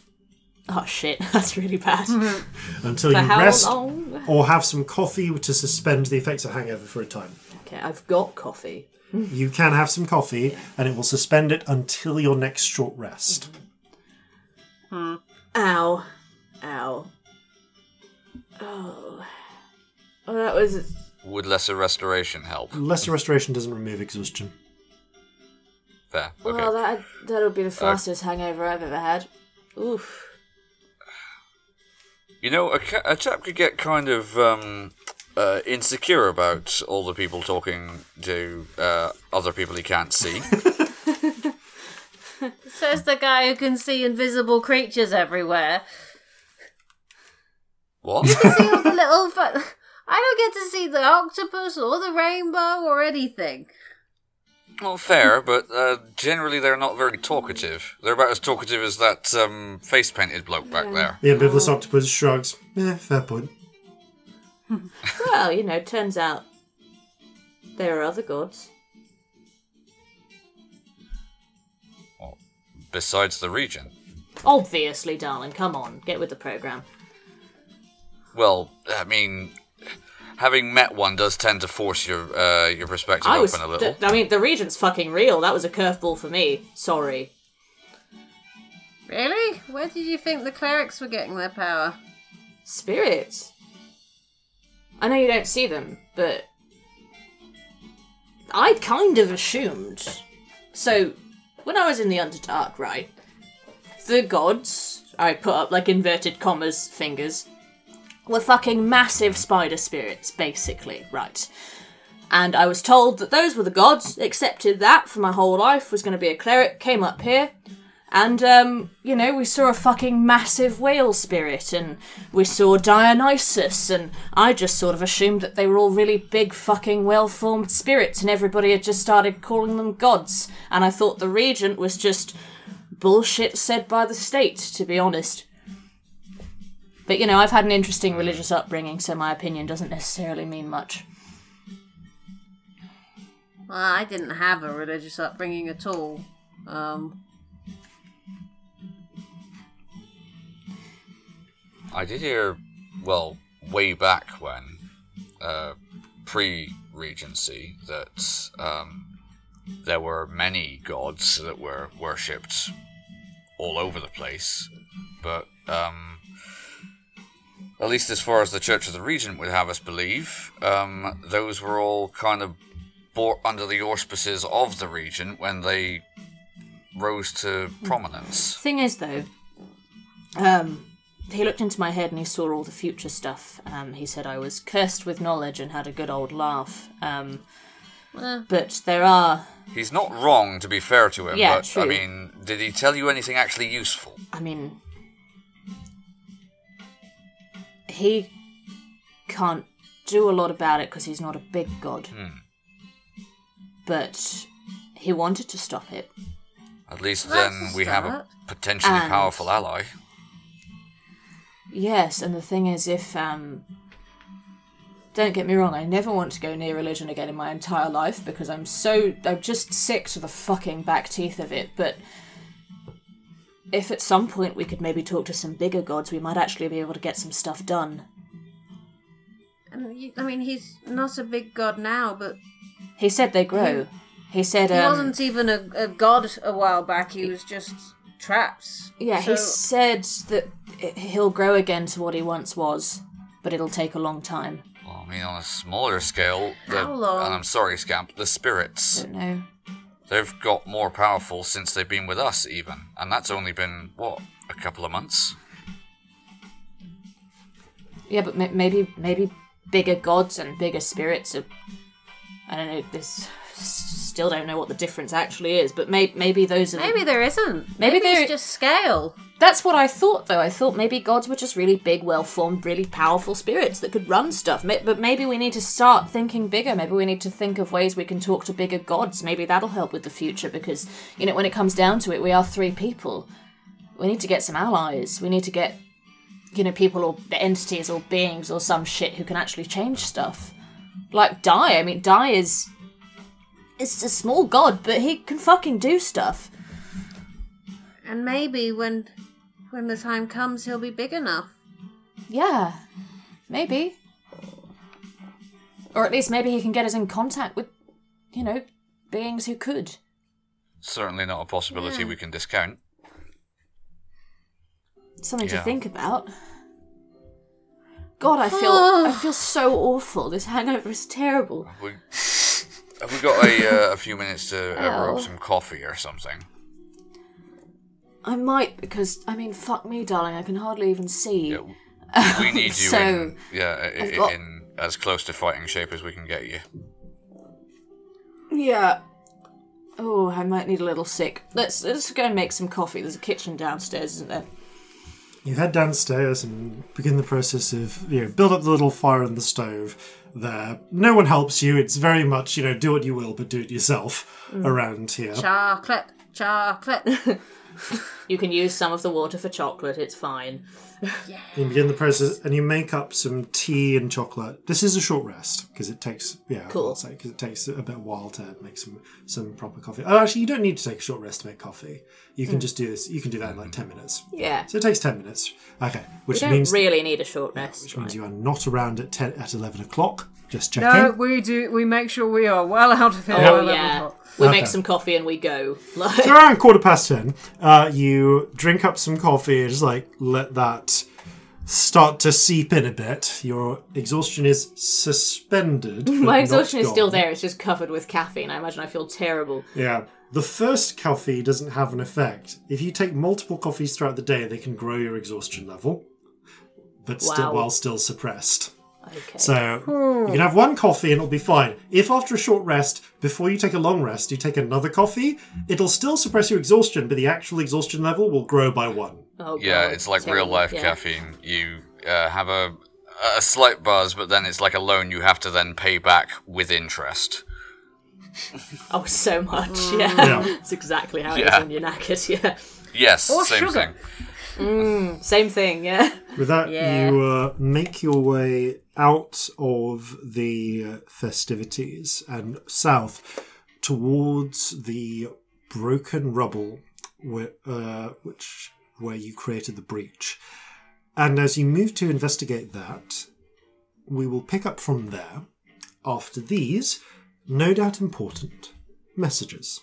Oh shit, that's really bad. Until For you how rest long? or have some coffee to suspend the effects of hangover for a time. Okay, I've got coffee. You can have some coffee, and it will suspend it until your next short rest. Ow. Ow. Oh. Oh, that was Would lesser restoration help? Lesser restoration doesn't remove exhaustion. Fair. Okay. Well, that that'll be the fastest hangover I've ever had. Oof. You know, a, ca- a chap could get kind of um, uh, insecure about all the people talking to uh, other people he can't see. Says the guy who can see invisible creatures everywhere. What? See all the little. Fu- I don't get to see the octopus or the rainbow or anything. Well, fair, but uh, generally they're not very talkative. They're about as talkative as that um, face painted bloke back there. The ambivalent octopus shrugs. Yeah, fair point. Well, you know, turns out there are other gods. Besides the Regent. Obviously, darling. Come on, get with the program. Well, I mean, having met one does tend to force your uh, your perspective I was. open a little. th- I mean, the regent's fucking real. That was a curveball for me. Sorry. Really? Where did you think the clerics were getting their power? Spirits. I know you don't see them, but I kind of assumed. So, when I was in the Underdark, right, the gods, I put up like inverted commas fingers, were fucking massive spider spirits, basically, right? And I was told that those were the gods, accepted that for my whole life, was going to be a cleric, came up here, and, um, you know, we saw a fucking massive whale spirit, and we saw Dionysus, and I just sort of assumed that they were all really big, fucking well formed spirits, and everybody had just started calling them gods. And I thought the regent was just bullshit said by the state, to be honest. But, you know, I've had an interesting religious upbringing, so my opinion doesn't necessarily mean much. Well, I didn't have a religious upbringing at all. Um, I did hear, well, way back when, uh, pre Regency, that um, there were many gods that were worshipped all over the place. But, um, at least as far as the Church of the Regent would have us believe, um, those were all kind of brought under the auspices of the Regent when they rose to prominence. Thing is, though, um, he looked into my head and he saw all the future stuff. Um, he said I was cursed with knowledge and had a good old laugh. Um, but there are, He's not wrong, to be fair to him, Yeah, but I mean, did he tell you anything actually useful? I mean, he can't do a lot about it because he's not a big god. But he wanted to stop it. At least That's then we have a potentially And- powerful ally. Yes, and the thing is, if um, don't get me wrong, I never want to go near religion again in my entire life because I'm so I'm just sick to the fucking back teeth of it. But if at some point we could maybe talk to some bigger gods, we might actually be able to get some stuff done. and I mean, he's not a big god now, but He said they grow. He said he um, wasn't even a, a god a while back. He was just traps. Yeah, So- he said that he'll grow again to what he once was, but it'll take a long time. Well, I mean, on a smaller scale, the, How long? and I'm sorry, Scamp, the spirits, Don't know. They've got more powerful since they've been with us, even. And that's only been, what, a couple of months? Yeah, but ma- maybe maybe bigger gods and bigger spirits are. I don't know. This still don't know what the difference actually is, but may- maybe those are. Maybe there isn't. Maybe Maybe, there- it's just scale. That's what I thought, though. I thought maybe gods were just really big, well-formed, really powerful spirits that could run stuff. Ma- But maybe we need to start thinking bigger. Maybe we need to think of ways we can talk to bigger gods. Maybe that'll help with the future because you know when it comes down to it, we are three people. We need to get some allies. We need to get you know people or entities or beings or some shit who can actually change stuff. Like Die. I mean, Die is it's a small god, but he can fucking do stuff. And maybe when when the time comes, he'll be big enough. Yeah, maybe. Or at least maybe he can get us in contact with, you know, beings who could. Certainly not a possibility we can discount. Something Yeah. to think about. God, I feel I feel so awful. This hangover is terrible. We, have we got a, uh, a few minutes to uh, brew Ow. up some coffee or something? I might because I mean, fuck me, darling. I can hardly even see. Yeah, We need you So, in, yeah, i- I've i- got- in as close to fighting shape as we can get you. Yeah. Oh, I might need a little sick. Let's let's go and make some coffee. There's a kitchen downstairs, isn't there? You head downstairs and begin the process of, you know, build up the little fire in the stove there. No one helps you. It's very much, you know, do what you will, but do it yourself mm. around here. Chocolate, chocolate. You can use some of the water for chocolate. It's fine. You begin the process and you make up some tea and chocolate. This is a short rest because it takes, yeah, Cool. Say, because it takes a bit of while to make some some proper coffee. Oh, actually, you don't need to take a short rest to make coffee. You can mm. just do this. You can do that in like ten minutes. Yeah. So it takes ten minutes. Okay, We which don't means really need a short rest. which means you are not around at ten at eleven o'clock. Just checking. No, we do. We make sure we are well out of here. by Oh 11 yeah. We Okay. make some coffee and we go. Like, So around quarter past ten, uh, you drink up some coffee and just like let that start to seep in a bit. Your exhaustion is suspended. my exhaustion is still there. It's just covered with caffeine. I imagine I feel terrible. Yeah. The first coffee doesn't have an effect. If you take multiple coffees throughout the day, they can grow your exhaustion level, but still Wow. while still suppressed. Okay. So you can have one coffee and it'll be fine. If after a short rest, before you take a long rest, you take another coffee, it'll still suppress your exhaustion, but the actual exhaustion level will grow by one. oh, Yeah, God, it's like terrible. real life Yeah. caffeine. You uh, have a a slight buzz, but then it's like a loan you have to then pay back with interest. Oh, so much. Yeah. Yeah. That's exactly how it Yeah. is when you're knackered. Yeah. Yes, Or same sugar. thing. Same thing. Yeah. With that, Yeah. you uh, make your way out of the uh, festivities and south towards the broken rubble, where, uh, which where you created the breach. And as you move to investigate that, we will pick up from there after these, no doubt important, messages.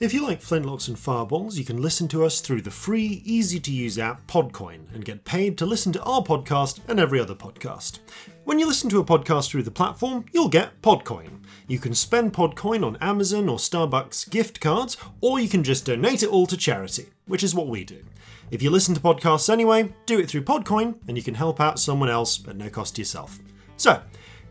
If you like flintlocks and fireballs, you can listen to us through the free, easy to use app Podcoin and get paid to listen to our podcast and every other podcast. When you listen to a podcast through the platform, you'll get Podcoin. You can spend Podcoin on Amazon or Starbucks gift cards, or you can just donate it all to charity, which is what we do. If you listen to podcasts anyway, do it through Podcoin, and you can help out someone else at no cost to yourself. So,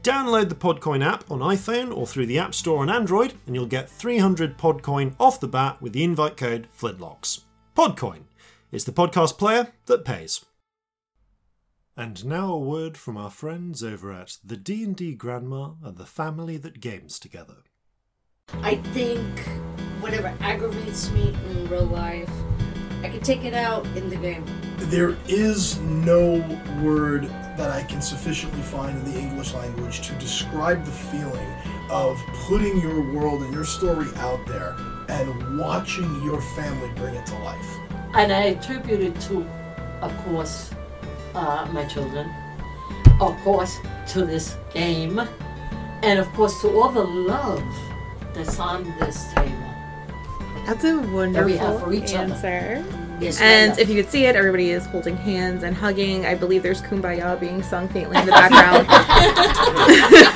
Download the Podcoin app on iPhone or through the App Store on Android, and you'll get 300 Podcoin off the bat with the invite code FLINTLOCKS. Podcoin. It's the podcast player that pays. And now a word from our friends over at the D&D Grandma and the family that games together. I think whatever aggravates me in real life, I can take it out in the game. There is no word that I can sufficiently find in the English language to describe the feeling of putting your world and your story out there and watching your family bring it to life. And I attribute it to, of course, uh, my children, of course, to this game, and of course to all the love that's on this table. That's a wonderful we have for each other. Answer. Yes, and if you could see it, everybody is holding hands and hugging. I believe there's "Kumbaya" being sung faintly in the background.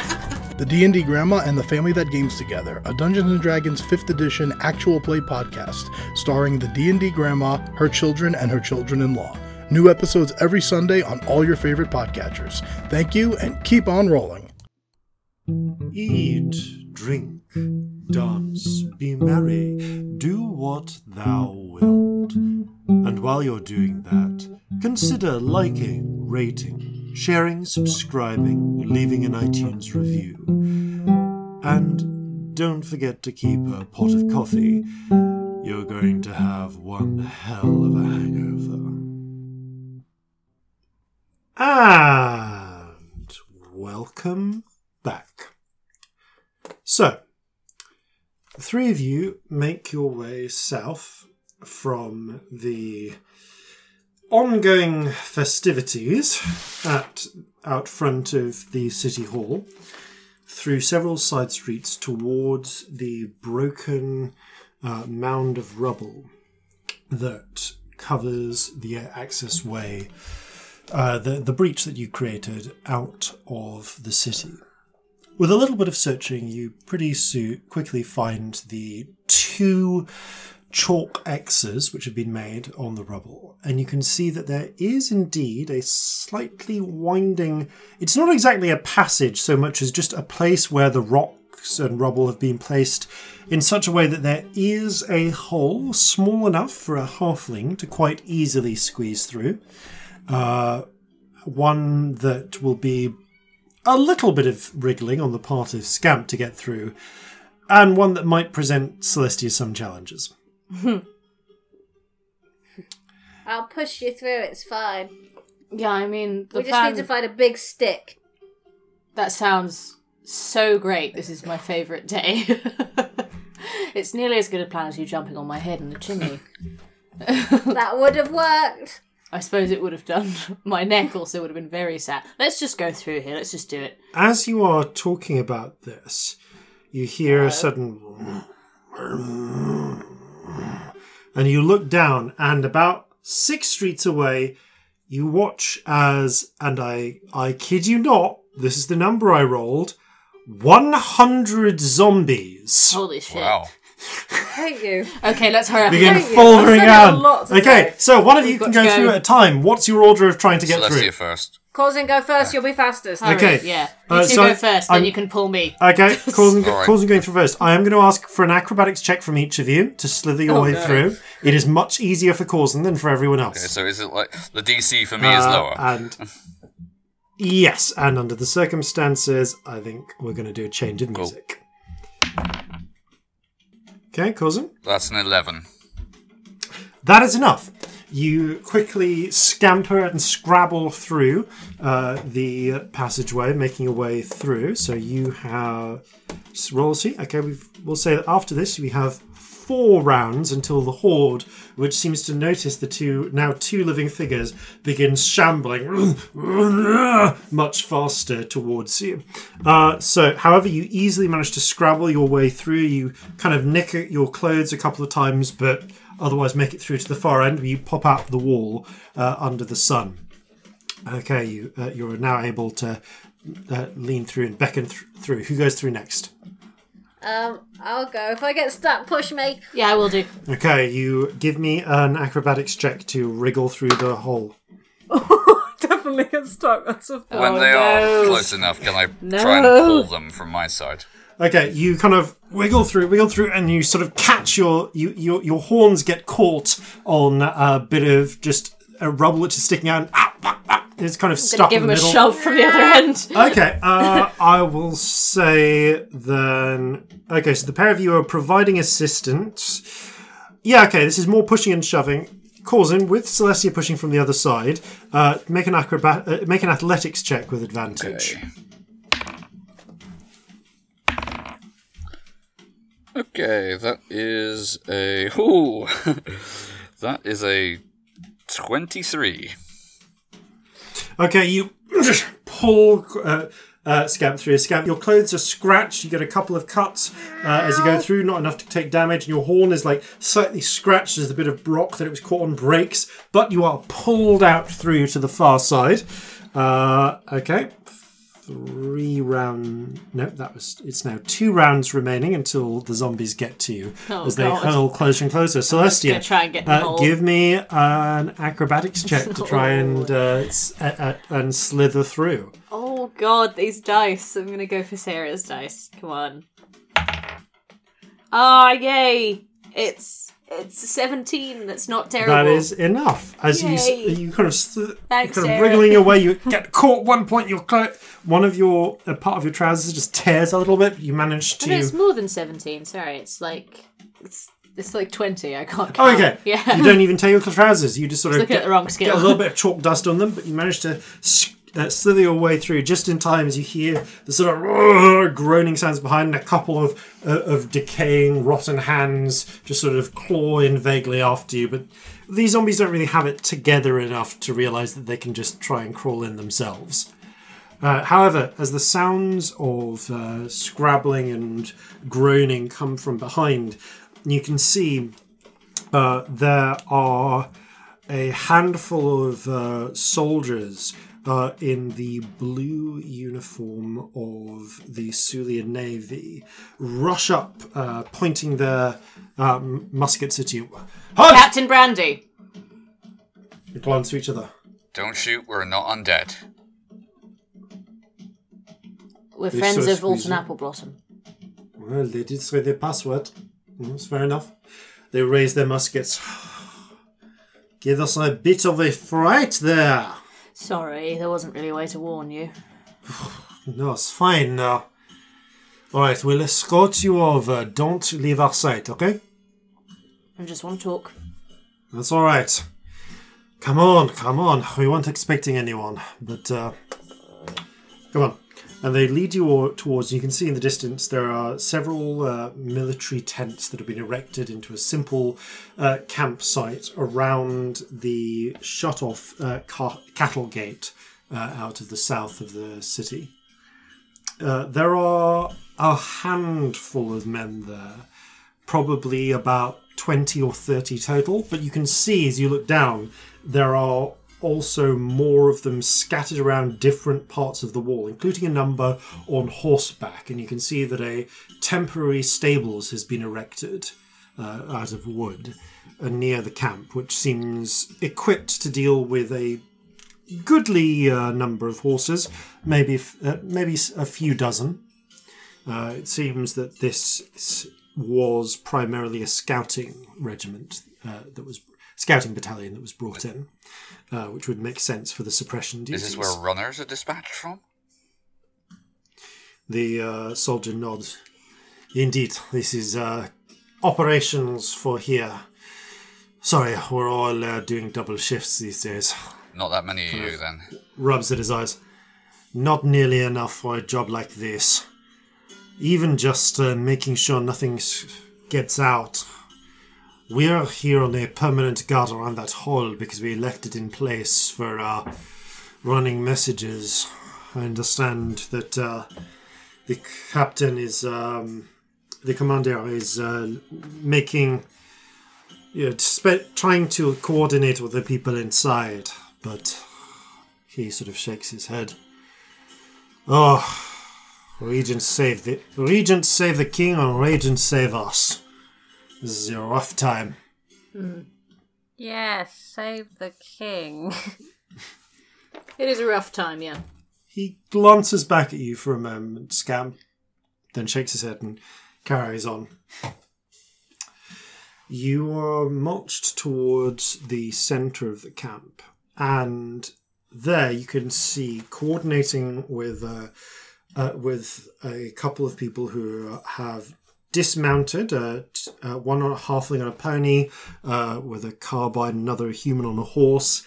The D&D Grandma and the Family That Games Together, a Dungeons and Dragons 5th edition actual play podcast starring the D&D Grandma, her children, and her children-in-law. New episodes every Sunday on all your favorite podcatchers. Thank you and keep on rolling. Eat, drink, dance, be merry, do what thou wilt. And while you're doing that, consider liking, rating, sharing, subscribing, leaving an iTunes review. And don't forget to keep a pot of coffee. You're going to have one hell of a hangover. And welcome back. So, the three of you make your way south from the ongoing festivities at out front of the city hall through several side streets towards the broken uh, mound of rubble that covers the access way uh, the the breach that you created out of the city. With a little bit of searching, you pretty so- quickly find the two chalk X's which have been made on the rubble, and you can see that there is indeed a slightly winding. It's not exactly a passage so much as just a place where the rocks and rubble have been placed in such a way that there is a hole small enough for a halfling to quite easily squeeze through. Uh, one that will be a little bit of wriggling on the part of Scamp to get through, and one that might present Celestia some challenges. I'll push you through. It's fine. Yeah, I mean, the we just plan... need to find a big stick. That sounds so great. This is my favourite day. it's nearly as good a plan as you jumping on my head in the chimney. that would have worked. I suppose it would have done. My neck also would have been very sad. Let's just go through here. Let's just do it. As you are talking about this, you hear a uh, sudden. And you look down, and about six streets away, you watch as, and I, I kid you not, this is the number I rolled 100 zombies. Holy shit. Wow. Hate you. Okay, let's hurry up. begin hate you. falling I've got a out. lot to Okay, say. so one of you can got go to through go. at a time. What's your order of trying to get Celestia through? first. Corzin go first, you'll be fastest. Hurry, Okay. Yeah. You Uh, two so go first, I'm- then you can pull me. Okay, Corzin, All right. Corzin going through first. I am going to ask for an acrobatics check from each of you to slither your Oh, way no. through. It is much easier for Corzin than for everyone else. Okay, so is it like the DC for me is Uh, lower? And yes, and under the circumstances, I think we're going to do a change of music. Okay, Corzin. That's an 11. That is enough. You quickly scamper and scrabble through uh, the passageway, making your way through. So you have roll see. Okay, we've, we'll say that after this we have four rounds until the horde, which seems to notice the two now two living figures, begins shambling much faster towards you. Uh, so, however, you easily manage to scrabble your way through. You kind of nick at your clothes a couple of times, but otherwise make it through to the far end where you pop out the wall uh, under the sun. Okay, you uh, you're now able to uh, lean through and beckon th- through. Who goes through next? Um, I'll go. If I get stuck, push me. Yeah, I will do. Okay, you give me an acrobatics check to wriggle through the hole. Definitely get stuck. That's a when Oh, they no. are close enough, can I No. try and pull them from my side? Okay, you kind of wiggle through, wiggle through, and you sort of catch your you, your your horns get caught on a bit of just a rubble which is sticking out. And, ah, it's kind of stuck give in him the a shove from the other end. Okay, uh, I will say then. Okay, so the pair of you are providing assistance. Yeah, okay, this is more pushing and shoving. Corzin with Celestia pushing from the other side. Uh, make an acrobat, uh, make an athletics check with advantage. Okay, that is a. Ooh! that is a 23. Okay, you pull uh, uh, Scamp through. Scamp, your clothes are scratched. You get a couple of cuts uh, as you go through, not enough to take damage. And your horn is like slightly scratched as the bit of rock that it was caught on breaks. But you are pulled out through to the far side. Uh, okay, three round. No, that was. It's now two rounds remaining until the zombies get to you Oh, as they God. hurl closer and closer. Celestia, try and get uh, give me an acrobatics check to try and uh, s- uh, uh, and slither through. Oh god, these dice. I'm gonna go for Sarah's dice. Come on. Ah, yay! It's it's a 17. That's not terrible. That is enough. As you s- Yay. you kind of sli- Thanks, kind of Sarah. wriggling your way, you get caught. One point, your clo- one of your uh, part of your trousers just tears a little bit. You manage know it's to. more than 17. Sorry, it's like it's it's like 20. I can't. Oh, Count. okay. Yeah. You don't even tear your trousers. You just sort of looking at get, the wrong get a little bit of chalk dust on them, but you manage to s- uh, slither your way through just in time as you hear the sort of groaning sounds behind and a couple of uh, of decaying, rotten hands just sort of claw in vaguely after you. But these zombies don't really have it together enough to realize that they can just try and crawl in themselves. Uh, however, as the sounds of uh, scrabbling and groaning come from behind, you can see uh, there are a handful of uh, soldiers uh, in the blue uniform of the Sulian Navy rush up, uh, pointing their um, muskets at you. Halt! Captain Brandy. You glance to each other. Don't shoot, we're not undead. We're They friends sort of of Alton squeeze you. Appleblossom. Well, they did say their password. That's fair enough. They raise their muskets. Give us a bit of a fright there. Sorry, there wasn't really a way to warn you. No, it's fine now. Alright, we'll escort you over. Don't leave our sight, okay? I just want to talk. That's alright. Come on, come on. We weren't expecting anyone, but uh, come on. And they lead you towards, you can see in the distance, there are several uh, military tents that have been erected into a simple uh, campsite around the shut off uh, ca- cattle gate uh, out of the south of the city. Uh, there are a handful of men there, probably about 20 or 30 total, but you can see as you look down, there are also more of them scattered around different parts of the wall, including a number on horseback. And you can see that a temporary stables has been erected uh, out of wood uh, near the camp, which seems equipped to deal with a goodly uh, number of horses, maybe f- uh, maybe a few dozen. Uh, it seems that this was primarily a scouting regiment uh, that was scouting battalion that was brought in, uh, which would make sense for the suppression This Is this where runners are dispatched from? The uh, soldier nods. Indeed, this is uh, operations for here. Sorry, we're all uh, doing double shifts these days. Not that many of you then. Rubs at his eyes. Not nearly enough for a job like this. Even just uh, making sure nothing gets out. We're here on a permanent guard around that hall because we left it in place for uh, running messages. I understand that uh, the captain is, um, the commander is uh, making, you know, trying to coordinate with the people inside, but he sort of shakes his head. Oh, Regent save the Regent save the king, and Regent save us. This is a rough time. Yes, save the king. It is a rough time, yeah. He glances back at you for a moment, scam, then shakes his head and carries on. You are marched towards the centre of the camp, and there you can see coordinating with uh, uh, with a couple of people who have dismounted. Uh, t- uh, one on a halfling on a pony, uh, with a carbine, another human on a horse.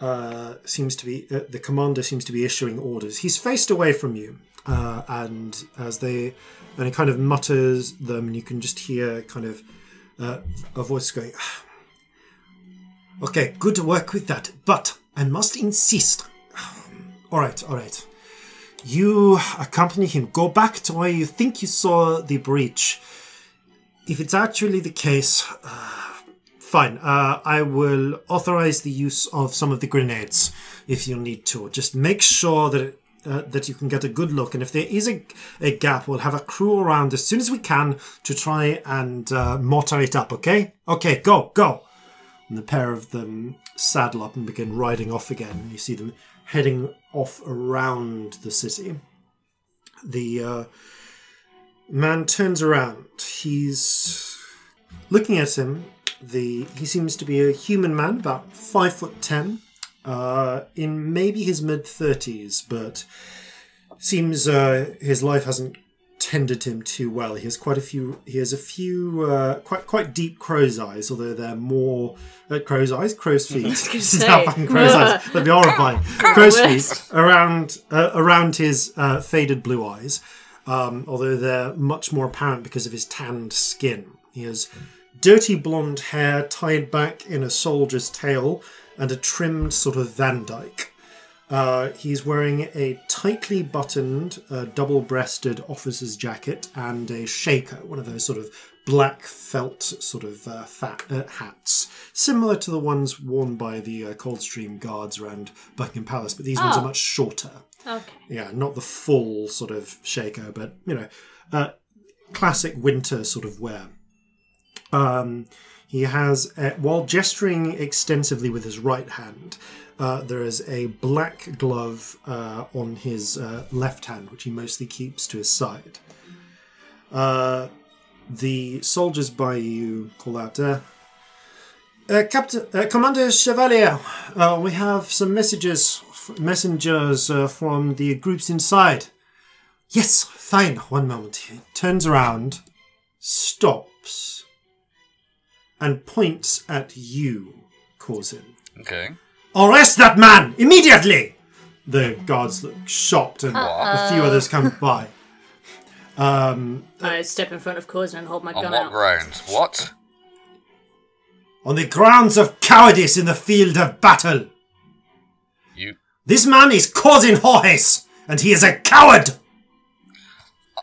Uh, seems to be uh, the commander seems to be issuing orders. He's faced away from you, uh, and as they and he kind of mutters them, and you can just hear kind of a voice going. Okay, good work with that, but I must insist. All right, all right. You accompany him. Go back to where you think you saw the breach. If it's actually the case, uh, fine. Uh, I will authorize the use of some of the grenades if you need to. Just make sure that uh, that you can get a good look. And if there is a, a gap, we'll have a crew around as soon as we can to try and uh, mortar it up. Okay? Okay. Go. Go. And the pair of them saddle up and begin riding off again. You see them heading off around the city. The uh, man turns around. He's looking at him. The he seems to be a human man, about five foot ten, uh, in maybe his mid thirties, but seems uh, his life hasn't tended him too well. He has quite a few. He has a few uh, quite quite deep crow's eyes, although they're more uh, crow's eyes, crow's feet. gonna This is say. not fucking crow's eyes. That'd be horrifying. crow's feet around uh, around his uh, faded blue eyes, um, although they're much more apparent because of his tanned skin. He has dirty blonde hair tied back in a soldier's tail and a trimmed sort of Van Dyke. Uh, he's wearing a tightly buttoned, uh, double breasted officer's jacket and a shako, one of those sort of black felt sort of uh, fat, uh, hats. similar to the ones worn by the uh, Coldstream guards around Buckingham Palace, but these ones Oh. are much shorter. Okay. Yeah, not the full sort of shako, but you know, uh, classic winter sort of wear. Um, he has, uh, while gesturing extensively with his right hand, uh, there is a black glove uh, on his uh, left hand, which he mostly keeps to his side. Uh, the soldiers by you call out, uh, Captain, Commander Chevalier, we have some messages, messengers from the groups inside. Yes, fine. One moment. He turns around, stops, and points at you, Corzin. Okay. Arrest that man immediately! The guards look shocked, and a few others come by. Um, I step in front of Corzin and hold my On gun what out. grounds? What? on the grounds of cowardice in the field of battle. You. This man is Corzin Horhes, and he is a coward!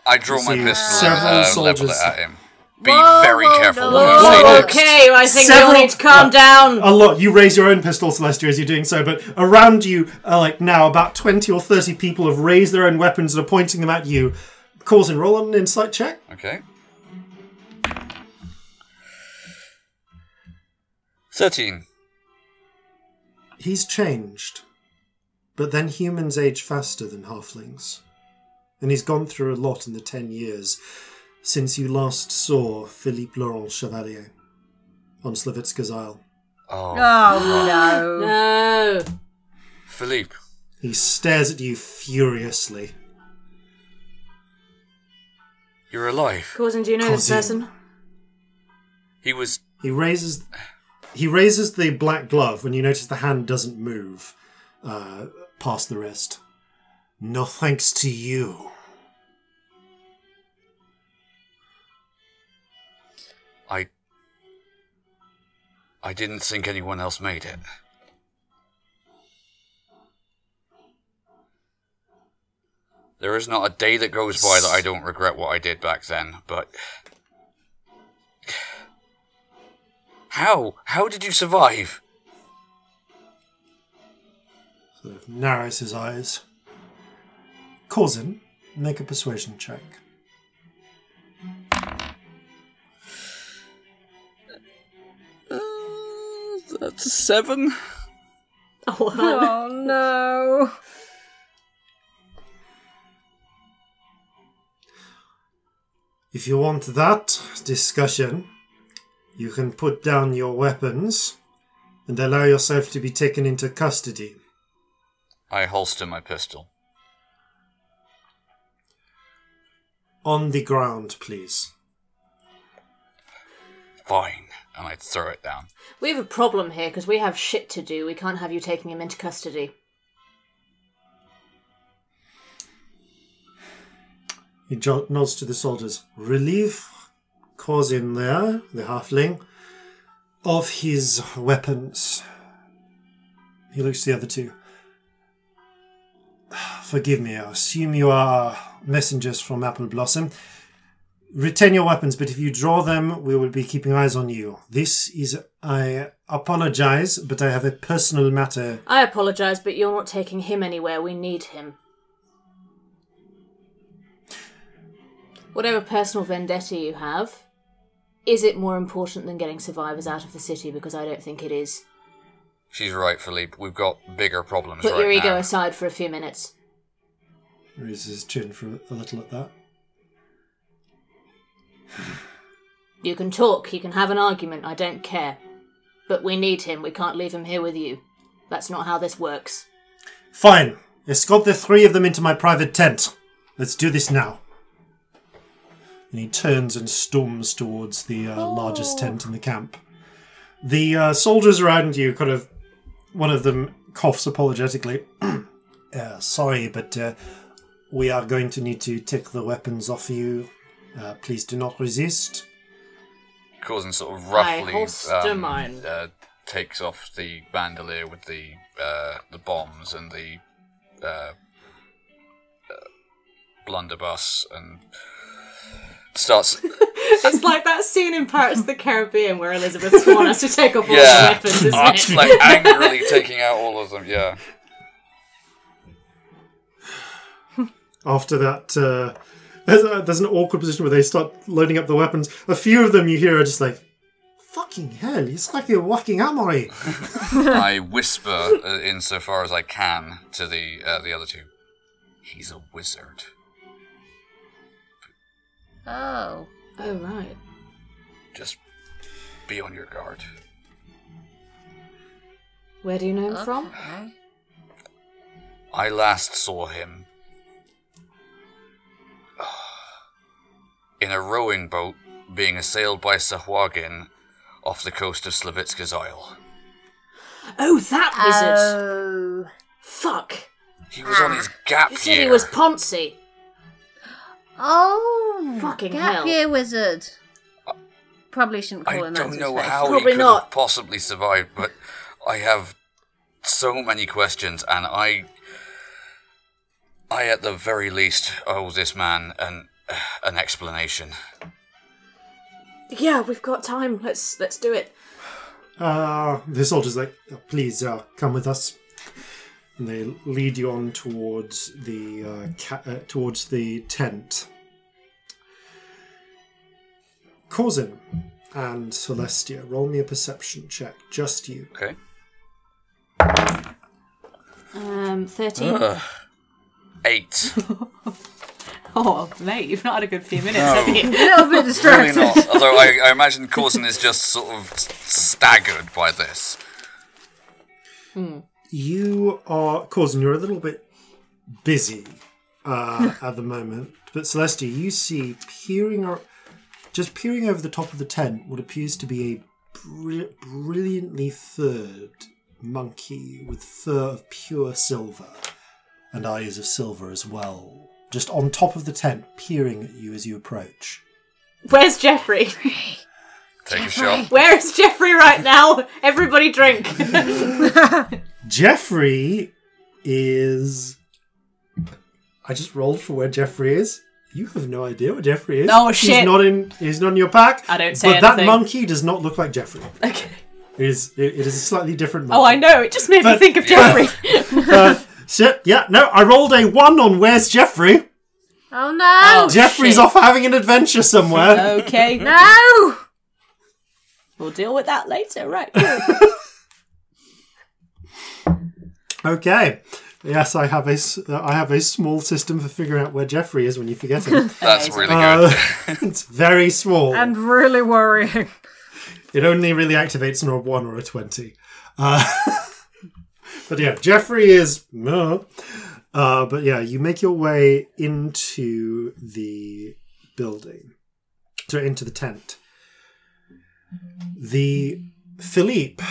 I draw my see pistol and several uh, level it at him. Be very careful what you Whoa, say whoa, next. Okay, I think Several- we all need to calm down. A lot. You raise your own pistol, Celestia, as you're doing so, but around you, uh, like now, about 20 or 30 people have raised their own weapons and are pointing them at you. Corzin, roll on an insight check. Okay. 13. He's changed. But then humans age faster than halflings. And he's gone through a lot in the ten years since you last saw Philippe Laurent Chevalier on Slavitska's Isle. Oh. no. No. Philippe. He stares at you furiously. You're alive. Corzin, do you know this Corzin. person? He was. He raises he raises the black glove when you notice the hand doesn't move uh, past the wrist. No thanks to you. I didn't think anyone else made it. There is not a day that goes by that I don't regret what I did back then, but. How? How did you survive? Sort of narrows his eyes. Corzin, make a persuasion check. That's a seven. Oh no. If you want that discussion, you can put down your weapons and allow yourself to be taken into custody. I holster my pistol. On the ground, please. Fine. And I throw it down. We have a problem here because we have shit to do. We can't have you taking him into custody. He jo- nods to the soldiers. Relieve Corzin there, the halfling, of his weapons. He looks to the other two. Forgive me, I assume you are messengers from Appleblossom. Retain your weapons, but if you draw them, we will be keeping eyes on you. This is. I apologize, but I have a personal matter. I apologise, but you're not taking him anywhere. We need him. Whatever personal vendetta you have, is it more important than getting survivors out of the city? Because I don't think it is. She's right, Philippe. We've got bigger problems Put right your ego now. aside for a few minutes. Raises his chin for a little at that. You can talk, you can have an argument, I don't care. But we need him, we can't leave him here with you. That's not how this works. Fine. Escort the three of them into my private tent. Let's do this now. And he turns and storms towards the uh, largest tent in the camp. The uh, soldiers around you kind of. One of them coughs apologetically. uh, sorry, but uh, we are going to need to take the weapons off you. Uh, please do not resist. Corzin sort of I roughly holster um, mine. uh, takes off the bandolier with the uh, the bombs and the uh, uh, blunderbuss and starts. It's like that scene in Pirates of the Caribbean where Elizabeth Swann has to take off all Yeah, the weapons, isn't it? like angrily taking out all of them. Yeah. After that, uh, there's, a, there's an awkward position where they start loading up the weapons. A few of them you hear are just like, fucking hell, it's like you're walking armory. I whisper uh, insofar as I can to the uh, the other two. He's a wizard. Oh. Oh, right. Just be on your guard. Where do you know him from? I last saw him in a rowing boat being assailed by Sahuagin off the coast of Slavitska's Isle. Oh, that wizard! Oh. Fuck! He was on his gap You said year. he was Ponzi. Oh. Fucking Gap hell. year wizard. Probably shouldn't call I him that. I don't to know his face. how he Probably could not. have possibly survived, but I have so many questions, and I, I at the very least owe this man an an explanation. Yeah, we've got time. Let's let's do it. Uh, the soldier's like, "Oh, please uh, come with us. And they lead you on towards the uh, ca- uh, towards the tent. Corzin and Celestia, roll me a perception check. Just you. Okay. Um, thirteen. Ugh. Eight. Oh, mate, you've not had a good few minutes, No. have you? A little bit really distracted. not. Although I, I imagine Corzin is just sort of staggered by this. You are Corzin, You're a little bit busy uh, at the moment, but Celestia, you see peering, ar- just peering over the top of the tent, what appears to be a bri- brilliantly furred monkey with fur of pure silver and eyes of silver as well. Just on top of the tent, peering at you as you approach. Where's Jeffrey? Take a shot. Where is Jeffrey right now? Everybody drink. Jeffrey is. I just rolled for where Jeffrey is. You have no idea where Jeffrey is. Oh, shit! He's not in. He's not in your pack. I don't say But that anything. monkey does not look like Jeffrey. okay. It is. It, it is a slightly different. Monkey. Oh, I know. It just made me But- think of Jeffrey. Uh, shit. Yeah. No. I rolled a one on where's Jeffrey. Oh no! Jeffrey's shit. off having an adventure somewhere. okay. No! We'll deal with that later, right? Okay. Yes, I have a. s- uh, I have a small system for figuring out where Jeffrey is when you forget him. That's really Uh, good. it's very small. And really worrying. It only really activates on a 1 or a 20. Uh, but yeah, Jeffrey is. Uh, uh, but yeah, you make your way into the building. So into the tent. The Philippe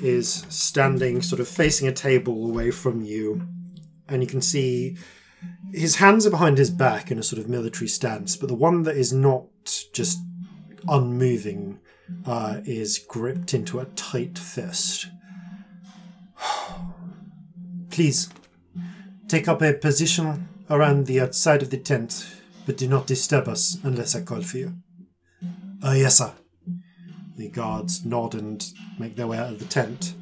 is standing sort of facing a table away from you. And you can see his hands are behind his back in a sort of military stance, but the one that is not just unmoving uh, is gripped into a tight fist. Please take up a position around the outside of the tent, but do not disturb us unless I call for you. Uh, yes, sir. The guards nod and make their way out of the tent.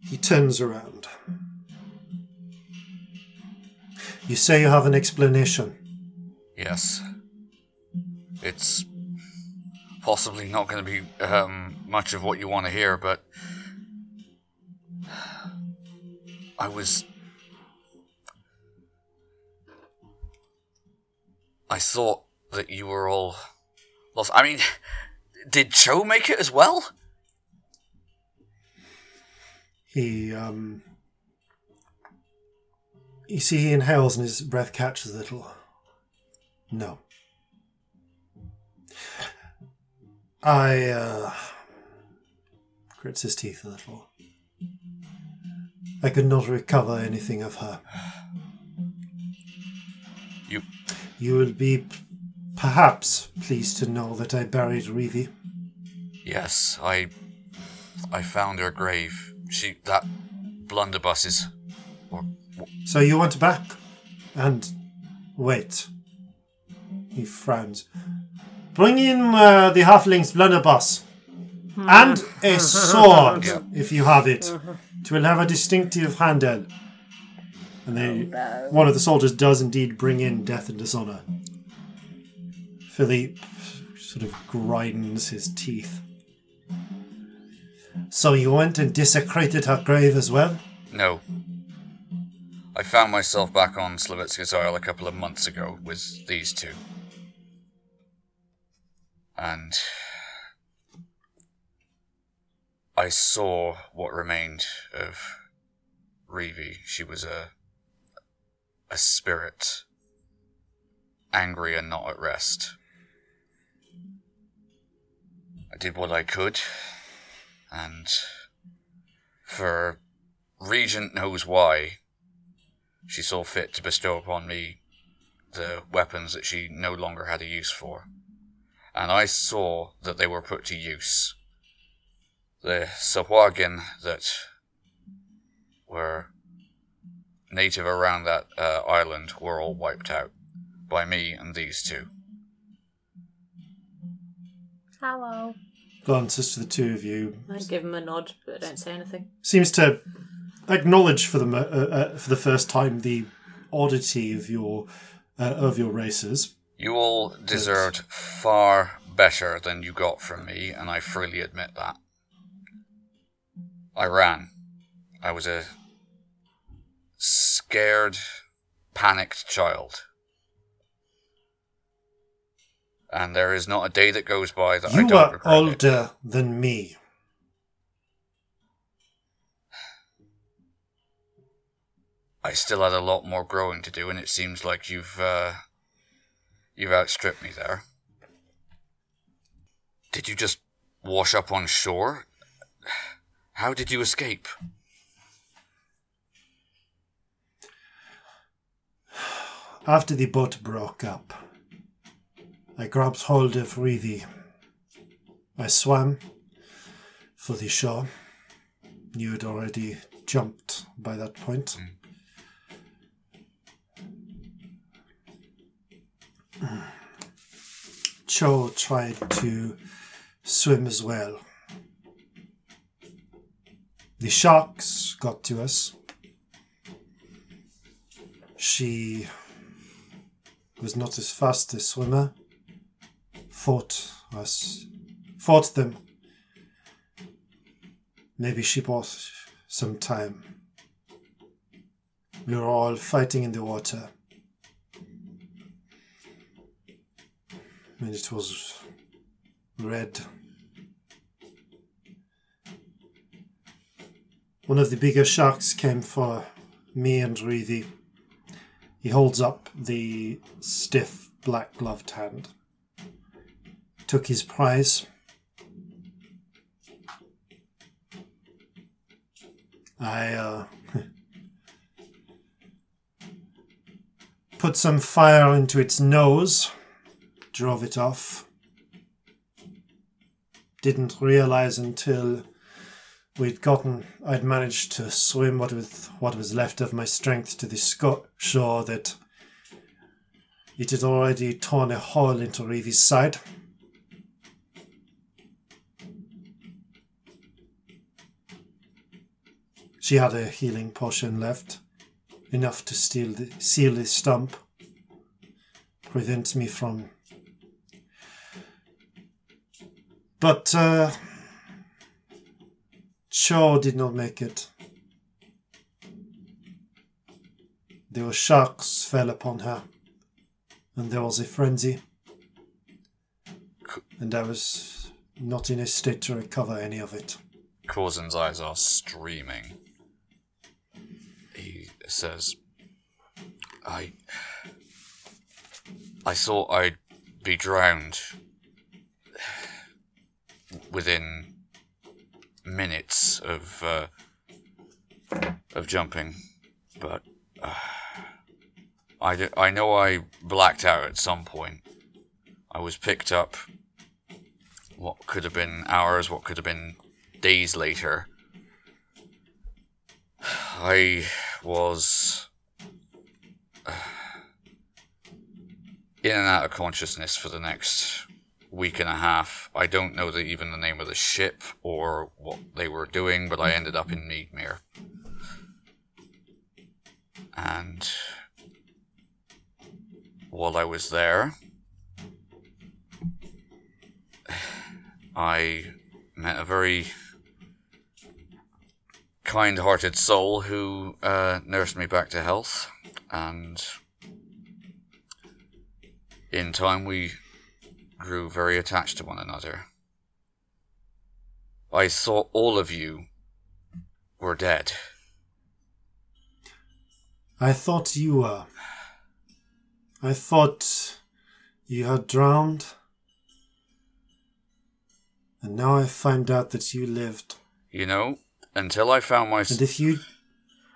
He turns around. You say you have an explanation. Yes. It's possibly not going to be um, much of what you want to hear, but I was. I thought that you were all lost. I mean, did Cho make it as well? He, um. You see, he inhales and his breath catches a little. No. I, uh. grits his teeth a little. I could not recover anything of her. You. You will be p- perhaps pleased to know that I buried Reevy. Yes, I. I found her grave. She. That blunderbuss is. Or. So you went back and wait. He frowns. Bring in uh, the halfling's blunderbuss. And a sword, Yeah. if you have it. It will have a distinctive handle. And they, oh, one of the soldiers does indeed bring in Death and Dishonor. Philippe sort of grinds his teeth. So you went and desecrated her grave as well? No. I found myself back on Slavitska's Isle a couple of months ago with these two. And I saw what remained of Reeve. She was a a spirit, angry and not at rest. I did what I could, and for Regent knows why, she saw fit to bestow upon me the weapons that she no longer had a use for. And I saw that they were put to use. The Sahuagin that were native around that uh, island were all wiped out by me and these two. Hello. Glances to the two of you. I'd give him a nod, but don't say anything. Seems to acknowledge for the mo- uh, uh, for the first time the oddity of your uh, of your races. You all deserved far better than you got from me, and I freely admit that. I ran. I was a scared, panicked child. And there is not a day that goes by that I don't are regret it. older than me. I still had a lot more growing to do, and it seems like you've uh, you've outstripped me there. Did you just wash up on shore? How did you escape? After the boat broke up, I grabbed hold of Reeve. I swam for the shore. You had already jumped by that point. Mm. Cho tried to swim as well. The sharks got to us. She was not as fast a swimmer. Fought us. Fought them. Maybe she bought some time. We were all fighting in the water. And it was red. One of the bigger sharks came for me and Reeve. He holds up the stiff, black gloved hand. Took his prize. I uh, put some fire into its nose, drove it off. Didn't realize until we'd gotten, I'd managed to swim what with what was left of my strength to the sco- shore that it had already torn a hole into Reeve's side. She had a healing potion left, enough to steal the, seal the stump, prevent me from. But uh, Cho did not make it. The sharks fell upon her, and there was a frenzy. And I was not in a state to recover any of it. Corzin's eyes are streaming. He says, I. I thought I'd be drowned within minutes of uh, of jumping, but uh, I, d- I know I blacked out at some point. I was picked up what could have been hours, what could have been days later. I was uh, in and out of consciousness for the next week and a half. I don't know the, even the name of the ship or what they were doing, but I ended up in Meadmere. And while I was there, I met a very kind hearted soul who uh, nursed me back to health, and in time we grew very attached to one another. I saw all of you were dead. I thought you were. I thought you had drowned. And now I find out that you lived. You know, until I found my And if you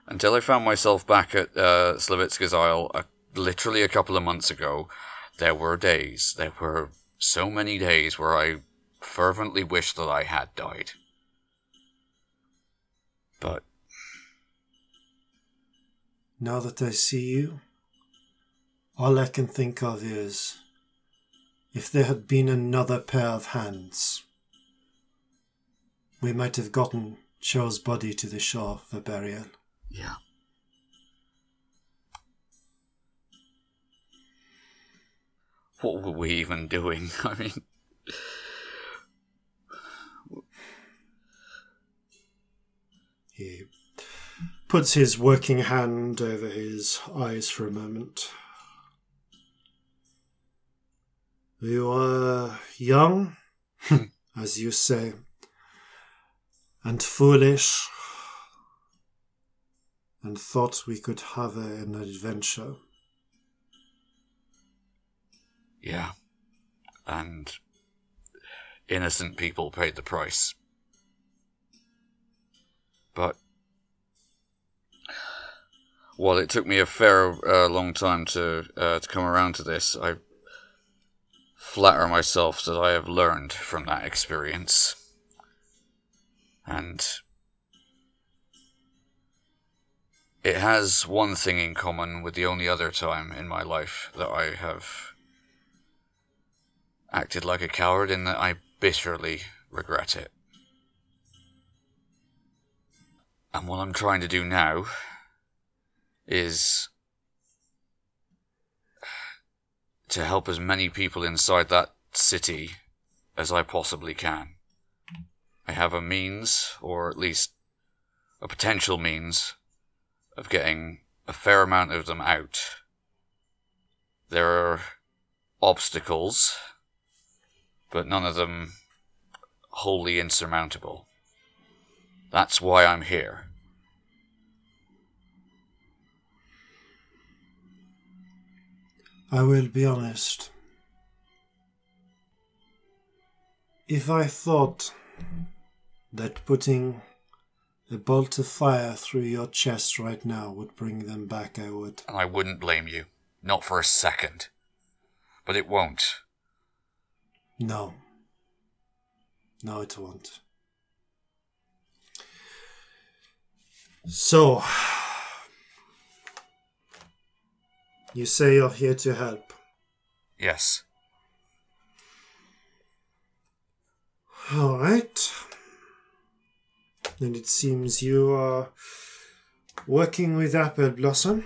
until I found myself back at uh, Slavitska's Isle uh, literally a couple of months ago, there were days, there were so many days where I fervently wished that I had died. But now that I see you, all I can think of is if there had been another pair of hands, we might have gotten Cho's body to the shore for burial. yeah. What were we even doing? I mean, He puts his working hand over his eyes for a moment. You were young, as you say, and foolish, and thought we could have an adventure. Yeah. And innocent people paid the price. But while it took me a fair uh, long time to uh, to come around to this, I flatter myself that I have learned from that experience, and it has one thing in common with the only other time in my life that I have acted like a coward in that I bitterly regret it. And what I'm trying to do now is to help as many people inside that city as I possibly can. I have a means, or at least a potential means, of getting a fair amount of them out. There are obstacles, but none of them wholly insurmountable. That's why I'm here. I will be honest. If I thought that putting a bolt of fire through your chest right now would bring them back, I would. And I wouldn't blame you. Not for a second. But it won't. No. No, it won't. So, you say you're here to help. Yes. All right. And it seems you are working with Appleblossom,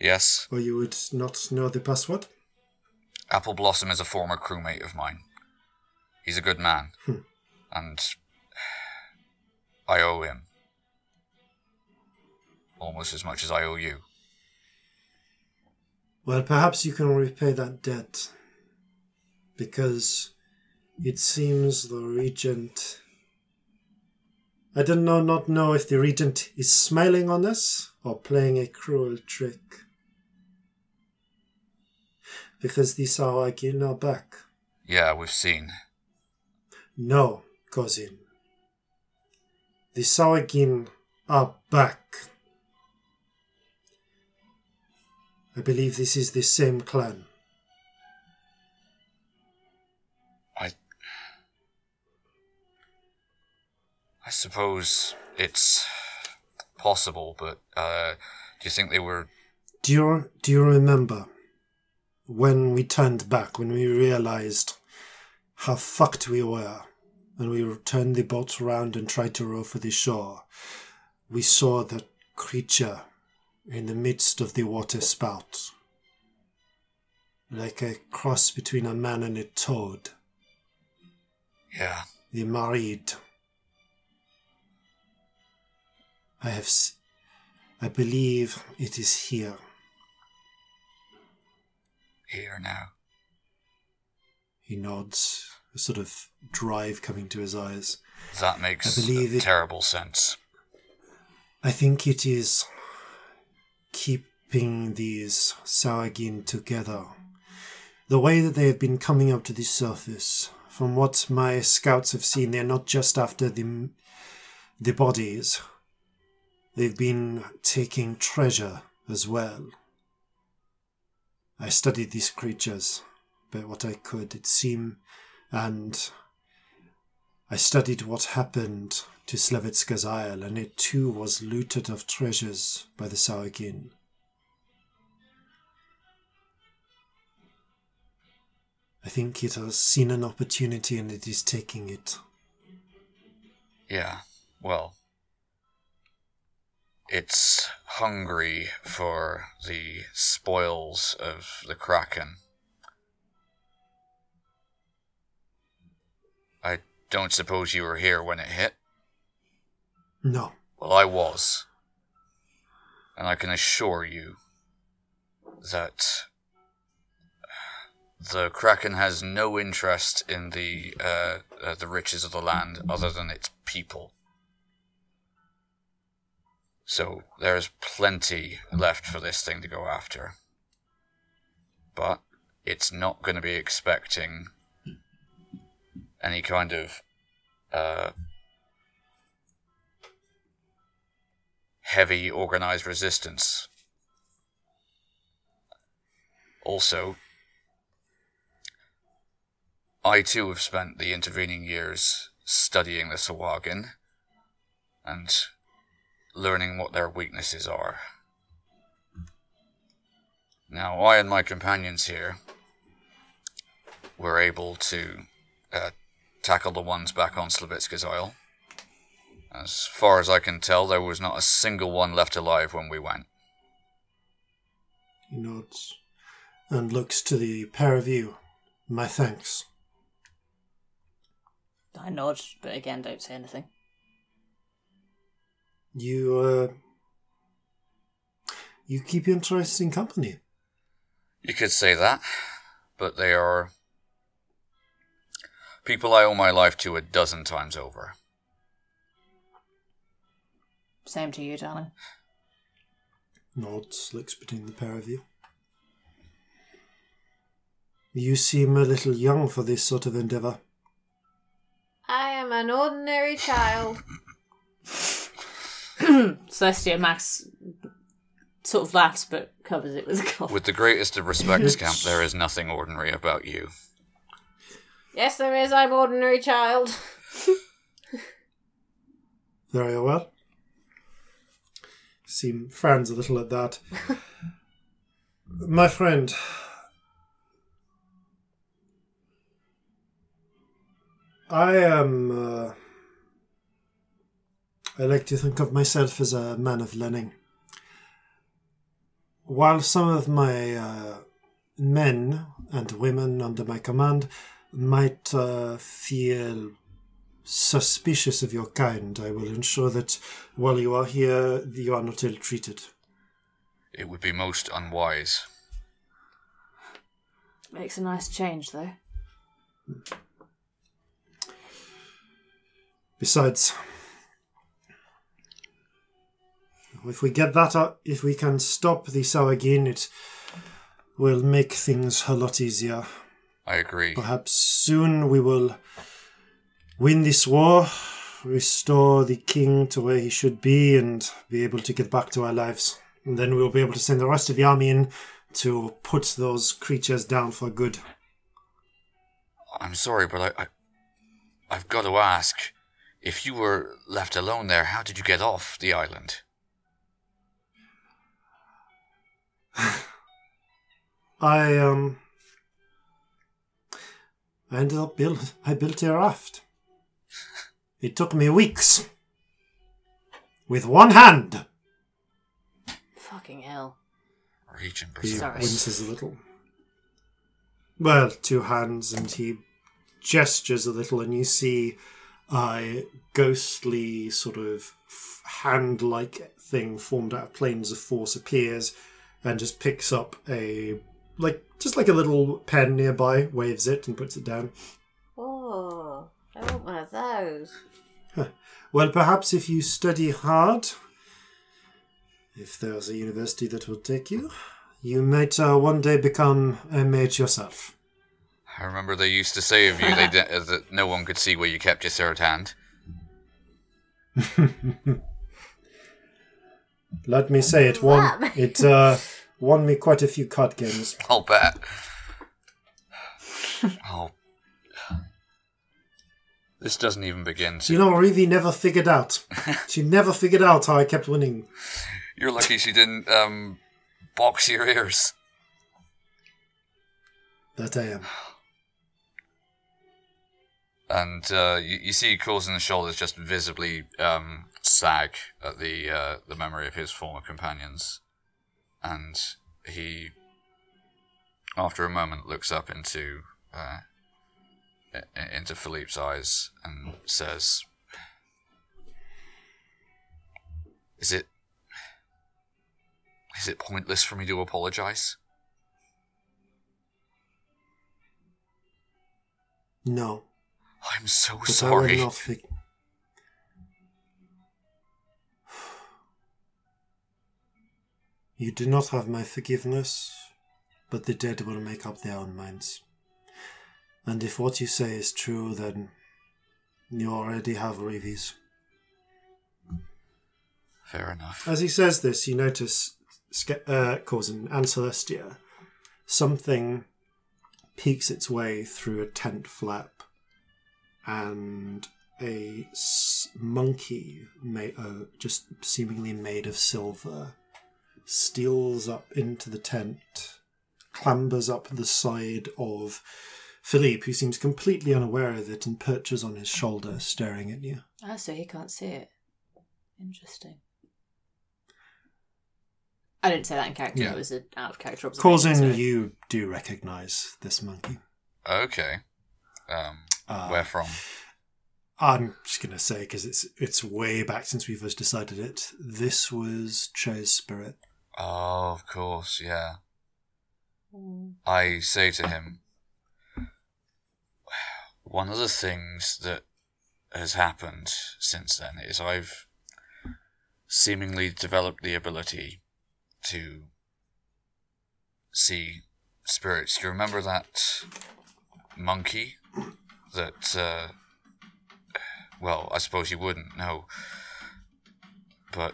Yes. or you would not know the password. Appleblossom is a former crewmate of mine. He's a good man. Hmm. And I owe him. Almost as much as I owe you. Well, perhaps you can repay that debt. Because it seems the Regent. I don't know, not know if the Regent is smiling on us or playing a cruel trick. Because the Sahuagin are back. Yeah, we've seen. No, cousin. The Sahuagin are back. I believe this is the same clan. I. I suppose it's possible, but uh, do you think they were. Do you, do you remember when we turned back, when we realized how fucked we were, and we turned the boat around and tried to row for the shore, we saw that creature in the midst of the water spout. Like a cross between a man and a toad. Yeah. The Marid. I have. S- I believe it is here. Here now. He nods, a sort of drive coming to his eyes. That makes I believe it- terrible sense. I think it is keeping these Sahuagin together. The way that they have been coming up to the surface, from what my scouts have seen, they're not just after the, the bodies. They've been taking treasure as well. I studied these creatures, but what I could, it seemed, and I studied what happened to Slavitska's Isle, and it too was looted of treasures by the Sahuagin. I think it has seen an opportunity and it is taking it. Yeah, well. It's hungry for the spoils of the Kraken. I don't suppose you were here when it hit? No. Well, I was. And I can assure you that the Kraken has no interest in the uh, uh, the riches of the land other than its people. So there's plenty left for this thing to go after. But it's not going to be expecting any kind of uh, heavy organized resistance. Also, I too have spent the intervening years studying the Sahuagin and learning what their weaknesses are. Now, I and my companions here were able to uh, tackle the ones back on Slavitska's Isle. As far as I can tell, there was not a single one left alive when we went. He nods and looks to the pair of you. My thanks. I nod, but again, don't say anything. You, uh. You keep interesting company. You could say that, but they are people I owe my life to a dozen times over. Same to you, darling. Nods, looks between the pair of you. You seem a little young for this sort of endeavour. I am an ordinary child. Celestia Max sort of laughs but covers it with a cough. With the greatest of respects, Scamp, there is nothing ordinary about you. Yes, there is. I'm ordinary child. Very well. Seem frowns a little at that. My friend. I am. Uh, I like to think of myself as a man of learning. While some of my uh, men and women under my command might uh, feel suspicious of your kind, I will ensure that while you are here, you are not ill treated. It would be most unwise. Makes a nice change, though. Besides, if we get that out, if we can stop the Sahuagin, it will make things a lot easier. I agree. Perhaps soon we will win this war, restore the king to where he should be, and be able to get back to our lives. And then we'll be able to send the rest of the army in to put those creatures down for good. I'm sorry, but I, I I've got to ask. If you were left alone there, how did you get off the island? I um I ended up build I built a raft. It took me weeks. With one hand. Fucking hell. Region He Sorry. winces a little. Well, two hands, and he gestures a little, and you see a ghostly sort of hand-like thing formed out of planes of force appears, and just picks up a like just like a little pen nearby, waves it, and puts it down. Oh, I want one of those. Well, perhaps if you study hard, if there's a university that will take you, you might uh, one day become a mage yourself. I remember they used to say of you they di- uh, that no one could see where you kept your third hand. Let me say it won it uh, won me quite a few card games. I'll bet. oh. This doesn't even begin to. You know, Reeve never figured out. she never figured out how I kept winning. You're lucky she didn't um, box your ears. That I am. And uh, you, you see Corzin's shoulders just visibly um, sag at the uh, the memory of his former companions, and he, after a moment, looks up into uh, into Philippe's eyes and says, "Is it is it pointless for me to apologize?" No. I'm so But I sorry. not You do not have my forgiveness, but the dead will make up their own minds. And if what you say is true, then you already have Reeves. Fair enough. As he says this, you notice uh, Corzin and Celestia. Something peeks its way through a tent flap, and a s- monkey, made, uh, just seemingly made of silver, steals up into the tent, clambers up the side of Philippe, who seems completely unaware of it, and perches on his shoulder, staring at you. Ah, so he can't see it. Interesting. I didn't say that in character. Yeah. It was an out of character observation. Corzin, sorry. you do recognize this monkey. Okay. Um, Uh, where from? I'm just gonna say because it's it's way back since we first decided it. This was Che's spirit. Oh, of course, yeah. I say to him, one of the things that has happened since then is I've seemingly developed the ability to see spirits. Do you remember that monkey that, uh, well, I suppose you wouldn't know, but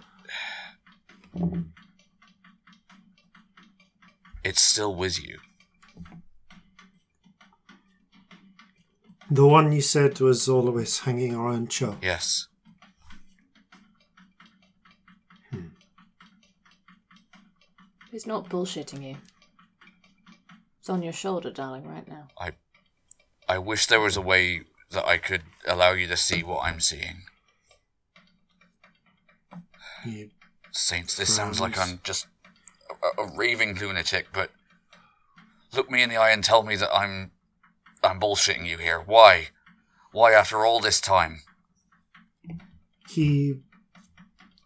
it's still with you. The one you said was always hanging around Cho. Yes. Hmm. He's not bullshitting you. It's on your shoulder, darling, right now. I I wish there was a way that I could allow you to see what I'm seeing. He Saints, this sounds like I'm just a, a raving lunatic, but look me in the eye and tell me that I'm I'm bullshitting you here. Why? Why after all this time? he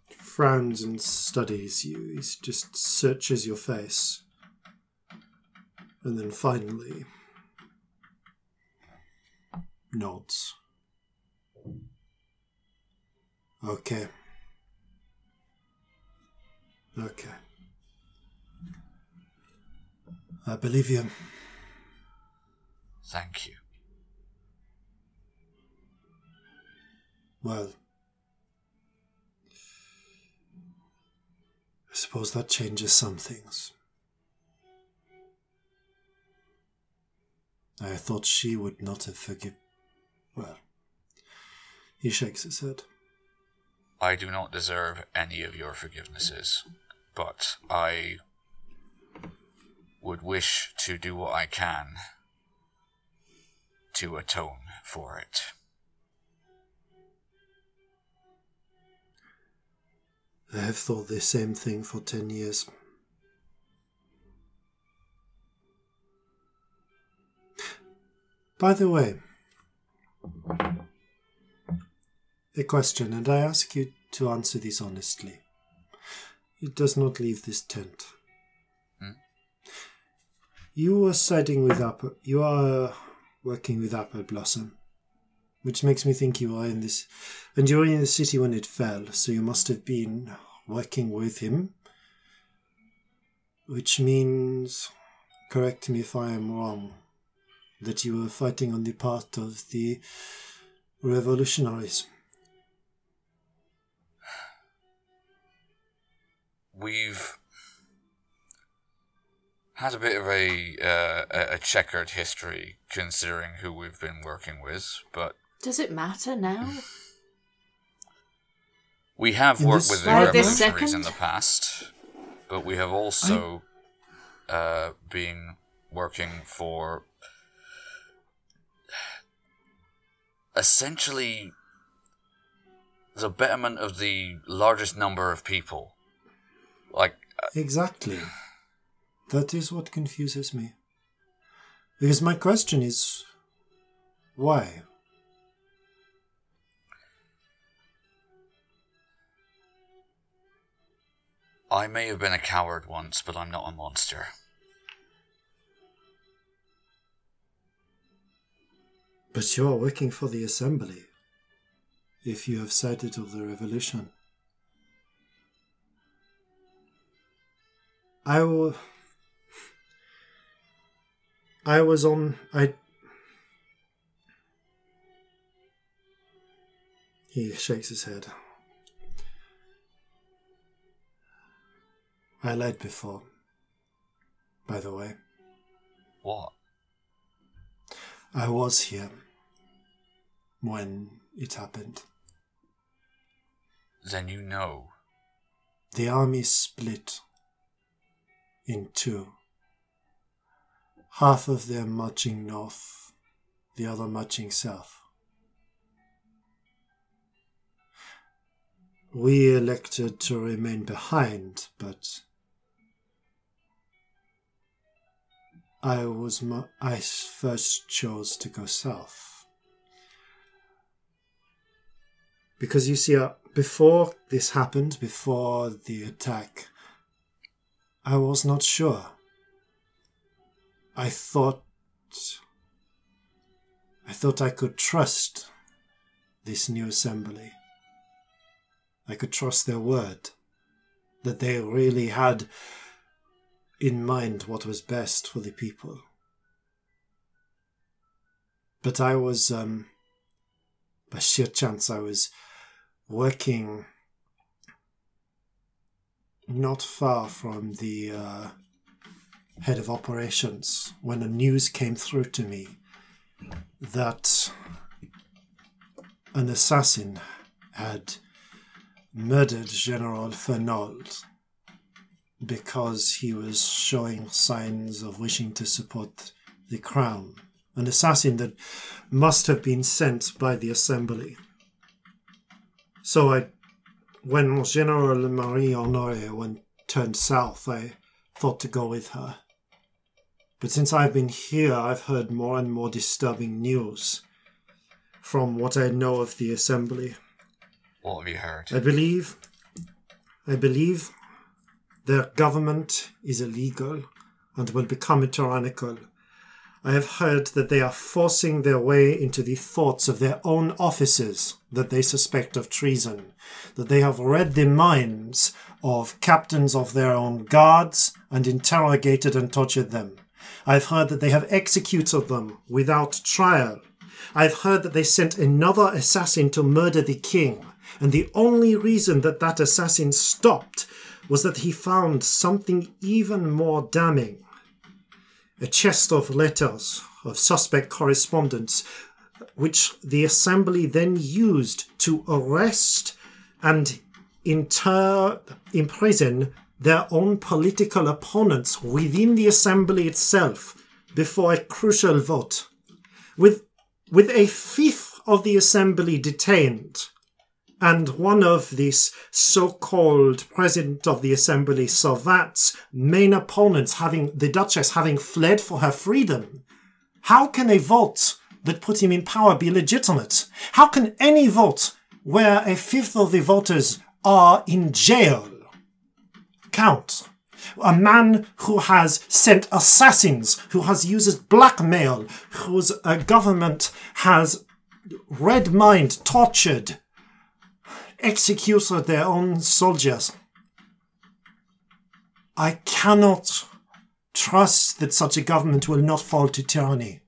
frowns and studies you. He just searches your face, and then finally nods. Okay. Okay. I believe you. Thank you. Well, I suppose that changes some things. I thought she would not have forgiven. Well, he shakes his head. I do not deserve any of your forgivenesses, but I would wish to do what I can to atone for it. I have thought the same thing for ten years. By the way, a question, and I ask you to answer this honestly. It does not leave this tent. You are siding with Apple. You are working with Appleblossom, which makes me think you are in this, and you were in the city when it fell. So you must have been working with him, which means, correct me if I am wrong, that you were fighting on the part of the revolutionaries. We've had a bit of a uh, a- a checkered history considering who we've been working with, but Does it matter now? we have In worked with the Right revolutionaries in the past. But we have also uh, been working for essentially the betterment of the largest number of people. Like Exactly. That is what confuses me. Because my question is why? I may have been a coward once, but I'm not a monster. But you are working for the assembly. If you have sided with the revolution. I will. I was on. I. He shakes his head. I lied before. By the way, What? I was here when it happened. Then you know. The army split in two. Half of them marching north, the other marching south. We elected to remain behind, but I was mu- I s- first chose to go south. Because you see, uh, before this happened, before the attack, I was not sure. I thought. I thought I could trust this new assembly. I could trust their word. That they really had in mind what was best for the people. But I was, um, by sheer chance, I was working not far from the uh, head of operations when the news came through to me that an assassin had murdered General Fernald because he was showing signs of wishing to support the crown. An assassin that must have been sent by the assembly. So I, when General Marie Honore went turned south, I thought to go with her. But since I've been here, I've heard more and more disturbing news from what I know of the assembly. What have you heard? I believe, I believe their government is illegal and will become tyrannical. I have heard that they are forcing their way into the thoughts of their own officers that they suspect of treason, that they have read the minds of captains of their own guards and interrogated and tortured them. I've heard that they have executed them without trial. I've heard that they sent another assassin to murder the king, and the only reason that that assassin stopped was that he found something even more damning a chest of letters of suspect correspondence, which the assembly then used to arrest and inter imprison their own political opponents within the assembly itself before a crucial vote. With, with a fifth of the assembly detained, and one of this so-called president of the assembly, Savat's main opponents, having the Duchess having fled for her freedom, how can a vote that put him in power be legitimate? How can any vote where a fifth of the voters are in jail count? A man who has sent assassins, who has used blackmail, whose uh, government has red mind tortured, executed their own soldiers. I cannot trust that such a government will not fall to tyranny.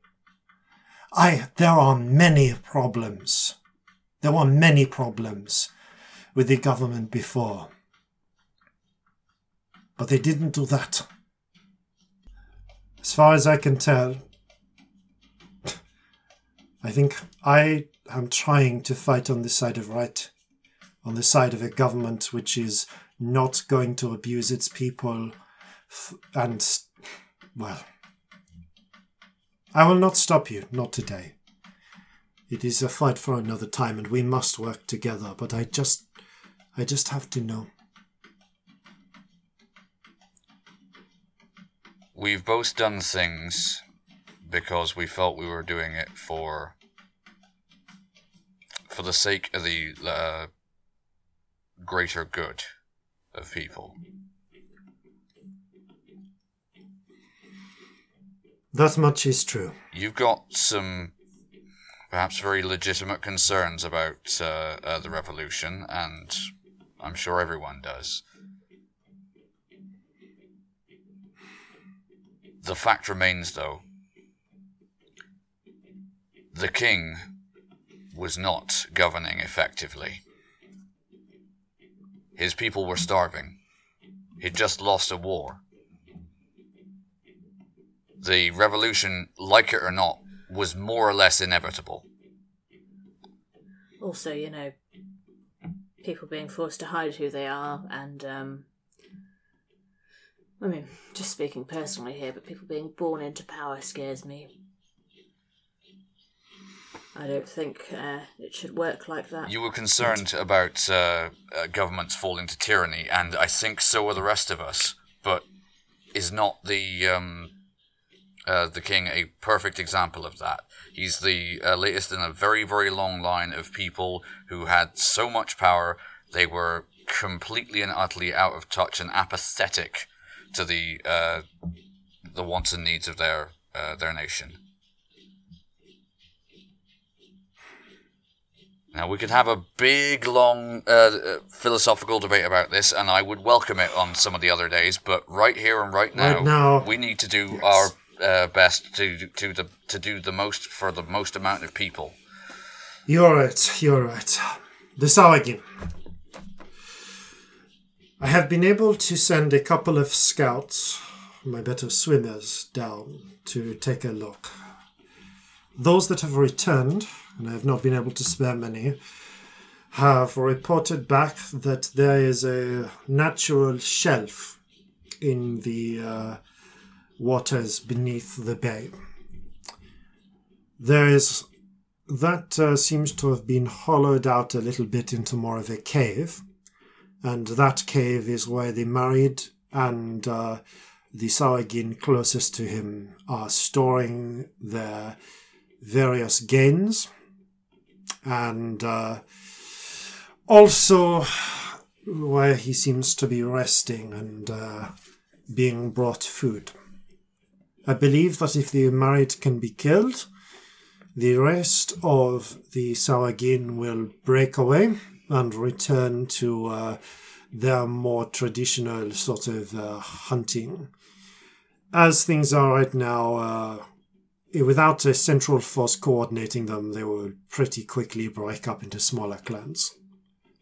I, there are many problems. There were many problems with the government before. But they didn't do that. As far as I can tell, I think I am trying to fight on the side of right, on the side of a government which is not going to abuse its people and, well, I will not stop you, not today. It is a fight for another time and we must work together, but I just, I just have to know. We've both done things because we felt we were doing it for for the sake of the uh, greater good of people. That much is true. You've got some perhaps very legitimate concerns about uh, uh, the revolution, and I'm sure everyone does. The fact remains, though, the king was not governing effectively. His people were starving. He'd just lost a war. The revolution, like it or not, was more or less inevitable. Also, you know, people being forced to hide who they are, and, um, I mean, just speaking personally here, but people being born into power scares me. I don't think uh, it should work like that. You were concerned about uh, uh, governments falling to tyranny, and I think so are the rest of us. But is not the um, uh, the king a perfect example of that? He's the uh, latest in a very, very long line of people who had so much power they were completely and utterly out of touch and apathetic to the uh, the wants and needs of their uh, their nation. Now we could have a big, long uh, uh, philosophical debate about this, and I would welcome it on some of the other days. But right here and right now, Right now, we need to do yes. our uh, best to to the to do the most for the most amount of people. You're right, you're right. The Sahuagin. I have been able to send a couple of scouts, my better swimmers, down to take a look. Those that have returned, and I have not been able to spare many, have reported back that there is a natural shelf in the uh, waters beneath the bay. There is that uh, seems to have been hollowed out a little bit into more of a cave, and that cave is where the married and uh, the Sahuagin closest to him are storing their various gains, and uh, also where he seems to be resting and uh, being brought food. I believe that if the married can be killed, the rest of the Sahuagin will break away and return to uh, their more traditional sort of uh, hunting. As things are right now, uh, without a central force coordinating them, they will pretty quickly break up into smaller clans.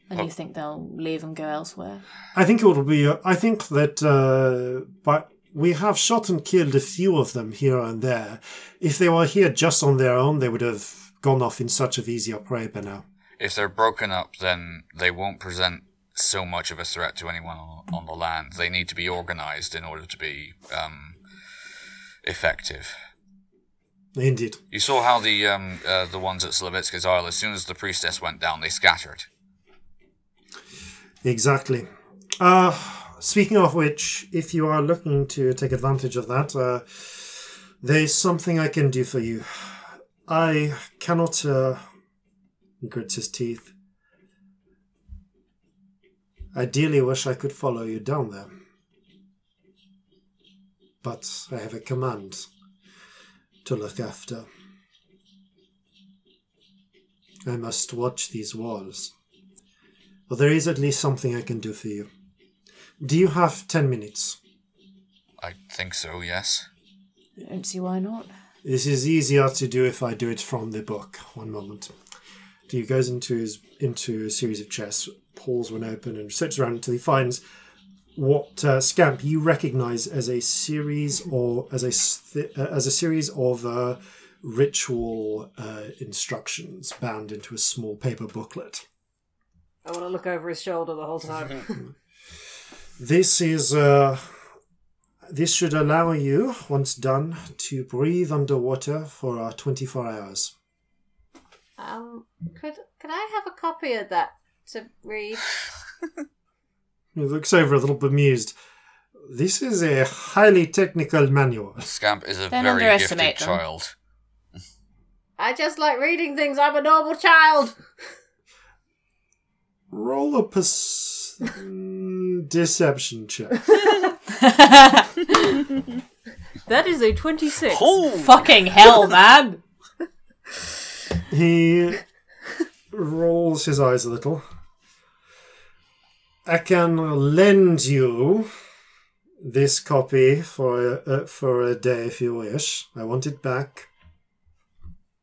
And you think they'll leave and go elsewhere? I think it will be. uh, I think that, uh, but we have shot and killed a few of them here and there. If they were here just on their own, they would have gone off in such of easier prey by now. If they're broken up, then they won't present so much of a threat to anyone on, on the land. They need to be organized in order to be um, effective. Indeed. You saw how the um, uh, the ones at Slavitska's Isle, as soon as the priestess went down, they scattered. Exactly. Uh, speaking of which, if you are looking to take advantage of that, uh, there's something I can do for you. I cannot. He grits his teeth. Ideally, wish I could follow you down there. But I have a command to look after. I must watch these walls. Well, there is at least something I can do for you. Do you have ten minutes? I think so. Yes. I don't see why not. This is easier to do if I do it from the book. One moment. He goes into his into a series of chests, pulls one open, and searches around until he finds what uh, Scamp you recognise as a series or as a th- uh, as a series of uh, ritual uh, instructions bound into a small paper booklet. I want to look over his shoulder the whole time. This is uh, this should allow you, once done, to breathe underwater for uh, twenty four hours. Um, could could I have a copy of that to read? He looks over a little bemused. This is a highly technical manual. Scamp is a Don't very gifted them. child. I just like reading things. I'm a normal child. Roll a pers- deception check. that is a 26. Fucking hell, man! He rolls his eyes a little. I can lend you this copy for a, uh, for a day if you wish. I want it back.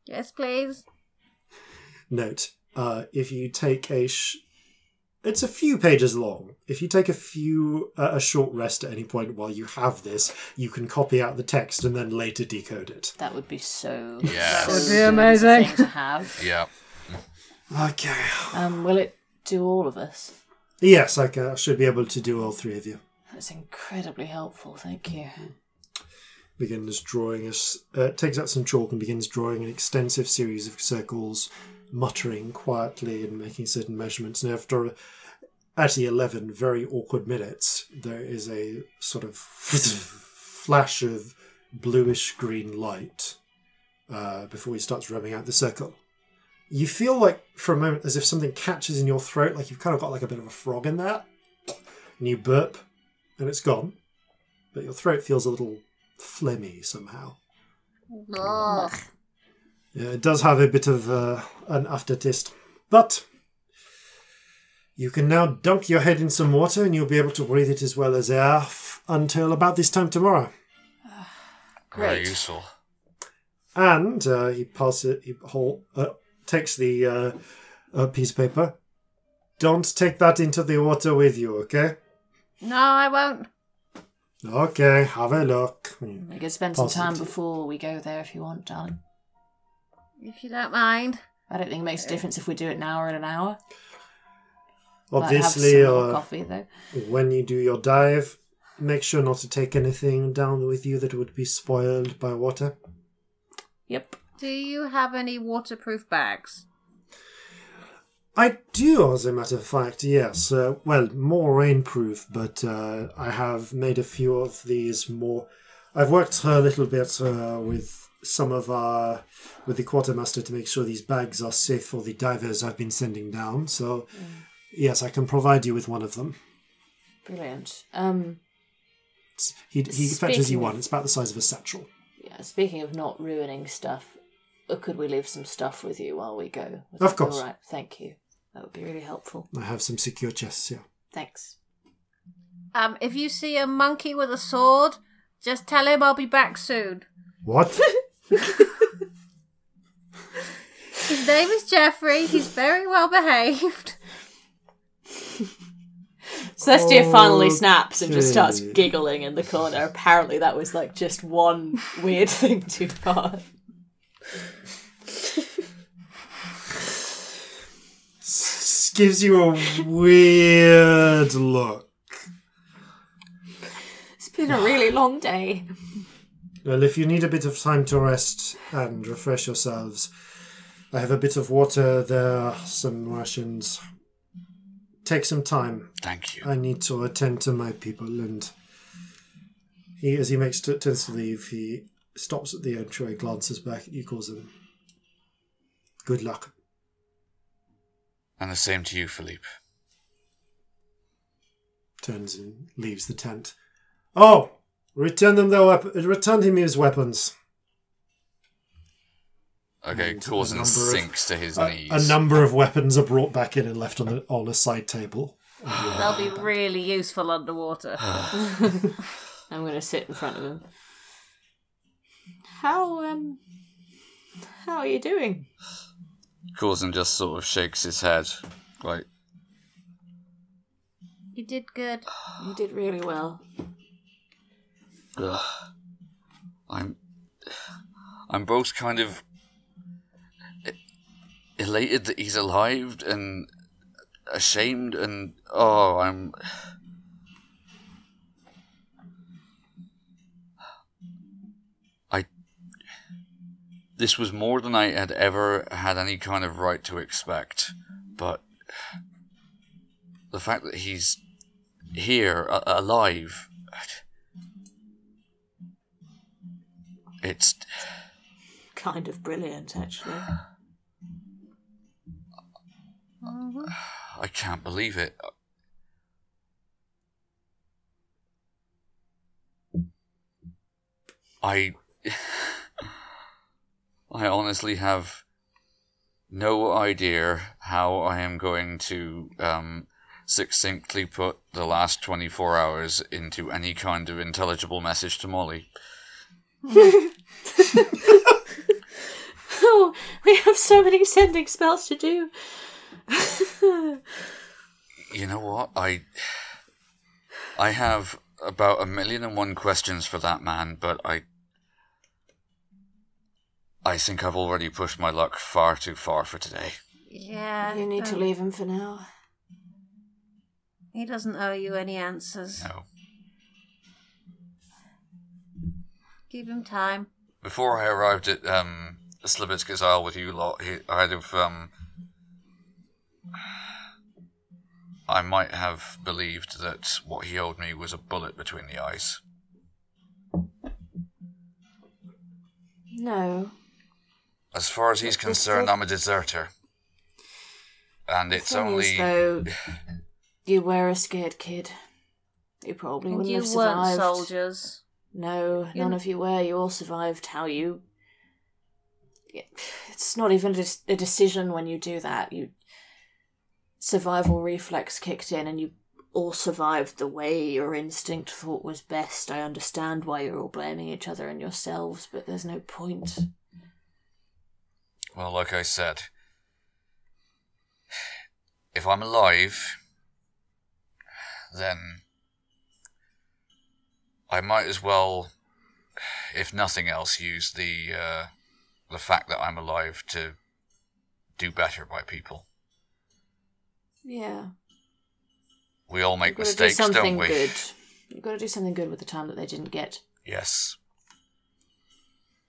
Yes, please. Note: uh, if you take a, sh- it's a few pages long. If you take a few uh, a short rest at any point while you have this, you can copy out the text and then later decode it. That would be so. Yes. so Would be good as a amazing. to have. Yeah. Okay. Um, will it do all of us? Yes, I, can, I should be able to do all three of you. That's incredibly helpful. Thank you. begins drawing us uh, takes out some chalk and begins drawing an extensive series of circles muttering quietly and making certain measurements and after actually 11 very awkward minutes there is a sort of flash of bluish green light uh, before he starts rubbing out the circle you feel like for a moment as if something catches in your throat like you've kind of got like a bit of a frog in there and you burp and it's gone but your throat feels a little phlegmy somehow. Ugh. Yeah, it does have a bit of uh, an aftertaste. But you can now dunk your head in some water and you'll be able to breathe it as well as air f- until about this time tomorrow. Very Great. useful. And uh, he passes, he whole, uh, takes the uh, uh, piece of paper. Don't take that into the water with you, okay? No, I won't. Okay, have a look. We could spend some time Possibly. before we go there if you want, darling. If you don't mind. I don't think it makes a difference if we do it now or in an hour. Might have Obviously, some uh, coffee though. when you do your dive, make sure not to take anything down with you that would be spoiled by water. Yep. Do you have any waterproof bags? I do, as a matter of fact, yes. Uh, well, more rainproof, but uh, I have made a few of these more. I've worked a little bit uh, with some of our. with the quartermaster to make sure these bags are safe for the divers I've been sending down. So, yes, I can provide you with one of them. Brilliant. Um, He, he fetches you one. It's about the size of a satchel. yeah. Speaking of not ruining stuff, uh, could we leave some stuff with you while we go? Would Of course. All right. Thank you. That would be really helpful. I have some secure chests here. Thanks. Um, if you see a monkey with a sword, just tell him I'll be back soon. What? His name is Jeffrey. He's very well behaved. Celestia finally snaps and just starts giggling in the corner. Apparently, that was like just one weird thing too far. gives you a weird look. It's been a really long day. Well, if you need a bit of time to rest and refresh yourselves, I have a bit of water there, some rations. Take some time. Thank you. I need to attend to my people, and he, as he makes t- turns to leave, he stops at the entryway, glances back at you, calls him. Good luck. And the same to you, Philippe. Turns and leaves the tent. Oh, return them their weap- Return him his weapons. Okay, And a number of- sinks to his A, knees. a number of weapons are brought back in and left on the on a side table. They'll be really useful underwater. I'm gonna sit in front of him. How um how are you doing? Coulson just sort of shakes his head, like, You did good. You did really well. Ugh. I'm. I'm both kind of elated that he's alive and ashamed, and oh, I'm. I. This was more than I had ever had any kind of right to expect, but the fact that he's here, alive, it's Kind of brilliant actually. I can't believe it. I I honestly have no idea how I am going to um, succinctly put the last 24 hours into any kind of intelligible message to Molly. oh, we have so many sending spells to do. You know what? I I have about a million and one questions for that man, but I I think I've already pushed my luck far too far for today. Yeah. you need to leave him for now. He doesn't owe you any answers. No. Give him time. Before I arrived at um Slivitska's Isle with you lot, he, I'd have um I might have believed that what he owed me was a bullet between the eyes. No. As far as he's But concerned, I'm a deserter. And it's only is, though, you were a scared kid. You probably wouldn't you have weren't survived. soldiers. No, You- none of you were. You all survived. How you? It's not even a, a decision when you do that. You survival reflex kicked in, and you all survived the way your instinct thought was best. I understand why you're all blaming each other and yourselves, but there's no point. Well, like I said, if I'm alive, then I might as well, if nothing else, use the uh, the fact that I'm alive to do better by people. Yeah, We all make do mistakes, something don't we? good. You've got to do something good with the time that they didn't get. Yes.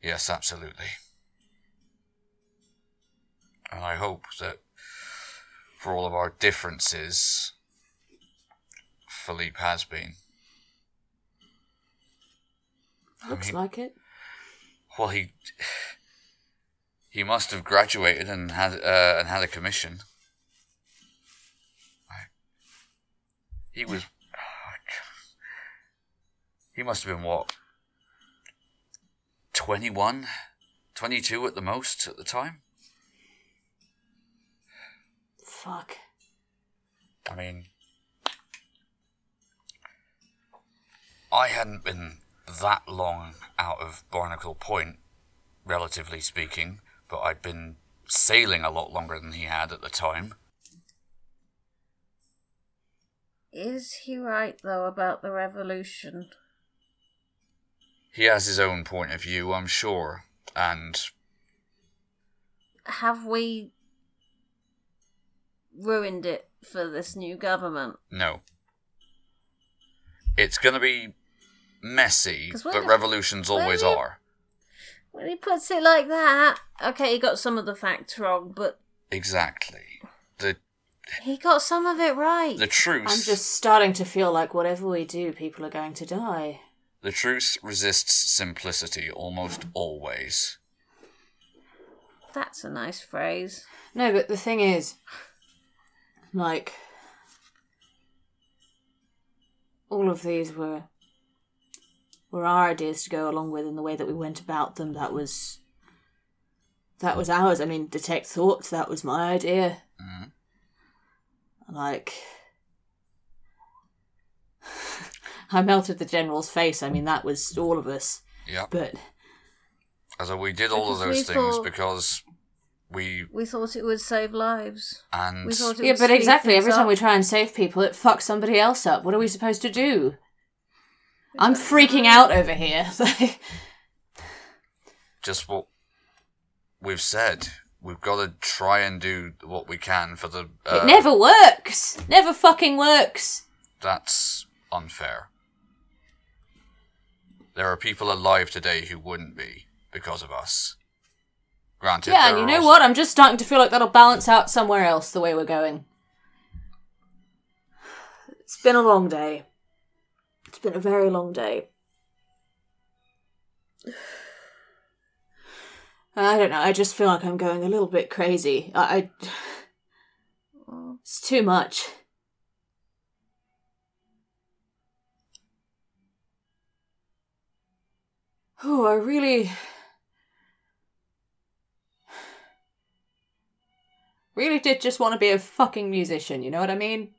Yes, absolutely. And I hope that for all of our differences, Philippe has been. I Looks mean- like it. Well, he he must have graduated and had uh, and had a commission. He was. He must have been what? 21? 22 at the most at the time? Fuck. I mean, I hadn't been that long out of Barnacle Point, relatively speaking, but I'd been sailing a lot longer than he had at the time. Is he right, though, about the revolution? He has his own point of view, I'm sure, and Have we ruined it for this new government. No. It's gonna be messy, but revolutions always are. When he puts it like that, okay, he got some of the facts wrong, but Exactly. The he got some of it right. the truth I'm just starting to feel like whatever we do, people are going to die. the truth resists simplicity almost always. That's a nice phrase. No, but the thing is, like, all of these were were our ideas to go along with, and the way that we went about them. That was that was ours. I mean, detect thoughts. That was my idea. Mhm. Like, I melted the general's face. I mean, that was all of us. Yeah. But As we did all of those things thought- because we We thought it would save lives. and We thought it yeah, would but exactly. things Every time up. we try and save people, it fucks somebody else up. What are we supposed to do? I'm freaking out over here. just what we've said. We've got to try and do what we can for the. Uh, it never works. Never fucking works. That's unfair. There are people alive today who wouldn't be because of us. Granted, yeah, and you know also- what? I'm just starting to feel like that'll balance out somewhere else the way we're going. It's been a long day. It's been a very long day. I don't know. I just feel like I'm going a little bit crazy. I, I it's too much. Oh, I really, really did just want to be a fucking musician. You know what I mean?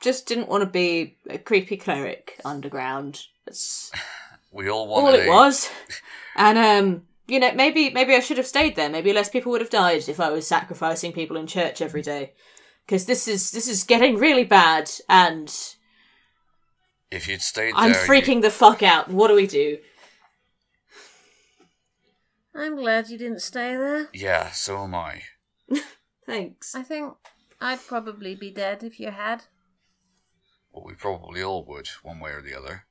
Just didn't want to be a creepy cleric underground. That's We all all wanted it a- was. And um, you know, maybe maybe I should have stayed there. Maybe less people would have died if I was sacrificing people in church every day. Because this is this is getting really bad, and If you'd stayed I'm there, you- freaking the fuck out. What do we do? I'm glad you didn't stay there. Yeah, so am I. Thanks. I think I'd probably be dead if you had. Well, we probably all would, one way or the other.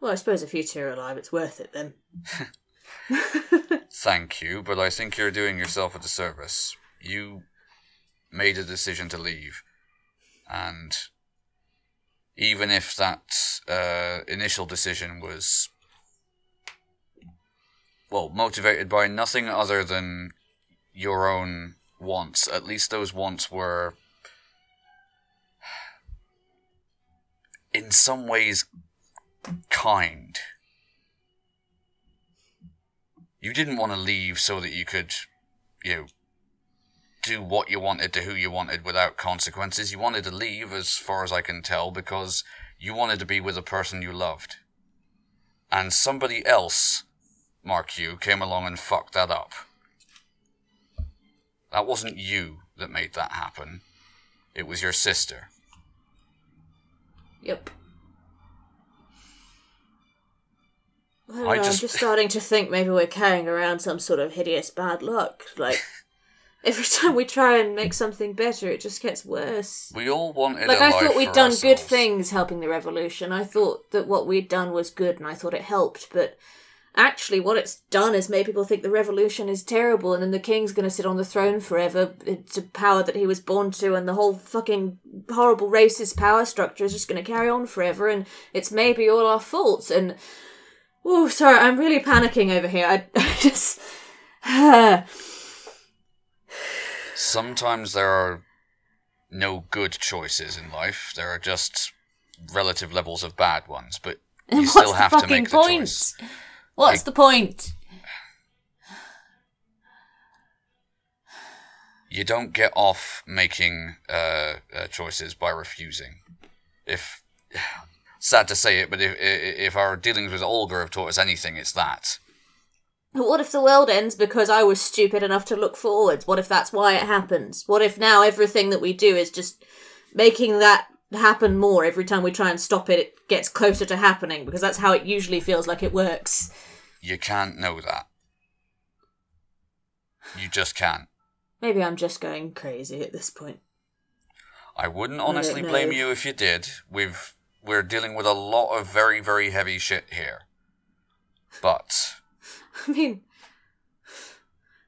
Well, I suppose if you two are alive, it's worth it then. Thank you, but I think you're doing yourself a disservice. You made a decision to leave, and even if that uh, initial decision was, well, motivated by nothing other than your own wants, at least those wants were, in some ways, kind. You didn't want to leave so that you could, you know, do what you wanted to who you wanted without consequences. You wanted to leave, as far as I can tell, because you wanted to be with a person you loved. And somebody else, mark you, came along and fucked that up. That wasn't you that made that happen. It was your sister. Yep. I don't I know, just- I'm just starting to think maybe we're carrying around some sort of hideous bad luck. Like, every time we try and make something better, it just gets worse. We all wanted Like, I thought we'd done good things helping the revolution. I thought that what we'd done was good and I thought it helped, but actually, what it's done is made people think the revolution is terrible and then the king's gonna sit on the throne forever. It's a power that he was born to, and the whole fucking horrible racist power structure is just gonna carry on forever, and it's maybe all our faults. And oh, sorry, I'm really panicking over here. I, I just. Sometimes there are no good choices in life. There are just relative levels of bad ones, but you what's still have to make the point? choice. What's Like- the point? You don't get off making uh, uh, choices by refusing. If sad to say it, but if if our dealings with Olga have taught us anything, it's that. What if the world ends because I was stupid enough to look forwards? What if that's why it happens? What if now everything that we do is just making that happen more every time we try and stop it, it gets closer to happening? Because that's how it usually feels like it works. You can't know that. You just can't. Maybe I'm just going crazy at this point. I wouldn't honestly blame you if you did. We've we're dealing with a lot of very very heavy shit here. But I mean,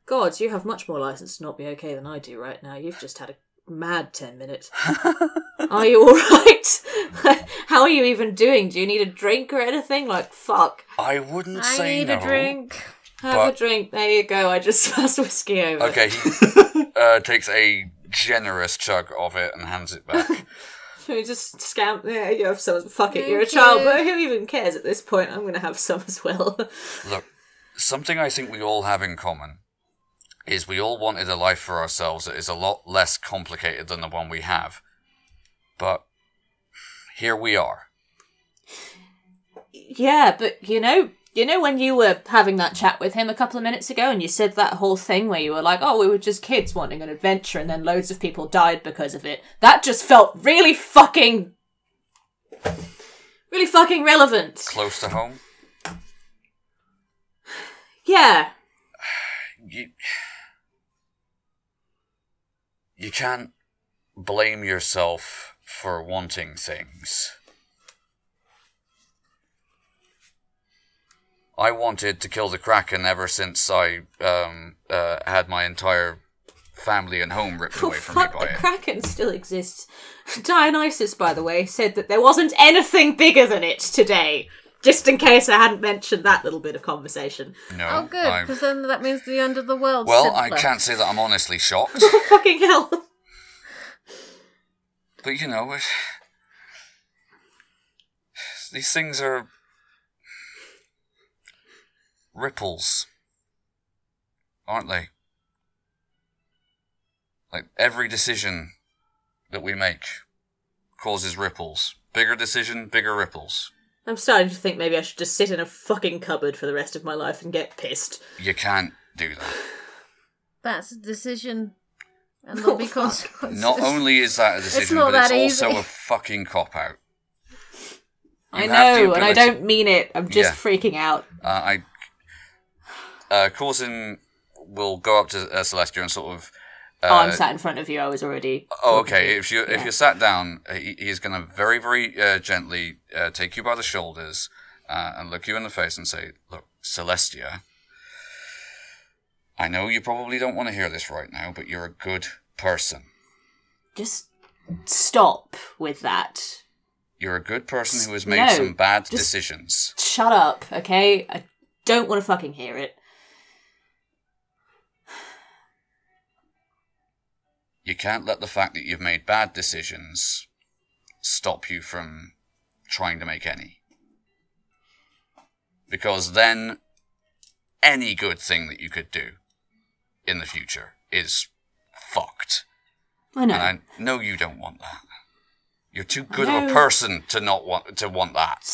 gods, you have much more license to not be okay than I do right now. You've just had a mad ten minutes. are you all right? How are you even doing? Do you need a drink or anything? Like, fuck. I wouldn't say. I say need no. a drink. Have But- a drink. There you go. I just passed whiskey over. Okay, he uh, takes a generous chug of it and hands it back. We just scamp. Yeah, you have some. Fuck it, you're a Thank child, you. but who even cares at this point? I'm gonna have some as well. Look, something I think we all have in common is we all wanted a life for ourselves that is a lot less complicated than the one we have. But here we are. yeah, but you know, you know when you were having that chat with him a couple of minutes ago, and you said that whole thing where you were like, "Oh, we were just kids wanting an adventure," and then loads of people died because of it. That just felt really fucking, really fucking relevant. Close to home. Yeah, You, you can't blame yourself for wanting things. I wanted to kill the Kraken ever since I um, uh, had my entire family and home ripped Oh, away from me fuck, by the it. Kraken still exists. Dionysus, by the way, said that there wasn't anything bigger than it today. Just in case I hadn't mentioned that little bit of conversation. No, Oh, good, because then that means the end of the world. well, I can't say that I'm honestly shocked, Fucking hell. but you know, these things are ripples, aren't they? Like every decision that we make causes ripples. Bigger decision, bigger ripples. I'm starting to think maybe I should just sit in a fucking cupboard for the rest of my life and get pissed. You can't do that. That's a decision, and there'll be Oh, fuck. consequences. Not only is that a decision, not but it's that also a fucking cop out. I You have the know, and I don't mean it. I'm just Yeah. freaking out. Uh, I uh, Corzin will go up to uh, Celestia and sort of. Uh, oh, I'm sat in front of you. I was already. Oh, okay. If you if you're sat down, uh, he, he's going to very very uh, gently uh, take you by the shoulders uh, and look you in the face and say, "Look, Celestia. I know you probably don't want to hear this right now, but you're a good person. Just stop with that. You're a good person who has made No, some bad decisions. Shut up, okay? I don't want to fucking hear it. You can't let the fact that you've made bad decisions stop you from trying to make any. Because then any good thing that you could do in the future is fucked. I know. And I know you don't want that. You're too good of a person to not want to want that.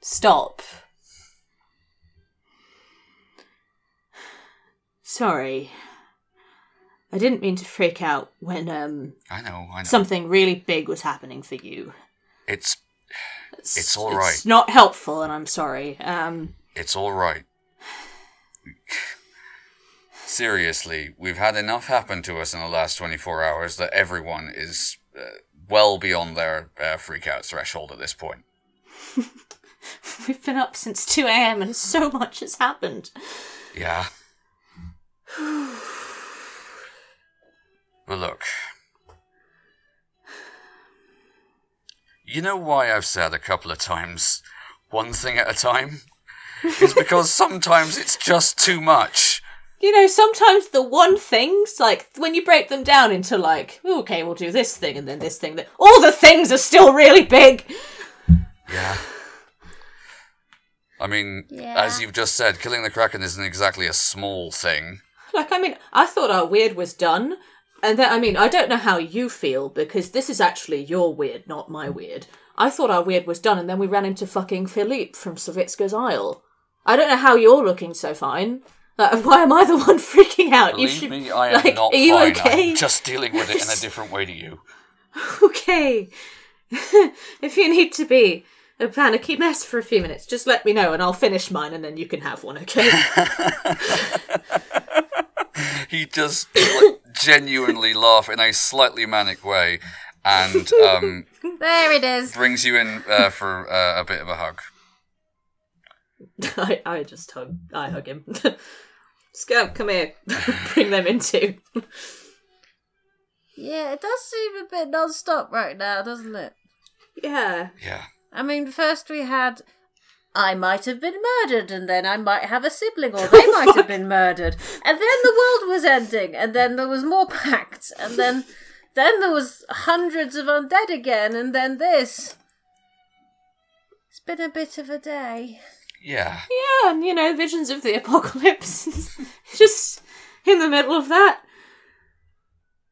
Stop. Sorry. I didn't mean to freak out when um I know, I know. something really big was happening for you. It's it's all right. It's not helpful, and I'm sorry. Um, It's all right. Seriously, we've had enough happen to us in the last 24 hours that everyone is uh, well beyond their uh, freak out threshold at this point. we've been up since 2 a.m. and so much has happened. Yeah. But look. You know why I've said a couple of times one thing at a time? It's because sometimes it's just too much. You know, sometimes the one things, like when you break them down into like, "Oh, okay, we'll do this thing and then this thing, that all the things are still really big. Yeah. I mean, Yeah. as you've just said, killing the Kraken isn't exactly a small thing. Like, I mean, I thought our weird was done. And then, I mean, I don't know how you feel because this is actually your weird, not my weird. I thought our weird was done and then we ran into fucking Philippe from Savitska's Isle. I don't know how you're looking so fine. Uh, like, why am I the one freaking out? Believe you should, me, I am like, not are you fine. okay? I'm just dealing with it in a different way to you. okay. if you need to be a panicky mess for a few minutes, just let me know and I'll finish mine and then you can have one, okay? He just like, genuinely laugh in a slightly manic way, and um, There it is. brings you in uh, for uh, a bit of a hug. I, I just hug. I hug him. Scamp, come here. Bring them in too. Yeah, it does seem a bit non-stop right now, doesn't it? Yeah. Yeah. I mean, first we had I might have been murdered, and then I might have a sibling, or they might have been murdered, and then the world was ending, and then there was more pacts, and then then there was hundreds of undead again, and then this. It's been a bit of a day. Yeah. Yeah, and you know, visions of the apocalypse. Just in the middle of that.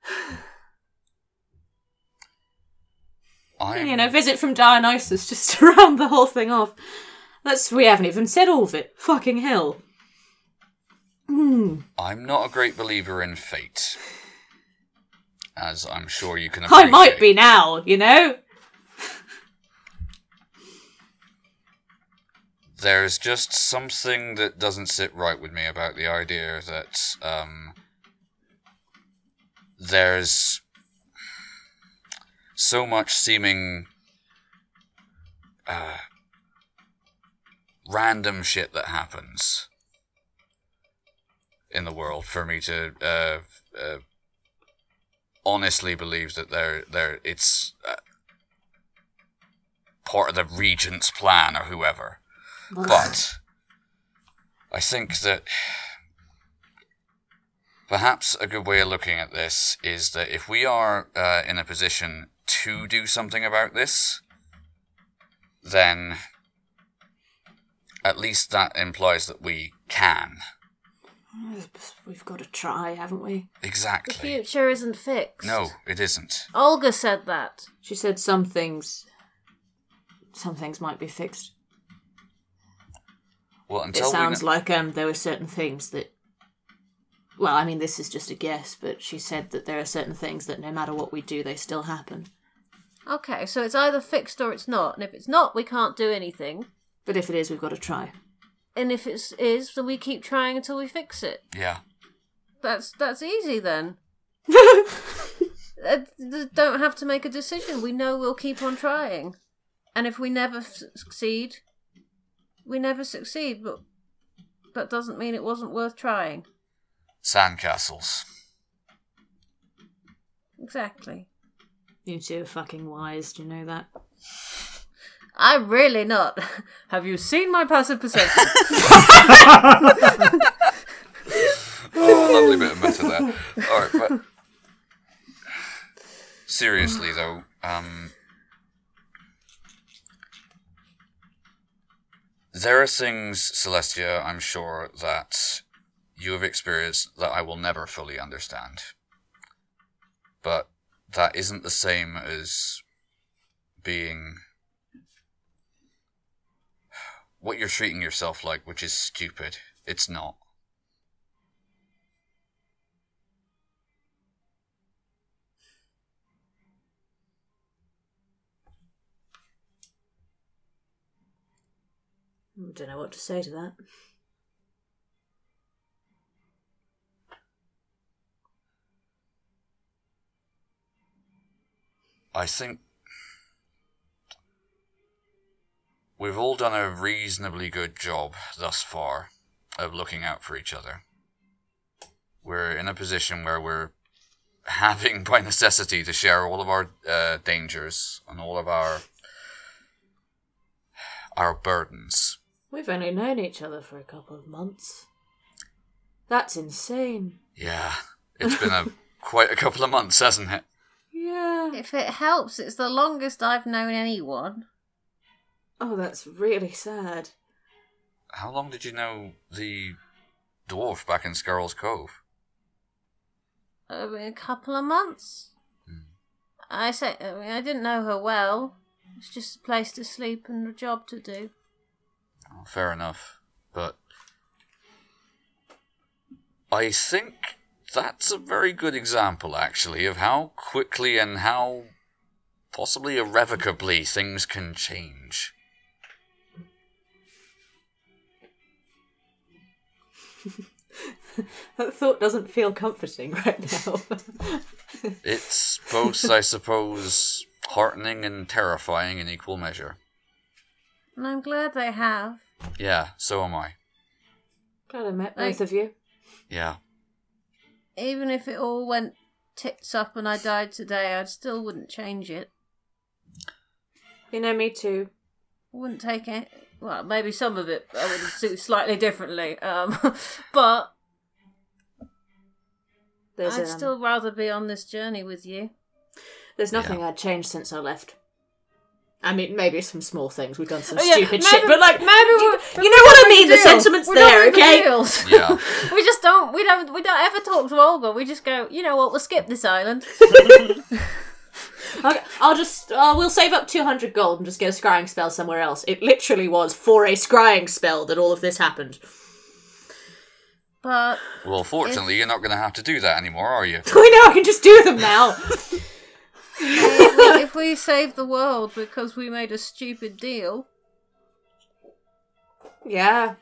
I'm, You know, visit from Dionysus just to round the whole thing off. That's we haven't even said all of it. Fucking hell. Hmm. I'm not a great believer in fate. As I'm sure you can I might be now, you know? There's just something that doesn't sit right with me about the idea that um, there's so much seeming uh, random shit that happens in the world for me to uh, uh, honestly believe that there there it's uh, part of the regent's plan or whoever. But I think that perhaps a good way of looking at this is that if we are uh, in a position to do something about this, then at least that implies that we can. We've got to try, haven't we? Exactly. The future isn't fixed. No, it isn't. Olga said that. She said some things. Some things might be fixed. Well, It until we sounds kn- like um there were certain things that. Well, I mean, this is just a guess, but she said that there are certain things that no matter what we do, they still happen. Okay, so it's either fixed or it's not, and if it's not, we can't do anything. But if it is, we've got to try. And if it is, then we keep trying until we fix it. yeah. That's that's easy then. Uh, don't have to make a decision. We know we'll keep on trying, and if we never succeed, we never succeed. But that doesn't mean it wasn't worth trying. Sandcastles. Exactly. You two are fucking wise, do you know that? I'm really not. Have you seen my passive perception? Oh, lovely bit of meta there. All right, but seriously though, um, there are things, Celestia, I'm sure that you have experienced that I will never fully understand. But that isn't the same as being what you're treating yourself like, which is stupid. It's not. I don't know what to say to that. I think we've all done a reasonably good job thus far of looking out for each other. We're in a position where we're having, by necessity, to share all of our uh, dangers and all of our our burdens. We've only known each other for a couple of months. That's insane. Yeah, it's been a quite a couple of months, hasn't it? Yeah. If it helps, it's the longest I've known anyone. Oh, that's really sad. How long did you know the dwarf back in Scarl's Cove? I mean, a couple of months. Hmm. I say, I mean, I didn't know her well. It's just a place to sleep and a job to do. Oh, fair enough, but I think that's a very good example, actually, of how quickly and how possibly irrevocably things can change. that thought doesn't feel comforting right now. It's both, I suppose, heartening and terrifying in equal measure. And I'm glad they have. Yeah, so am I. Glad I met Like- both of you. Yeah. Even if it all went tits up and I died today, I still wouldn't change it. You know, me too. I wouldn't take it. Well, maybe some of it I would do slightly differently. Um, but There's, I'd um, still rather be on this journey with you. there's nothing I'd change since I left. I mean, maybe some small things. We've done some Oh, yeah, stupid maybe- shit, but like, maybe you, we- you know what I mean? The deal. sentiment's We there, don't make okay? deals. Yeah. we just don't. We don't. We don't ever talk to Olga. We just go. You know what? We'll skip this island. Okay, I'll just, uh, we'll save up 200 gold and just get a scrying spell somewhere else. It literally was for a scrying spell that all of this happened. But Well, fortunately, you're not going to have to do that anymore, are you? I know, I can just do them now. if we, if we save the world because we made a stupid deal, yeah.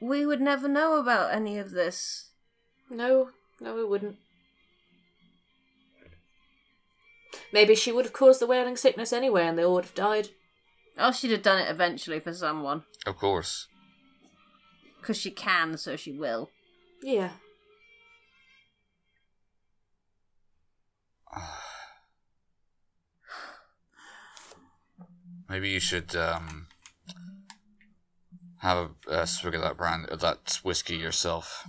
we would never know about any of this. No, no, we wouldn't. Maybe she would have caused the whaling sickness anyway and they all would have died. Oh, she'd have done it eventually for someone. Of course. Because she can, so she will. Yeah. Maybe you should um, have a, a swig of that brand, of that whiskey yourself.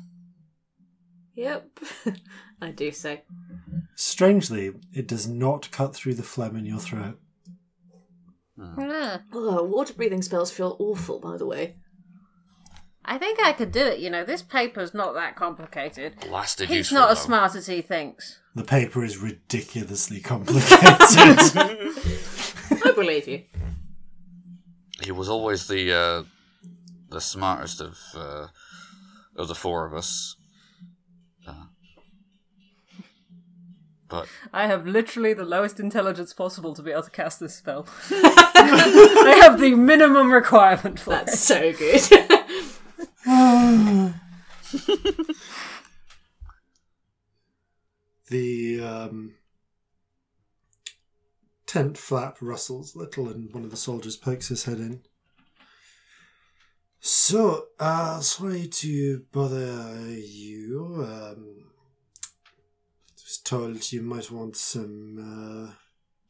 Yep. I do say. Strangely, it does not cut through the phlegm in your throat. Yeah. Oh, water breathing spells feel awful, by the way. I think I could do it, you know. This paper's not that complicated. Blasted He's useful, not as though. smart as he thinks. The paper is ridiculously complicated. I believe you. He was always the uh, the smartest of uh, of the four of us. But I have literally the lowest intelligence possible to be able to cast this spell. I have the minimum requirement for That's it. so good. the um, tent flap rustles a little, and one of the soldiers pokes his head in. So, uh, sorry to bother you. Um, was told you might want some uh,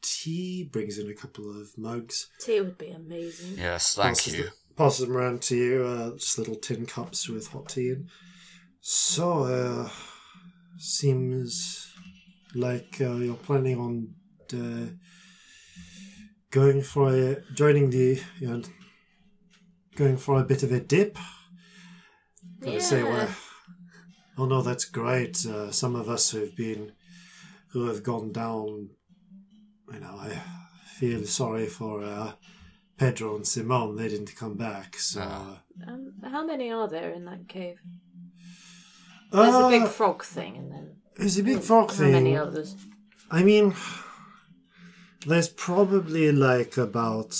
tea. Brings in a couple of mugs. Tea would be amazing. yes, thank passes you. them- passes them around to you. Uh, just little tin cups with hot tea in. So, uh, seems like uh, you're planning on uh, going for a joining the you know, going for a bit of a dip. Gotta say, well, oh no, that's great. Uh, some of us who've been who have gone down, you know, I feel sorry for uh, Pedro and Simon. They didn't come back, so. Ah. Um, how many are there in that cave? There's a big Uh, frog thing, and then There's a big frog how thing. many others? I mean, there's probably like about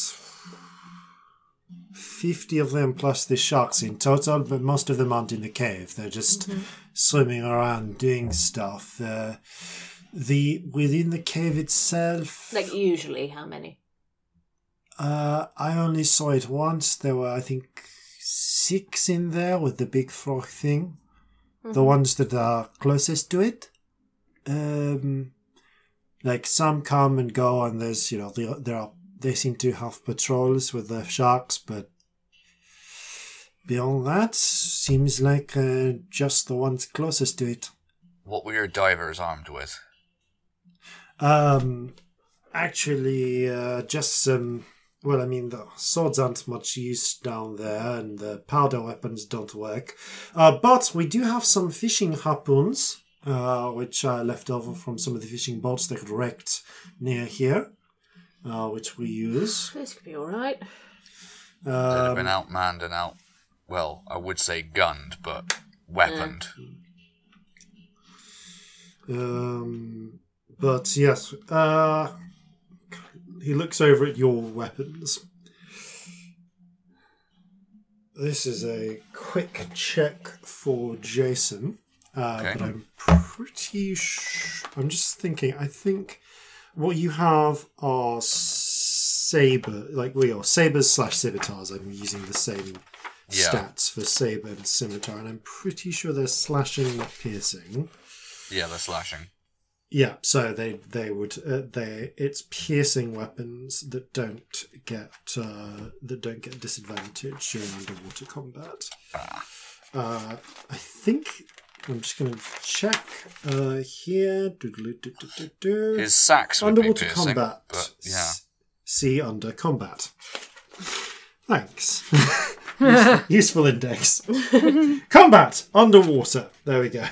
50 of them plus the sharks in total, but most of them aren't in the cave. They're just swimming around doing stuff. Uh, the within the cave itself, Like usually, how many? uh, I only saw it once. There were, I think, six in there with the big frog thing. The ones that are closest to it. Um, like some come and go, and there's you know there there are they seem to have patrols with the sharks, but beyond that, seems like uh, just the ones closest to it. What were your divers armed with? Um, actually, uh, just some. Well, I mean, the swords aren't much use down there, and the powder weapons don't work. Uh, but we do have some fishing harpoons, uh, which are left over from some of the fishing boats that wrecked near here, uh, which we use. This could be all right. They'd have been Um, outmanned and out. Well, I would say gunned, but weaponed. Um, but yes, uh, he looks over at your weapons. This is a quick check for Jason. Uh, Okay. But I'm pretty. Sh- I'm just thinking. I think what you have are saber, like we are sabers slash scimitars. I'm using the same Yeah. stats for saber and scimitar, and I'm pretty sure they're slashing, not piercing. Yeah, they're slashing. Yeah, so they they would uh, they it's piercing weapons that don't get uh, that don't get disadvantage during underwater combat. Uh, I think I'm just going to check uh, here. His sacks would be underwater piercing, combat. but yeah. S- See under combat. Thanks. Useful- Useful index. combat underwater. There we go.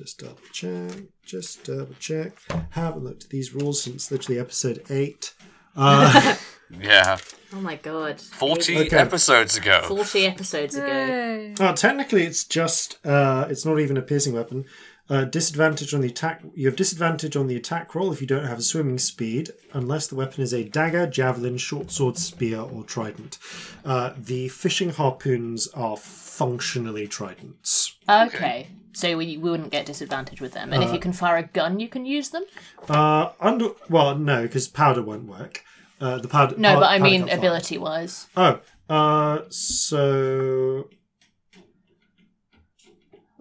Just double check. Just double check. Haven't looked at these rules since literally episode eight. Uh, Yeah. Oh my god. 40 Okay. episodes ago. 40 episodes ago. uh, technically, it's just. Uh, it's not even a piercing weapon. Uh, disadvantage on the attack. You have disadvantage on the attack roll if you don't have a swimming speed, unless the weapon is a dagger, javelin, short sword, spear, or trident. Uh, the fishing harpoons are functionally tridents. Okay. So we, we wouldn't get disadvantage with them. And if you can fire a gun, you can use them? Uh, under well, no, because powder won't work. Uh, the powder. No, pow- but I powder mean can't fire. ability wise. Oh, uh, so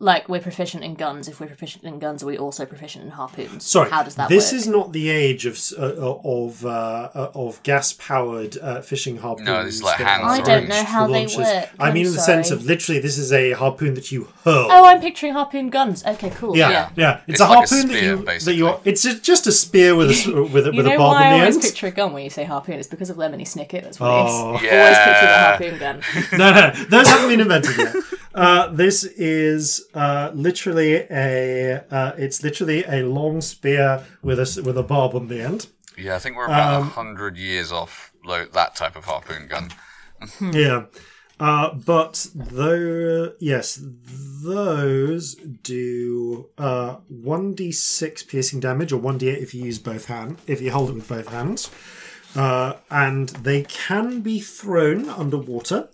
Like, we're proficient in guns. If we're proficient in guns, are we also proficient in harpoons? sorry. How does that work? this work? is not the age of uh, of uh, uh, of gas powered uh, fishing harpoons. No, it's like that hand are I don't know how with they work. I mean, I'm in the sense of literally, this is a harpoon that you hurl. Oh, I'm picturing harpoon guns. Okay, cool. yeah, Yeah. yeah, It's, It's a like a harpoon that spear, you that you. It's a, just a spear with a s- with a, You with know a barb why I on the always end. picture a gun when you say harpoon? It's because of Lemony Snicket. That's what Oh. it is. Always picture the harpoon gun. no, no, those haven't been invented yet. Uh, this is uh, literally a. Uh, it's literally a long spear with a with a barb on the end. Yeah, I think we're about a Um, 100 years off like, that type of harpoon gun. Yeah. Uh, but though, yes, those do uh, 1d6 piercing damage, or 1d8 if you use both hands, if you hold it with both hands. Uh, and they can be thrown underwater.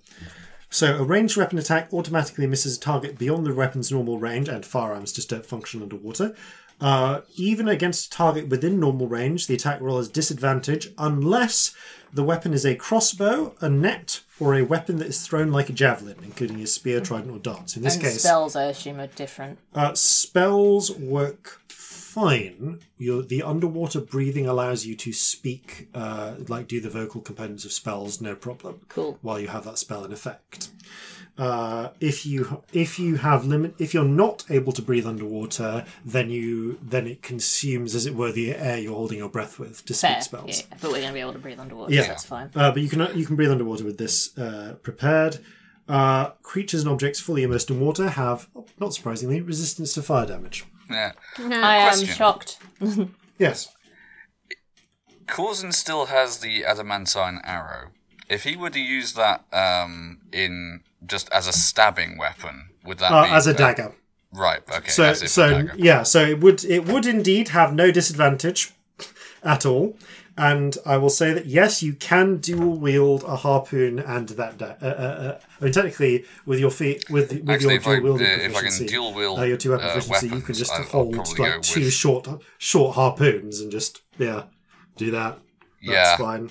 So a ranged weapon attack automatically misses a target beyond the weapon's normal range, and firearms just don't function underwater. Uh, even against a target within normal range, the attack roll has disadvantage unless the weapon is a crossbow, a net, or a weapon that is thrown like a javelin, including a spear, trident, or darts. In this and case, spells, I assume, are different. uh, spells work fine. Your, the underwater breathing allows you to speak, uh, like do the vocal components of spells, no problem. Cool. While you have that spell in effect. Uh, if you if you have limit if you're not able to breathe underwater, then you then it consumes as it were the air you're holding your breath with to Fair. speak spells. Yeah, but we're going to be able to breathe underwater, Yeah. so that's fine. Uh, but you can you can breathe underwater with this uh, prepared. Uh, creatures and objects fully immersed in water have, not surprisingly, resistance to fire damage. Yeah. I am Question. shocked. Yes. Corzin still has the adamantine arrow. If he were to use that um, in just as a stabbing weapon, would that Uh, be as a dagger. Right. Okay. So as if a so dagger. yeah, so it would it would indeed have no disadvantage at all. And I will say that yes, you can dual wield a harpoon and that. Da- uh, uh, uh, I mean, technically, with your feet, with with Actually, your dual wielding uh, if I can proficiency, dual wield, uh, your two weapon uh, proficiency, you can just I- I'll hold probably like two with- short short harpoons and just yeah, do that. That's Yeah. fine.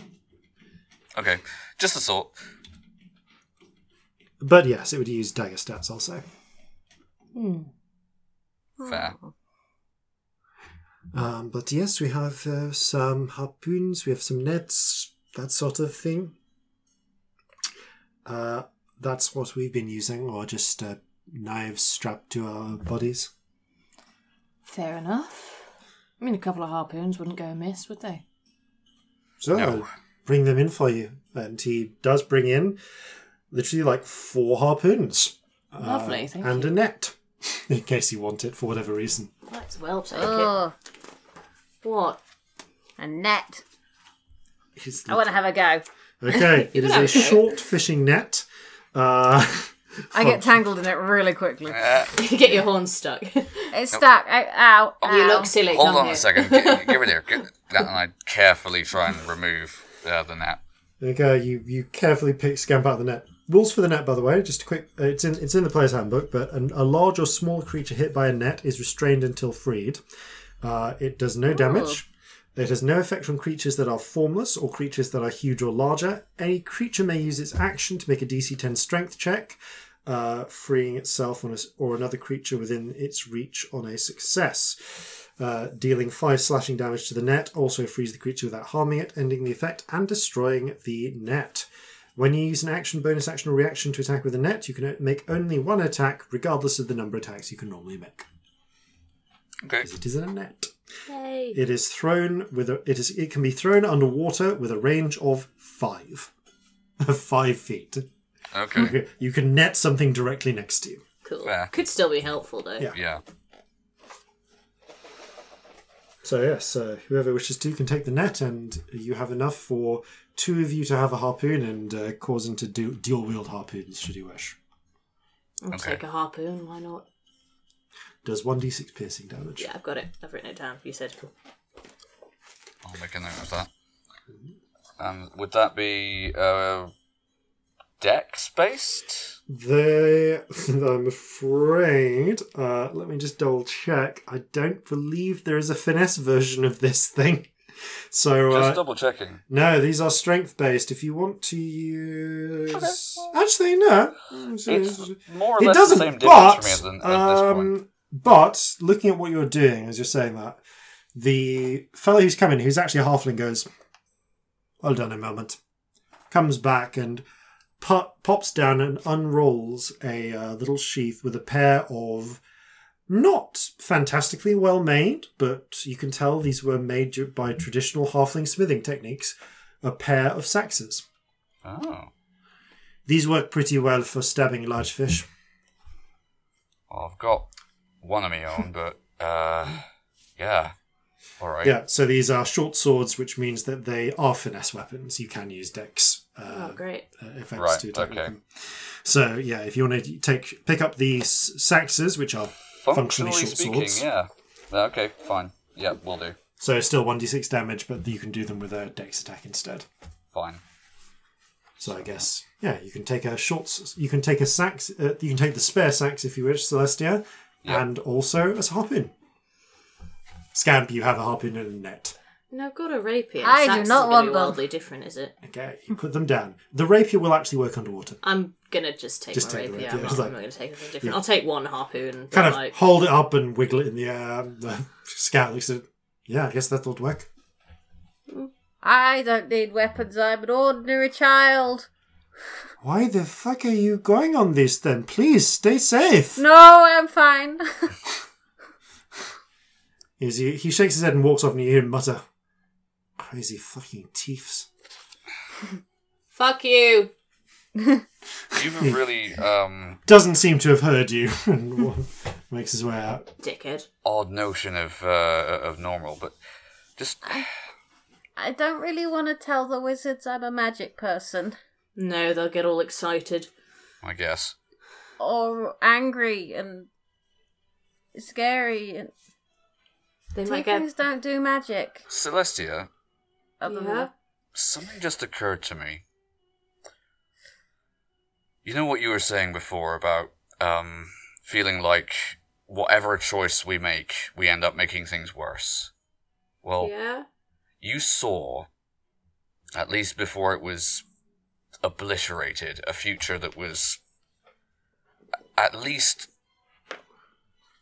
Okay. Just a thought. But yes, it would use dagger stats. I'll say. Fair. Um, but yes, we have uh, some harpoons, we have some nets, that sort of thing. Uh, that's what we've been using, or just uh, knives strapped to our bodies. Fair enough. I mean, a couple of harpoons wouldn't go amiss, would they? So No. I'll bring them in for you. And he does bring in literally like four harpoons. uh, Lovely, thank and you. a net, in case you want it for whatever reason. Might as well take it. Oh, What? a net. He's- I want to have a go. Okay, it is a short fishing net. Uh, I get tangled in it really quickly. Uh, You get your horns stuck. It's stuck. I, ow. ow. you look silly. hold on here. a second. Get, give it here. Get that, and I carefully try and remove uh, the net. Okay, you, you carefully pick scamp out of the net. rules for the net, by the way, just a quick. Uh, it's in it's in the player's handbook, but an, a large or small creature hit by a net is restrained until freed. Uh, it does no damage. It has no effect on creatures that are formless or creatures that are huge or larger. Any creature may use its action to make a DC 10 Strength check, uh, freeing itself on a or another creature within its reach on a success. Uh, dealing 5 slashing damage to the net also frees the creature without harming it, ending the effect and destroying the net. When you use an action, bonus action, or reaction to attack with a net, you can make only one attack, regardless of the number of attacks you can normally make. Okay. Because it is a net. Yay. It is thrown with a. It is. It can be thrown underwater with a range of five, five feet. Okay. You can net something directly next to you. Cool. Yeah. Could still be helpful though. Yeah. Yeah. So yes, uh, whoever wishes to can take the net, and you have enough for two of you to have a harpoon and uh, causing to do dual wield harpoons should you wish. I'll Okay. take a harpoon. Why not? Does one d six piercing damage. Yeah, I've got it. I've written it down. You said. I'll make a note of that. And would that be uh, dex based? They, I'm afraid. Uh, let me just double check. I don't believe there is a finesse version of this thing. So Just uh, double checking. no, these are strength based. If you want to use, actually no, It's more or it less doesn't. the same but difference for me at, the, at this point. um, but looking at what you're doing as you're saying that, the fellow who's coming, who's actually a halfling, goes, "Hold on a moment," comes back and pop, pops down and unrolls a uh, little sheath with a pair of not fantastically well made, but you can tell these were made by traditional halfling smithing techniques. A pair of saxes. Oh. These work pretty well for stabbing large fish. I've got one of my own, but uh, yeah. All right. Yeah, so these are short swords, which means that they are finesse weapons. You can use dex uh, Oh, great. uh, effects Right, to attack with okay. them. So yeah, if you want to take pick up these saxes, which are functionally, Functionally short speaking, swords, yeah. Okay, fine. Yeah, we'll do. so still one d six damage, but you can do them with a dex attack instead. Fine. So I guess yeah, you can take a short. You can take a sax. Uh, you can take the spare sax if you wish, Celestia, Yeah. and also as a harpoon. Scamp, you have a harpoon and a net. No, I've got a rapier. I do Sax not isn't want them. wildly different, is it? Okay, you put them down. The rapier will actually work underwater. I'm gonna just take Just my take the rapier. rapier, I'm, it's not, like- I'm not gonna take anything different. Yeah. I'll take one harpoon. but kind of like, hold it up and wiggle it in the air. Um, the scout looks at Yeah, I guess that would work. I don't need weapons. I'm an ordinary child. Why the fuck are you going on this then? Please stay safe. No, I'm fine. Is he, he shakes his head and walks off, and you hear him mutter, "Crazy fucking thieves." fuck you. You've really um, Doesn't seem to have heard you, and makes his way out. Dickhead. odd notion of uh, of normal, but just I don't really want to tell the wizards I'm a magic person. No, they'll get all excited. I guess. Or angry and scary. And They might get. Tieflings don't do magic. Celestia, Other than Yeah. something just occurred to me. You know what you were saying before about um, feeling like whatever choice we make, we end up making things worse. Well, Yeah. you saw, at least before it was obliterated, a future that was at least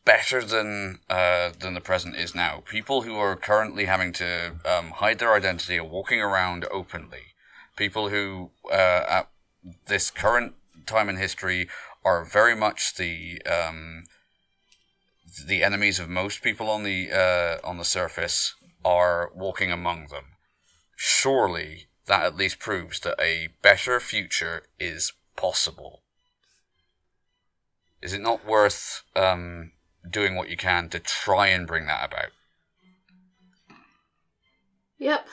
better than uh, than the present is now. People who are currently having to um, hide their identity are walking around openly. People who, uh, at this current time in history, are very much the um, the enemies of most people on the uh, on the surface are walking among them. Surely that at least proves that a better future is possible. Is it not worth um, doing what you can to try and bring that about? Yep.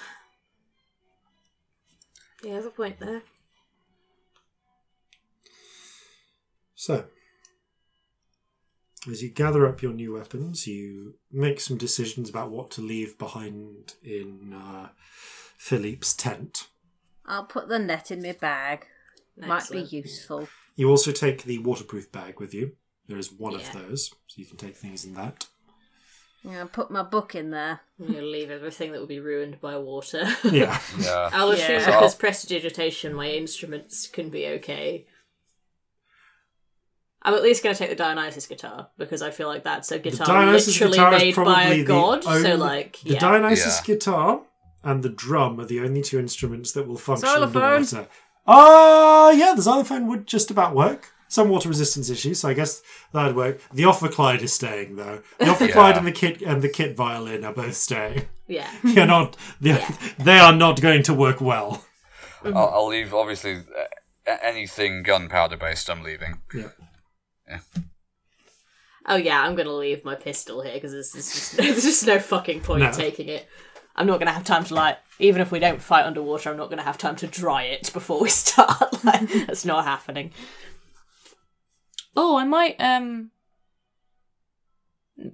You have a point there. So, as you gather up your new weapons, you make some decisions about what to leave behind in uh, Philippe's tent. I'll put the net in my bag. Might be Excellent. useful. You also take the waterproof bag with you. There is one Yeah. of those, so you can take things in that. Yeah, put my book in there. I'm gonna leave everything that will be ruined by water. Yeah. Yeah. I'll assume Yeah. because prestidigitation, my instruments can be okay. I'm at least going to take the Dionysus guitar because I feel like that's a The guitar Dionysus literally guitar is made by probably a god. the only, so, like, the yeah. Dionysus Yeah. guitar and the drum are the only two instruments that will function Xylophone. underwater. Ah, yeah, the xylophone would just about work. Some water resistance issues, so I guess that'd work. The Ophicleide is staying though. The Ophicleide Yeah. and the kit and the kit violin are both staying. yeah. You're not. They, they are not going to work well. I'll, I'll leave, obviously, uh, anything gunpowder based, I'm leaving. Yeah. Oh yeah, I'm gonna leave my pistol here because there's, there's, just, there's just no fucking point No. taking it. I'm not gonna have time to like, even if we don't fight underwater, I'm not gonna have time to dry it before we start. like, that's not happening. Oh, I might. Um,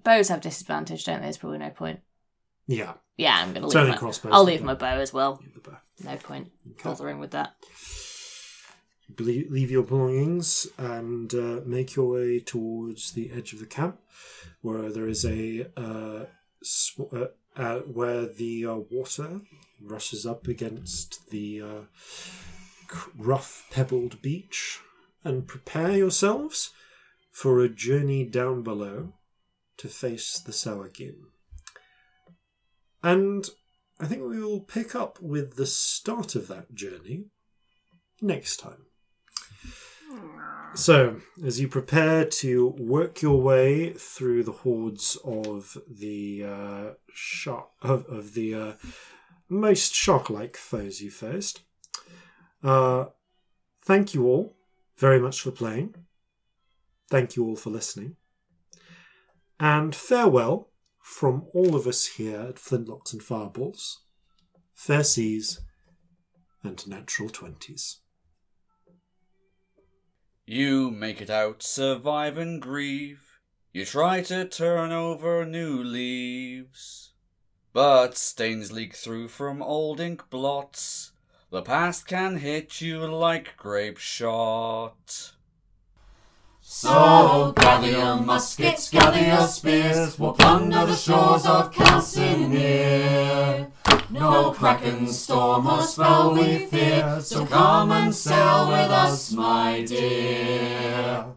bows have disadvantage, don't they? There's probably no point. Yeah. Yeah, I'm gonna It's leave only my. crossbows I'll leave my bow as well. bow. No point Okay. bothering with that. Leave your belongings and uh, make your way towards the edge of the camp, where there is a uh, sw- uh, uh, where the uh, water rushes up against the uh, rough pebbled beach, and prepare yourselves for a journey down below to face the Sahuagin. And I think we will pick up with the start of that journey next time. So, as you prepare to work your way through the hordes of the uh, shark of, of the uh, most shark-like foes you faced, uh, thank you all very much for playing. Thank you all for listening, and farewell from all of us here at Flintlocks and Fireballs. Fair seas and natural twenties. You make it out, survive and grieve. You try to turn over new leaves. But stains leak through from old ink blots. The past can hit you like grape shot. So gather your muskets, gather your spears, we'll plunder the shores of Calcinear. No kraken, storm, or spell we fear, so come and sail with us, my dear.